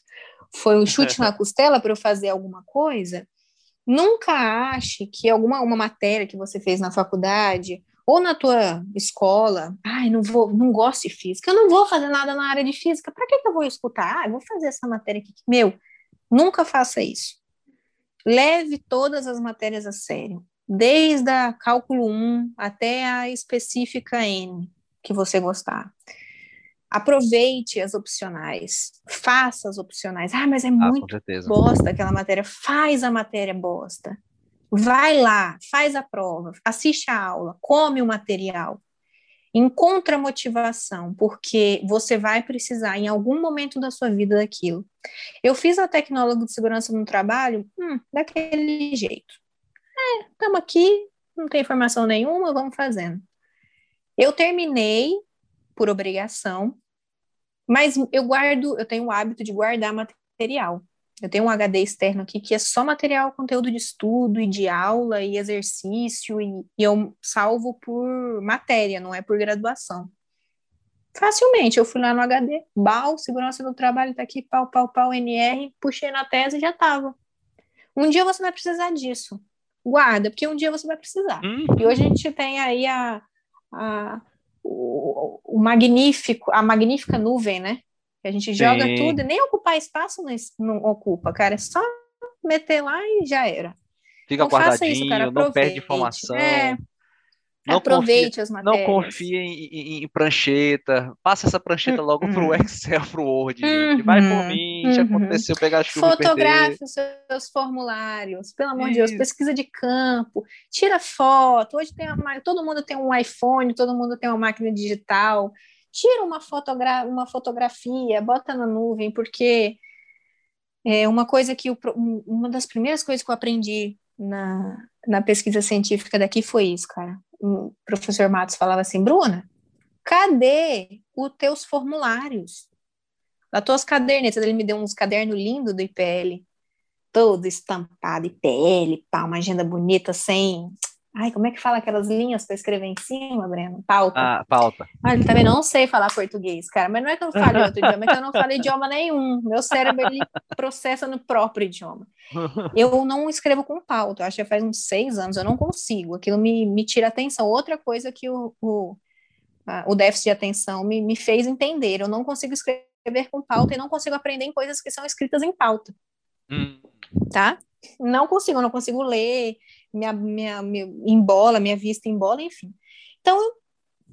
Foi um chute na costela para eu fazer alguma coisa. Nunca ache que alguma uma matéria que você fez na faculdade ou na tua escola, ai, não vou, não gosto de física, eu não vou fazer nada na área de física, para que, que eu vou escutar? Ah, eu vou fazer essa matéria aqui. Meu, nunca faça isso. Leve todas as matérias a sério, desde a cálculo 1 até a específica N, que você gostar. Aproveite as opcionais, faça as opcionais. Ah, mas é ah, muito bosta aquela matéria. Faz a matéria bosta. Vai lá, faz a prova, assiste a aula, come o material, encontra motivação, porque você vai precisar em algum momento da sua vida daquilo. Eu fiz a tecnóloga de segurança no trabalho, hum, daquele jeito. É, estamos aqui, não tem informação nenhuma, vamos fazendo. Eu terminei por obrigação, mas eu guardo, eu tenho o hábito de guardar material. Eu tenho um HD externo aqui que é só material, conteúdo de estudo e de aula e exercício, e, e eu salvo por matéria, não é por graduação. Facilmente, eu fui lá no HD, BAL, segurança do trabalho, tá aqui, pau, pau, pau, NR, puxei na tese e já tava. Um dia você vai precisar disso. Guarda, porque um dia você vai precisar. Uhum. E hoje a gente tem aí a, a o, o magnífico, a magnífica nuvem, né? Que a gente Sim. joga tudo e nem ocupar espaço não, não, ocupa, cara. É só meter lá e já era. Fica então, guardadinho, isso, cara. não perde informação. É, não Aproveite confia, as matérias. Não confie em, em, em, prancheta. Passa essa prancheta hum, logo para o Excel, para o Word, gente. Vai por uhum, mim, já uhum. aconteceu pegar chuva Fotografe os seus formulários. Pelo amor de Deus, pesquisa de campo. Tira foto. Hoje tem uma, todo mundo tem um iPhone, todo mundo tem uma máquina digital. Tira uma, fotogra uma fotografia, bota na nuvem, porque é uma coisa que... Eu, uma das primeiras coisas que eu aprendi na, na pesquisa científica daqui foi isso, cara o professor Matos falava assim, Bruna, cadê os teus formulários? As tuas cadernetas, ele me deu uns cadernos lindos do IPL, todo estampado, IPL, pá, uma agenda bonita, sem Ai, como é que fala aquelas linhas para escrever em cima, Breno? Pauta. Ah, pauta. Ah, ele também não sei falar português, cara. Mas não é que eu não fale outro idioma, é que eu não falo idioma nenhum. Meu cérebro, ele processa no próprio idioma. Eu não escrevo com pauta. Eu acho que faz uns seis anos. Eu não consigo. Aquilo me, me tira atenção. Outra coisa que o, o, a, o déficit de atenção me, me fez entender. Eu não consigo escrever com pauta e não consigo aprender em coisas que são escritas em pauta. Hum. Tá? Não consigo, não consigo ler minha, minha, minha embola, minha vista embola, enfim. Então, eu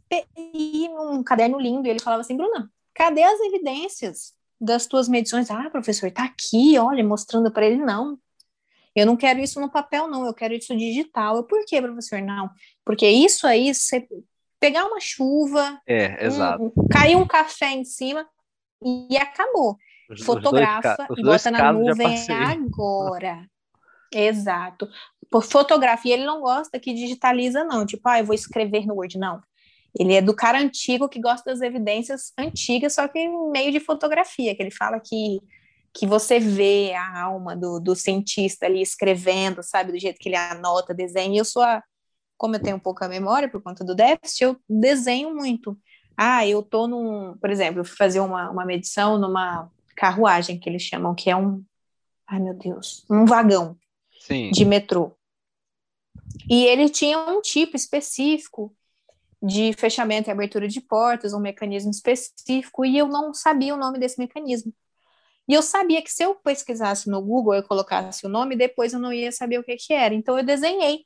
peguei um caderno lindo e ele falava assim, Bruna, cadê as evidências das tuas medições? Ah, professor, tá aqui, olha, mostrando para ele, não. Eu não quero isso no papel, não, eu quero isso digital. Eu, por que, professor? Não, porque isso aí, você pegar uma chuva, é, exato. Um, cair um café em cima e acabou. Os, Fotografa os e bota na nuvem agora. Exato. Por fotografia, ele não gosta que digitaliza, não. Tipo, ah, eu vou escrever no Word. Não. Ele é do cara antigo que gosta das evidências antigas, só que em meio de fotografia, que ele fala que, que você vê a alma do, do cientista ali escrevendo, sabe, do jeito que ele anota, desenha. E eu sou a, como eu tenho pouca memória por conta do déficit, eu desenho muito. Ah, eu tô num, por exemplo, fazer uma, uma medição numa carruagem que eles chamam, que é um, ai meu Deus, um vagão Sim. de metrô. E ele tinha um tipo específico de fechamento e abertura de portas, um mecanismo específico, e eu não sabia o nome desse mecanismo. E eu sabia que se eu pesquisasse no Google, eu colocasse o nome, depois eu não ia saber o que, que era. Então eu desenhei.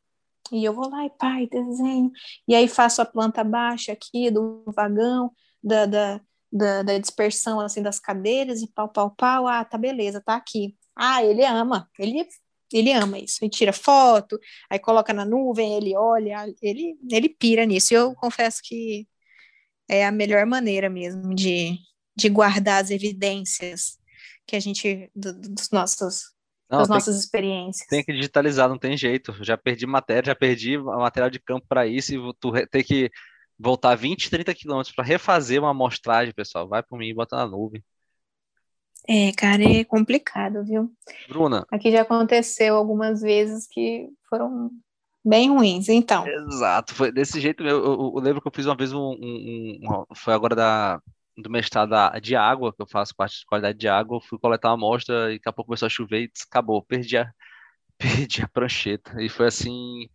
E eu vou lá e pai, desenho. E aí faço a planta baixa aqui do vagão, da, da, da, da dispersão assim das cadeiras e pau, pau, pau. Ah, tá beleza, tá aqui. Ah, ele ama. Ele ele ama isso. Ele tira foto, aí coloca na nuvem, ele olha, ele, ele pira nisso. E eu confesso que é a melhor maneira mesmo de, de guardar as evidências que a gente, do, dos nossos, não, das nossas experiências. Tem que digitalizar, não tem jeito. Já perdi matéria, já perdi material de campo para isso e tu tem que voltar 20, 30 quilômetros para refazer uma amostragem, pessoal. Vai por mim e bota na nuvem. É, cara, é complicado, viu? Bruna. Aqui já aconteceu algumas vezes que foram bem ruins, então. Exato, foi desse jeito. Eu, eu, eu lembro que eu fiz uma vez um, um, um, foi agora da do mestrado de água, que eu faço parte de qualidade de água, eu fui coletar uma amostra e daqui a pouco começou a chover e acabou, perdi a, perdi a prancheta. E foi assim,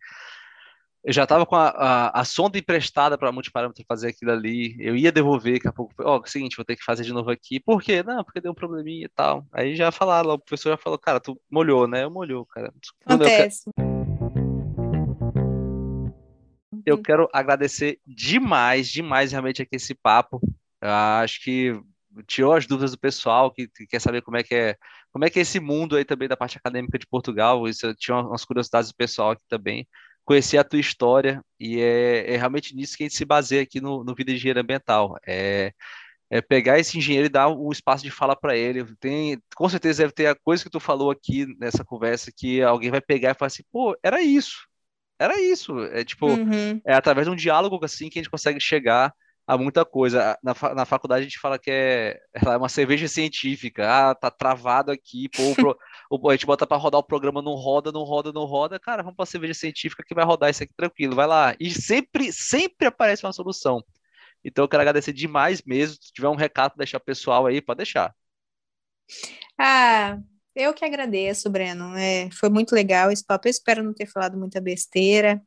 eu já estava com a, a, a, sonda emprestada para multiparâmetro fazer aquilo ali. Eu ia devolver, daqui a pouco, ó, oh, é seguinte, vou ter que fazer de novo aqui. Por quê? Não, porque deu um probleminha e tal. Aí já falaram, o professor já falou, cara, tu molhou, né? Eu molhou, cara. Acontece. Eu quero agradecer demais, demais realmente aqui esse papo. Eu acho que tirou as dúvidas do pessoal que, que, quer saber como é que é, como é que é esse mundo aí também da parte acadêmica de Portugal. Isso tinha umas curiosidades do pessoal aqui também conhecer a tua história e é, é, realmente nisso que a gente se baseia aqui no, no Vida Engenheiro Ambiental. É, é pegar esse engenheiro e dar um espaço de fala para ele. Tem, com certeza deve ter a coisa que tu falou aqui nessa conversa que alguém vai pegar e falar assim, pô, era isso. Era isso. É tipo, uhum. é através de um diálogo assim que a gente consegue chegar a muita coisa. Na, na faculdade a gente fala que é, é uma cerveja científica. Ah, tá travado aqui, pô, o, a gente bota para rodar o programa, não roda, não roda, não roda. Cara, vamos para cerveja científica que vai rodar isso aqui tranquilo, vai lá. E sempre, sempre aparece uma solução. Então eu quero agradecer demais mesmo. Se tiver um recado deixar pessoal aí, pode deixar. Ah, eu que agradeço, Breno. É, foi muito legal esse papo. Eu espero não ter falado muita besteira.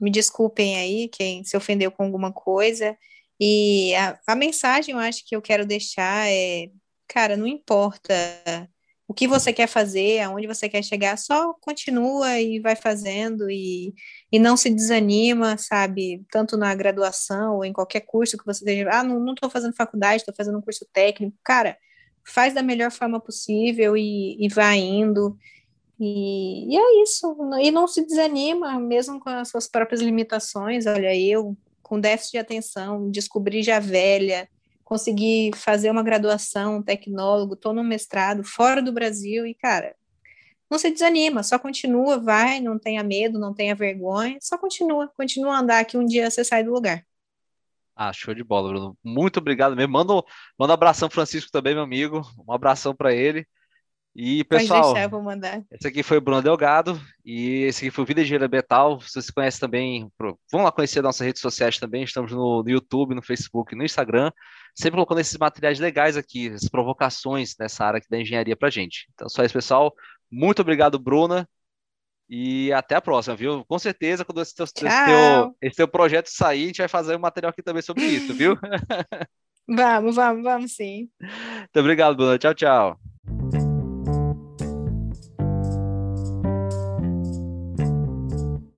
Me desculpem aí quem se ofendeu com alguma coisa. E a, a mensagem eu acho que eu quero deixar é, cara, não importa o que você quer fazer, aonde você quer chegar, só continua e vai fazendo e, e não se desanima, sabe? Tanto na graduação ou em qualquer curso que você esteja. Ah, não estou fazendo faculdade, estou fazendo um curso técnico. Cara, faz da melhor forma possível e, e vai indo. E, e é isso. E não se desanima, mesmo com as suas próprias limitações. Olha, eu com déficit de atenção, descobri já velha, consegui fazer uma graduação, tecnólogo, estou no mestrado fora do Brasil e, cara, não se desanima, só continua, vai, não tenha medo, não tenha vergonha, só continua, continua a andar que um dia você sai do lugar. Ah, show de bola, Bruno. Muito obrigado mesmo. Manda, manda um abração Francisco também, meu amigo. Um abração para ele. E, pessoal, deixar, esse aqui foi o Bruno Delgado e esse aqui foi o Vida Engenheira Betal. Vocês conhecem também, vão lá conhecer nossas redes sociais também. Estamos no, no YouTube, no Facebook, no Instagram, sempre colocando esses materiais legais aqui, as provocações nessa área aqui da engenharia pra gente. Então, só isso, pessoal. Muito obrigado, Bruna. E até a próxima, viu? Com certeza, quando esse teu, esse teu, esse teu projeto sair, a gente vai fazer um material aqui também sobre isso, viu? vamos, vamos, vamos sim. Muito obrigado, Bruna. Tchau, tchau.